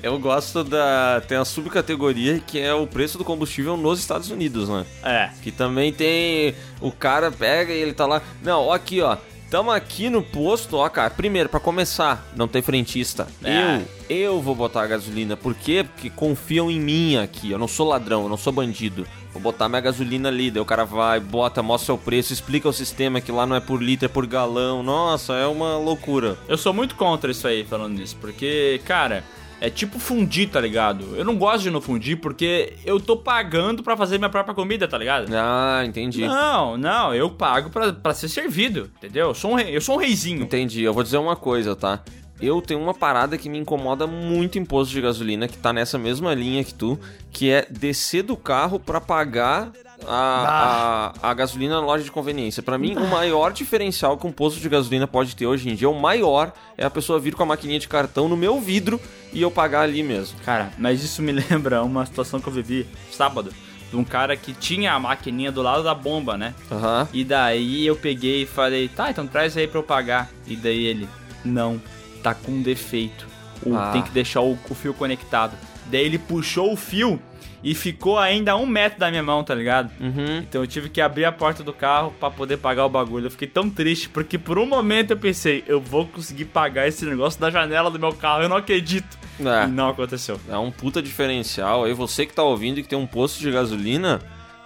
Eu gosto da. Tem a subcategoria que é o preço do combustível nos Estados Unidos, né? É. Que também tem. O cara pega e ele tá lá. Não, ó, aqui, ó. Tamo aqui no posto, ó, cara. Primeiro, pra começar, não tem frentista. É. Eu, eu vou botar a gasolina. Por quê? Porque confiam em mim aqui. Eu não sou ladrão, eu não sou bandido. Vou botar minha gasolina ali. Daí o cara vai, bota, mostra o preço, explica o sistema que lá não é por litro, é por galão. Nossa, é uma loucura. Eu sou muito contra isso aí, falando nisso, porque, cara, é tipo fundir, tá ligado? Eu não gosto de no fundir porque eu tô pagando pra fazer minha própria comida, tá ligado? Ah, entendi. Não, não, eu pago pra, pra ser servido, entendeu? Eu sou, um rei, eu sou um reizinho. Entendi. Eu vou dizer uma coisa, tá? Eu tenho uma parada que me incomoda muito em posto de gasolina, que tá nessa mesma linha que tu, que é descer do carro pra pagar a, a, a gasolina na loja de conveniência. Pra mim, o maior diferencial que um posto de gasolina pode ter hoje em dia, o maior, é a pessoa vir com a maquininha de cartão no meu vidro e eu pagar ali mesmo. Cara, mas isso me lembra uma situação que eu vivi sábado. De um cara que tinha a maquininha do lado da bomba, né? Aham. E daí eu peguei e falei, tá, então traz aí pra eu pagar. E daí ele, não, tá com defeito. Ah. Tem que deixar o, o fio conectado. Daí ele puxou o fio e ficou ainda a um metro da minha mão, tá ligado? Uhum. Então eu tive que abrir a porta do carro pra poder pagar o bagulho. Eu fiquei tão triste, porque por um momento eu pensei, eu vou conseguir pagar esse negócio da janela do meu carro, eu não acredito. É. E não aconteceu. É um puta diferencial. Aí você que tá ouvindo e que tem um posto de gasolina,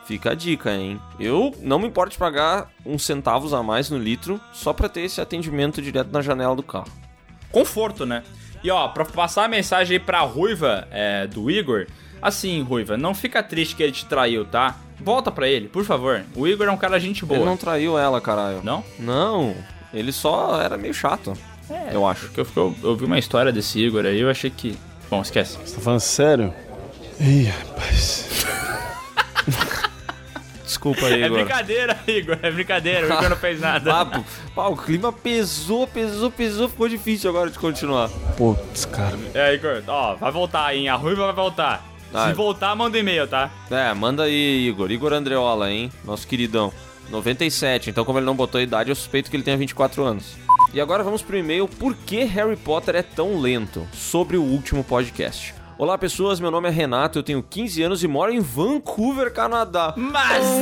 fica a dica, hein? Eu não me importo de pagar uns centavos a mais no litro só pra ter esse atendimento direto na janela do carro. Conforto, né? E ó, pra passar a mensagem aí pra Ruiva é, do Igor, assim, Ruiva, não fica triste que ele te traiu, tá? Volta pra ele, por favor. O Igor é um cara gente boa. Ele não traiu ela, caralho. Não? Não, ele só era meio chato. É, eu acho. Porque eu, eu, eu vi uma história desse Igor aí, eu achei que. Bom, esquece. Você tá falando sério? Ih, rapaz. Desculpa aí, É Igor. brincadeira, Igor, é brincadeira, o Igor não fez nada. Papo. Pá, o clima pesou, pesou, pesou, ficou difícil agora de continuar. Putz, cara. É, Igor, ó, vai voltar, hein? A Ruiva vai voltar. Vai. Se voltar, manda um e-mail, tá? É, manda aí, Igor. Igor Andreola, hein? Nosso queridão. 97, então como ele não botou a idade, eu suspeito que ele tenha 24 anos. E agora vamos pro e-mail Por que Harry Potter é tão lento? Sobre o último podcast. Olá pessoas, meu nome é Renato, eu tenho 15 anos e moro em Vancouver, Canadá. Mas Hum,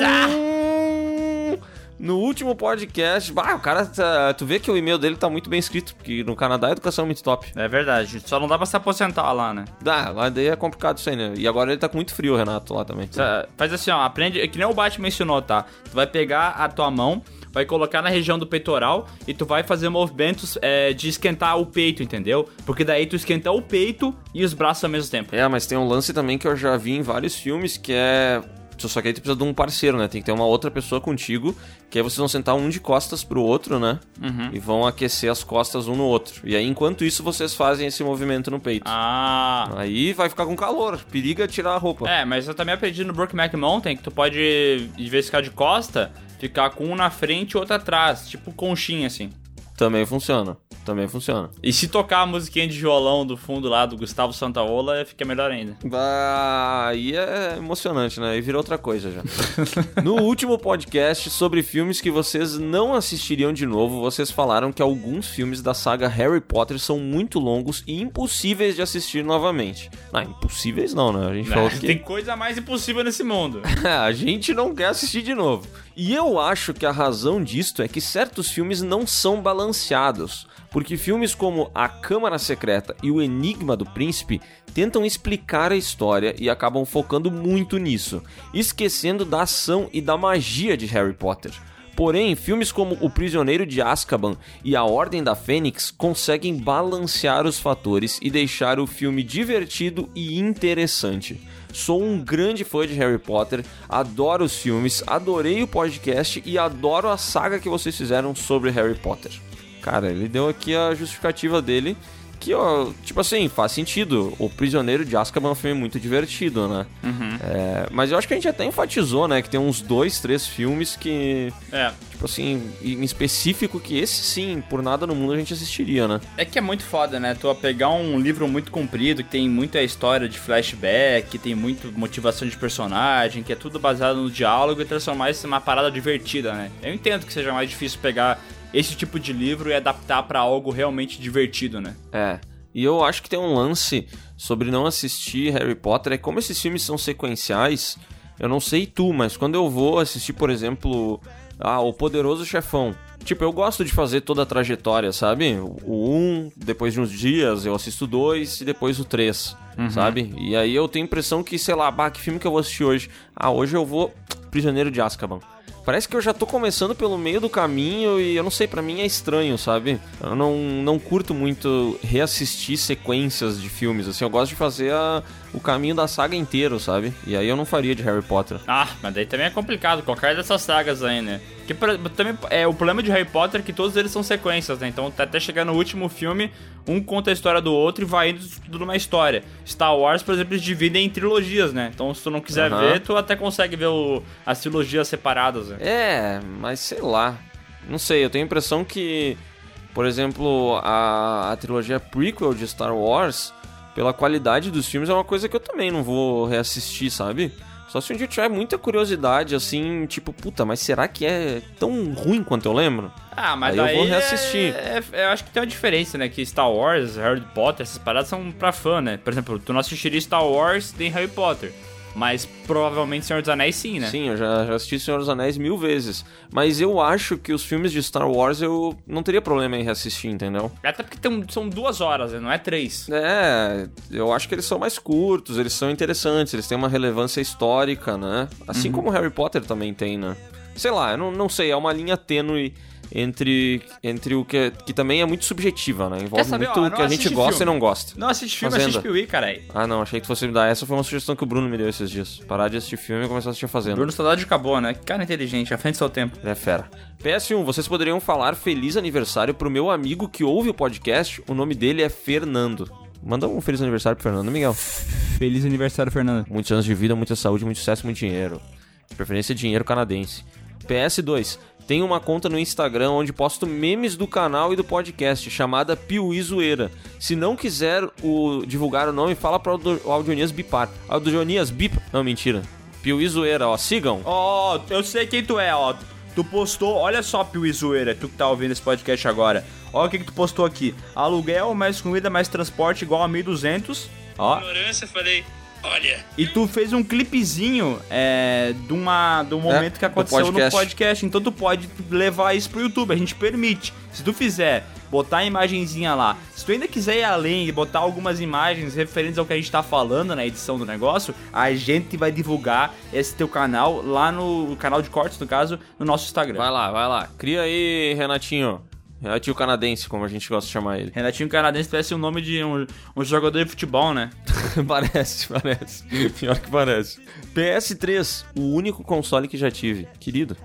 No último podcast, bah, o cara, tá- tu vê que o e-mail dele tá muito bem escrito, porque no Canadá a educação é muito top. É verdade, só não dá pra se aposentar lá, né? Dá, lá daí é complicado isso aí, né? E agora ele tá com muito frio, o Renato, lá também. Sa- Faz assim, ó, aprende, é que nem o Batman mencionou, tá? Tu vai pegar a tua mão, vai colocar na região do peitoral e tu vai fazer movimentos é, de esquentar o peito, entendeu? Porque daí tu esquenta o peito e os braços ao mesmo tempo. É, mas tem um lance também que eu já vi em vários filmes que é. Só que aí tu precisa de um parceiro, né? Tem que ter uma outra pessoa contigo, que aí vocês vão sentar um de costas pro outro, né? Uhum. E vão aquecer as costas um no outro. E aí, enquanto isso, vocês fazem esse movimento no peito. Ah. Aí vai ficar com calor. Periga tirar a roupa. É, mas eu também aprendi no Brookback Mountain que tu pode, em vez de ficar de costa, ficar com um na frente e outro atrás, tipo conchinha assim. Também funciona. Também funciona. E se tocar a musiquinha de violão do fundo lá do Gustavo Santaola, fica melhor ainda. Bah, aí é emocionante, né? Aí virou outra coisa já. no último podcast sobre filmes que vocês não assistiriam de novo, vocês falaram que alguns filmes da saga Harry Potter são muito longos e impossíveis de assistir novamente. Não, impossíveis não, né? A gente falou que... Tem coisa mais impossível nesse mundo. a gente não quer assistir de novo. E eu acho que a razão disto é que certos filmes não são balanceados. Porque filmes como A Câmara Secreta e O Enigma do Príncipe tentam explicar a história e acabam focando muito nisso, esquecendo da ação e da magia de Harry Potter. Porém, filmes como O Prisioneiro de Azkaban e A Ordem da Fênix conseguem balancear os fatores e deixar o filme divertido e interessante. Sou um grande fã de Harry Potter, adoro os filmes, adorei o podcast e adoro a saga que vocês fizeram sobre Harry Potter. Cara, ele deu aqui a justificativa dele, que, ó, tipo assim, faz sentido. O Prisioneiro de Azkaban é um filme muito divertido, né? Uhum. É, mas eu acho que a gente até enfatizou, né, que tem uns dois, três filmes que, É. tipo assim, em específico, que esse sim, por nada no mundo a gente assistiria, né? É que é muito foda, né? Tu pegar um livro muito comprido, que tem muita história de flashback, que tem muito motivação de personagem, que é tudo baseado no diálogo e transformar isso numa parada divertida, né? Eu entendo que seja mais difícil pegar esse tipo de livro e adaptar pra algo realmente divertido, né? É. E eu acho que tem um lance sobre não assistir Harry Potter, é como esses filmes são sequenciais, eu não sei tu, mas quando eu vou assistir, por exemplo, ah, O Poderoso Chefão, tipo, eu gosto de fazer toda a trajetória, sabe? O 1, um, depois de uns dias eu assisto o 2 e depois o 3, Uhum. sabe? E aí eu tenho a impressão que, sei lá, bah, que filme que eu vou assistir hoje? Ah, hoje eu vou Prisioneiro de Azkaban. Parece que eu já tô começando pelo meio do caminho e eu não sei, pra mim é estranho, sabe? Eu não, não curto muito reassistir sequências de filmes, assim, eu gosto de fazer a, o caminho da saga inteiro, sabe? E aí eu não faria de Harry Potter. Ah, mas daí também é complicado, qualquer dessas sagas aí, né? Que pra- também é o problema de Harry Potter é que todos eles são sequências, né? Então até chegar no último filme, um conta a história do outro e vai indo tudo numa história. Star Wars, por exemplo, eles dividem em trilogias, né? Então se tu não quiser Aham. ver, tu até consegue ver o- as trilogias separadas, né? É, mas sei lá. Não sei, eu tenho a impressão que, por exemplo, a, a trilogia prequel de Star Wars, pela qualidade dos filmes, é uma coisa que eu também não vou reassistir, sabe? Só se um dia tiver muita curiosidade, assim, tipo, puta, mas será que é tão ruim quanto eu lembro? Ah, mas Aí eu vou reassistir. É, é- eu acho que tem uma diferença, né? Que Star Wars, Harry Potter, essas paradas são pra fã, né? Por exemplo, tu não assistiria Star Wars nem Harry Potter. Mas provavelmente Senhor dos Anéis sim, né? Sim, eu já, já assisti Senhor dos Anéis mil vezes. Mas eu acho que os filmes de Star Wars eu não teria problema em reassistir, entendeu? Até porque tem- são duas horas, né? Não é três. É, eu acho que eles são mais curtos, eles são interessantes, eles têm uma relevância histórica, né? Assim Uhum. como Harry Potter também tem, né? Sei lá, eu não, não sei, é uma linha tênue entre, entre o que, que também é muito subjetiva, né? Envolve saber? muito Ó, o que a gente gosta filme. e não gosta. Não assiste filme, Fazenda. assiste Piuí, caralho. Ah, não, achei que fosse me dar. Essa foi uma sugestão que o Bruno me deu esses dias. Parar de assistir filme e começar a assistir Fazenda. Bruno Saudade acabou, né? Que cara inteligente, à frente do seu tempo. É fera. PS1, vocês poderiam falar feliz aniversário pro meu amigo que ouve o podcast. O nome dele é Fernando. Manda um feliz aniversário pro Fernando, Miguel. Feliz aniversário, Fernando. Muitos anos de vida, muita saúde, muito sucesso, muito dinheiro. De preferência, dinheiro canadense. PS2. Tenho uma conta no Instagram onde posto memes do canal e do podcast, chamada Piuí Zoeira. Se não quiser o, divulgar o nome, fala para o Audionias bipar. Audionias bip... Não, mentira. Piuí Zoeira, ó. Sigam. Ó, eu sei quem tu é, ó. Tu postou, olha só, Piuí Zoeira, tu que tá ouvindo esse podcast agora. Olha o que, que tu postou aqui. Aluguel, mais comida, mais transporte igual a 1.200. Ó. Ignorância, falei. Olha. E tu fez um clipezinho é, de, uma, de um momento É, que do aconteceu no podcast. podcast. Então tu pode levar isso pro YouTube, a gente permite. Se tu fizer, botar a imagenzinha lá. Se tu ainda quiser ir além e botar algumas imagens referentes ao que a gente tá falando na edição do negócio, a gente vai divulgar esse teu canal lá no canal de cortes, no caso, no nosso Instagram. Vai lá, vai lá. Cria aí, Renatinho. Renatinho canadense, como a gente gosta de chamar ele. Renatinho Canadense parece o nome de um, um jogador de futebol, né? parece, parece. Pior que parece. PS3, o único console que já tive. Querido.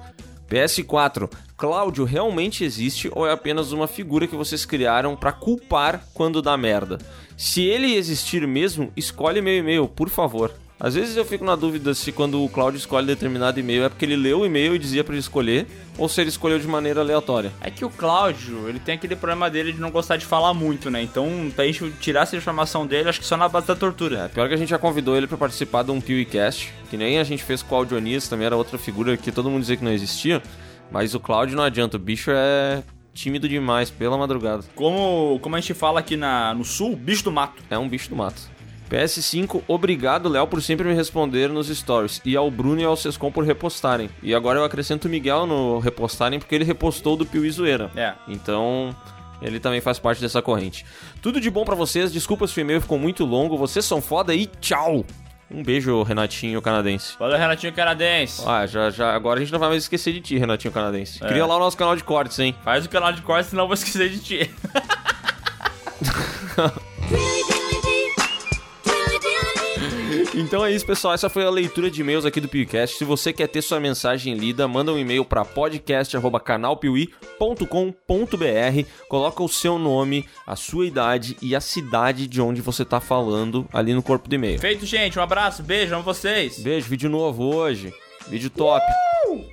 PS4, Cláudio realmente existe ou é apenas uma figura que vocês criaram pra culpar quando dá merda? Se ele existir mesmo, escolhe meu e-mail, por favor. Às vezes eu fico na dúvida se quando o Cláudio escolhe determinado e-mail é porque ele leu o e-mail e dizia pra ele escolher, ou se ele escolheu de maneira aleatória. É que o Cláudio, ele tem aquele problema dele de não gostar de falar muito, né? Então, pra gente tirar essa informação dele, acho que só na base da tortura. É, pior que a gente já convidou ele pra participar de um PewCast, que nem a gente fez com o Audionias, também era outra figura que todo mundo dizia que não existia, mas o Cláudio não adianta, o bicho é tímido demais, pela madrugada. Como, como a gente fala aqui na, no sul, bicho do mato. É um bicho do mato. PS5, obrigado, Léo, por sempre me responder nos stories. E ao Bruno e ao Sescom por repostarem. E agora eu acrescento o Miguel no repostarem, porque ele repostou do Piuí Zoeira. É. Então, ele também faz parte dessa corrente. Tudo de bom pra vocês, desculpa se o e-mail ficou muito longo, vocês são foda e tchau! Um beijo, Renatinho Canadense. Valeu, Renatinho Canadense. Ah, já, já, agora a gente não vai mais esquecer de ti, Renatinho Canadense. É. Cria lá o nosso canal de cortes, hein? Faz o canal de cortes, senão eu vou esquecer de ti. Então é isso, pessoal. Essa foi a leitura de e-mails aqui do PewCast. Se você quer ter sua mensagem lida, manda um e-mail para podcast@canalpiuí.com.br. Coloca o seu nome, a sua idade e a cidade de onde você tá falando ali no corpo do e-mail. Feito, gente. Um abraço, beijo, amo vocês. Beijo, vídeo novo hoje. Vídeo top.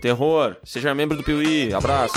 Terror. Seja membro do Piuí. Abraço.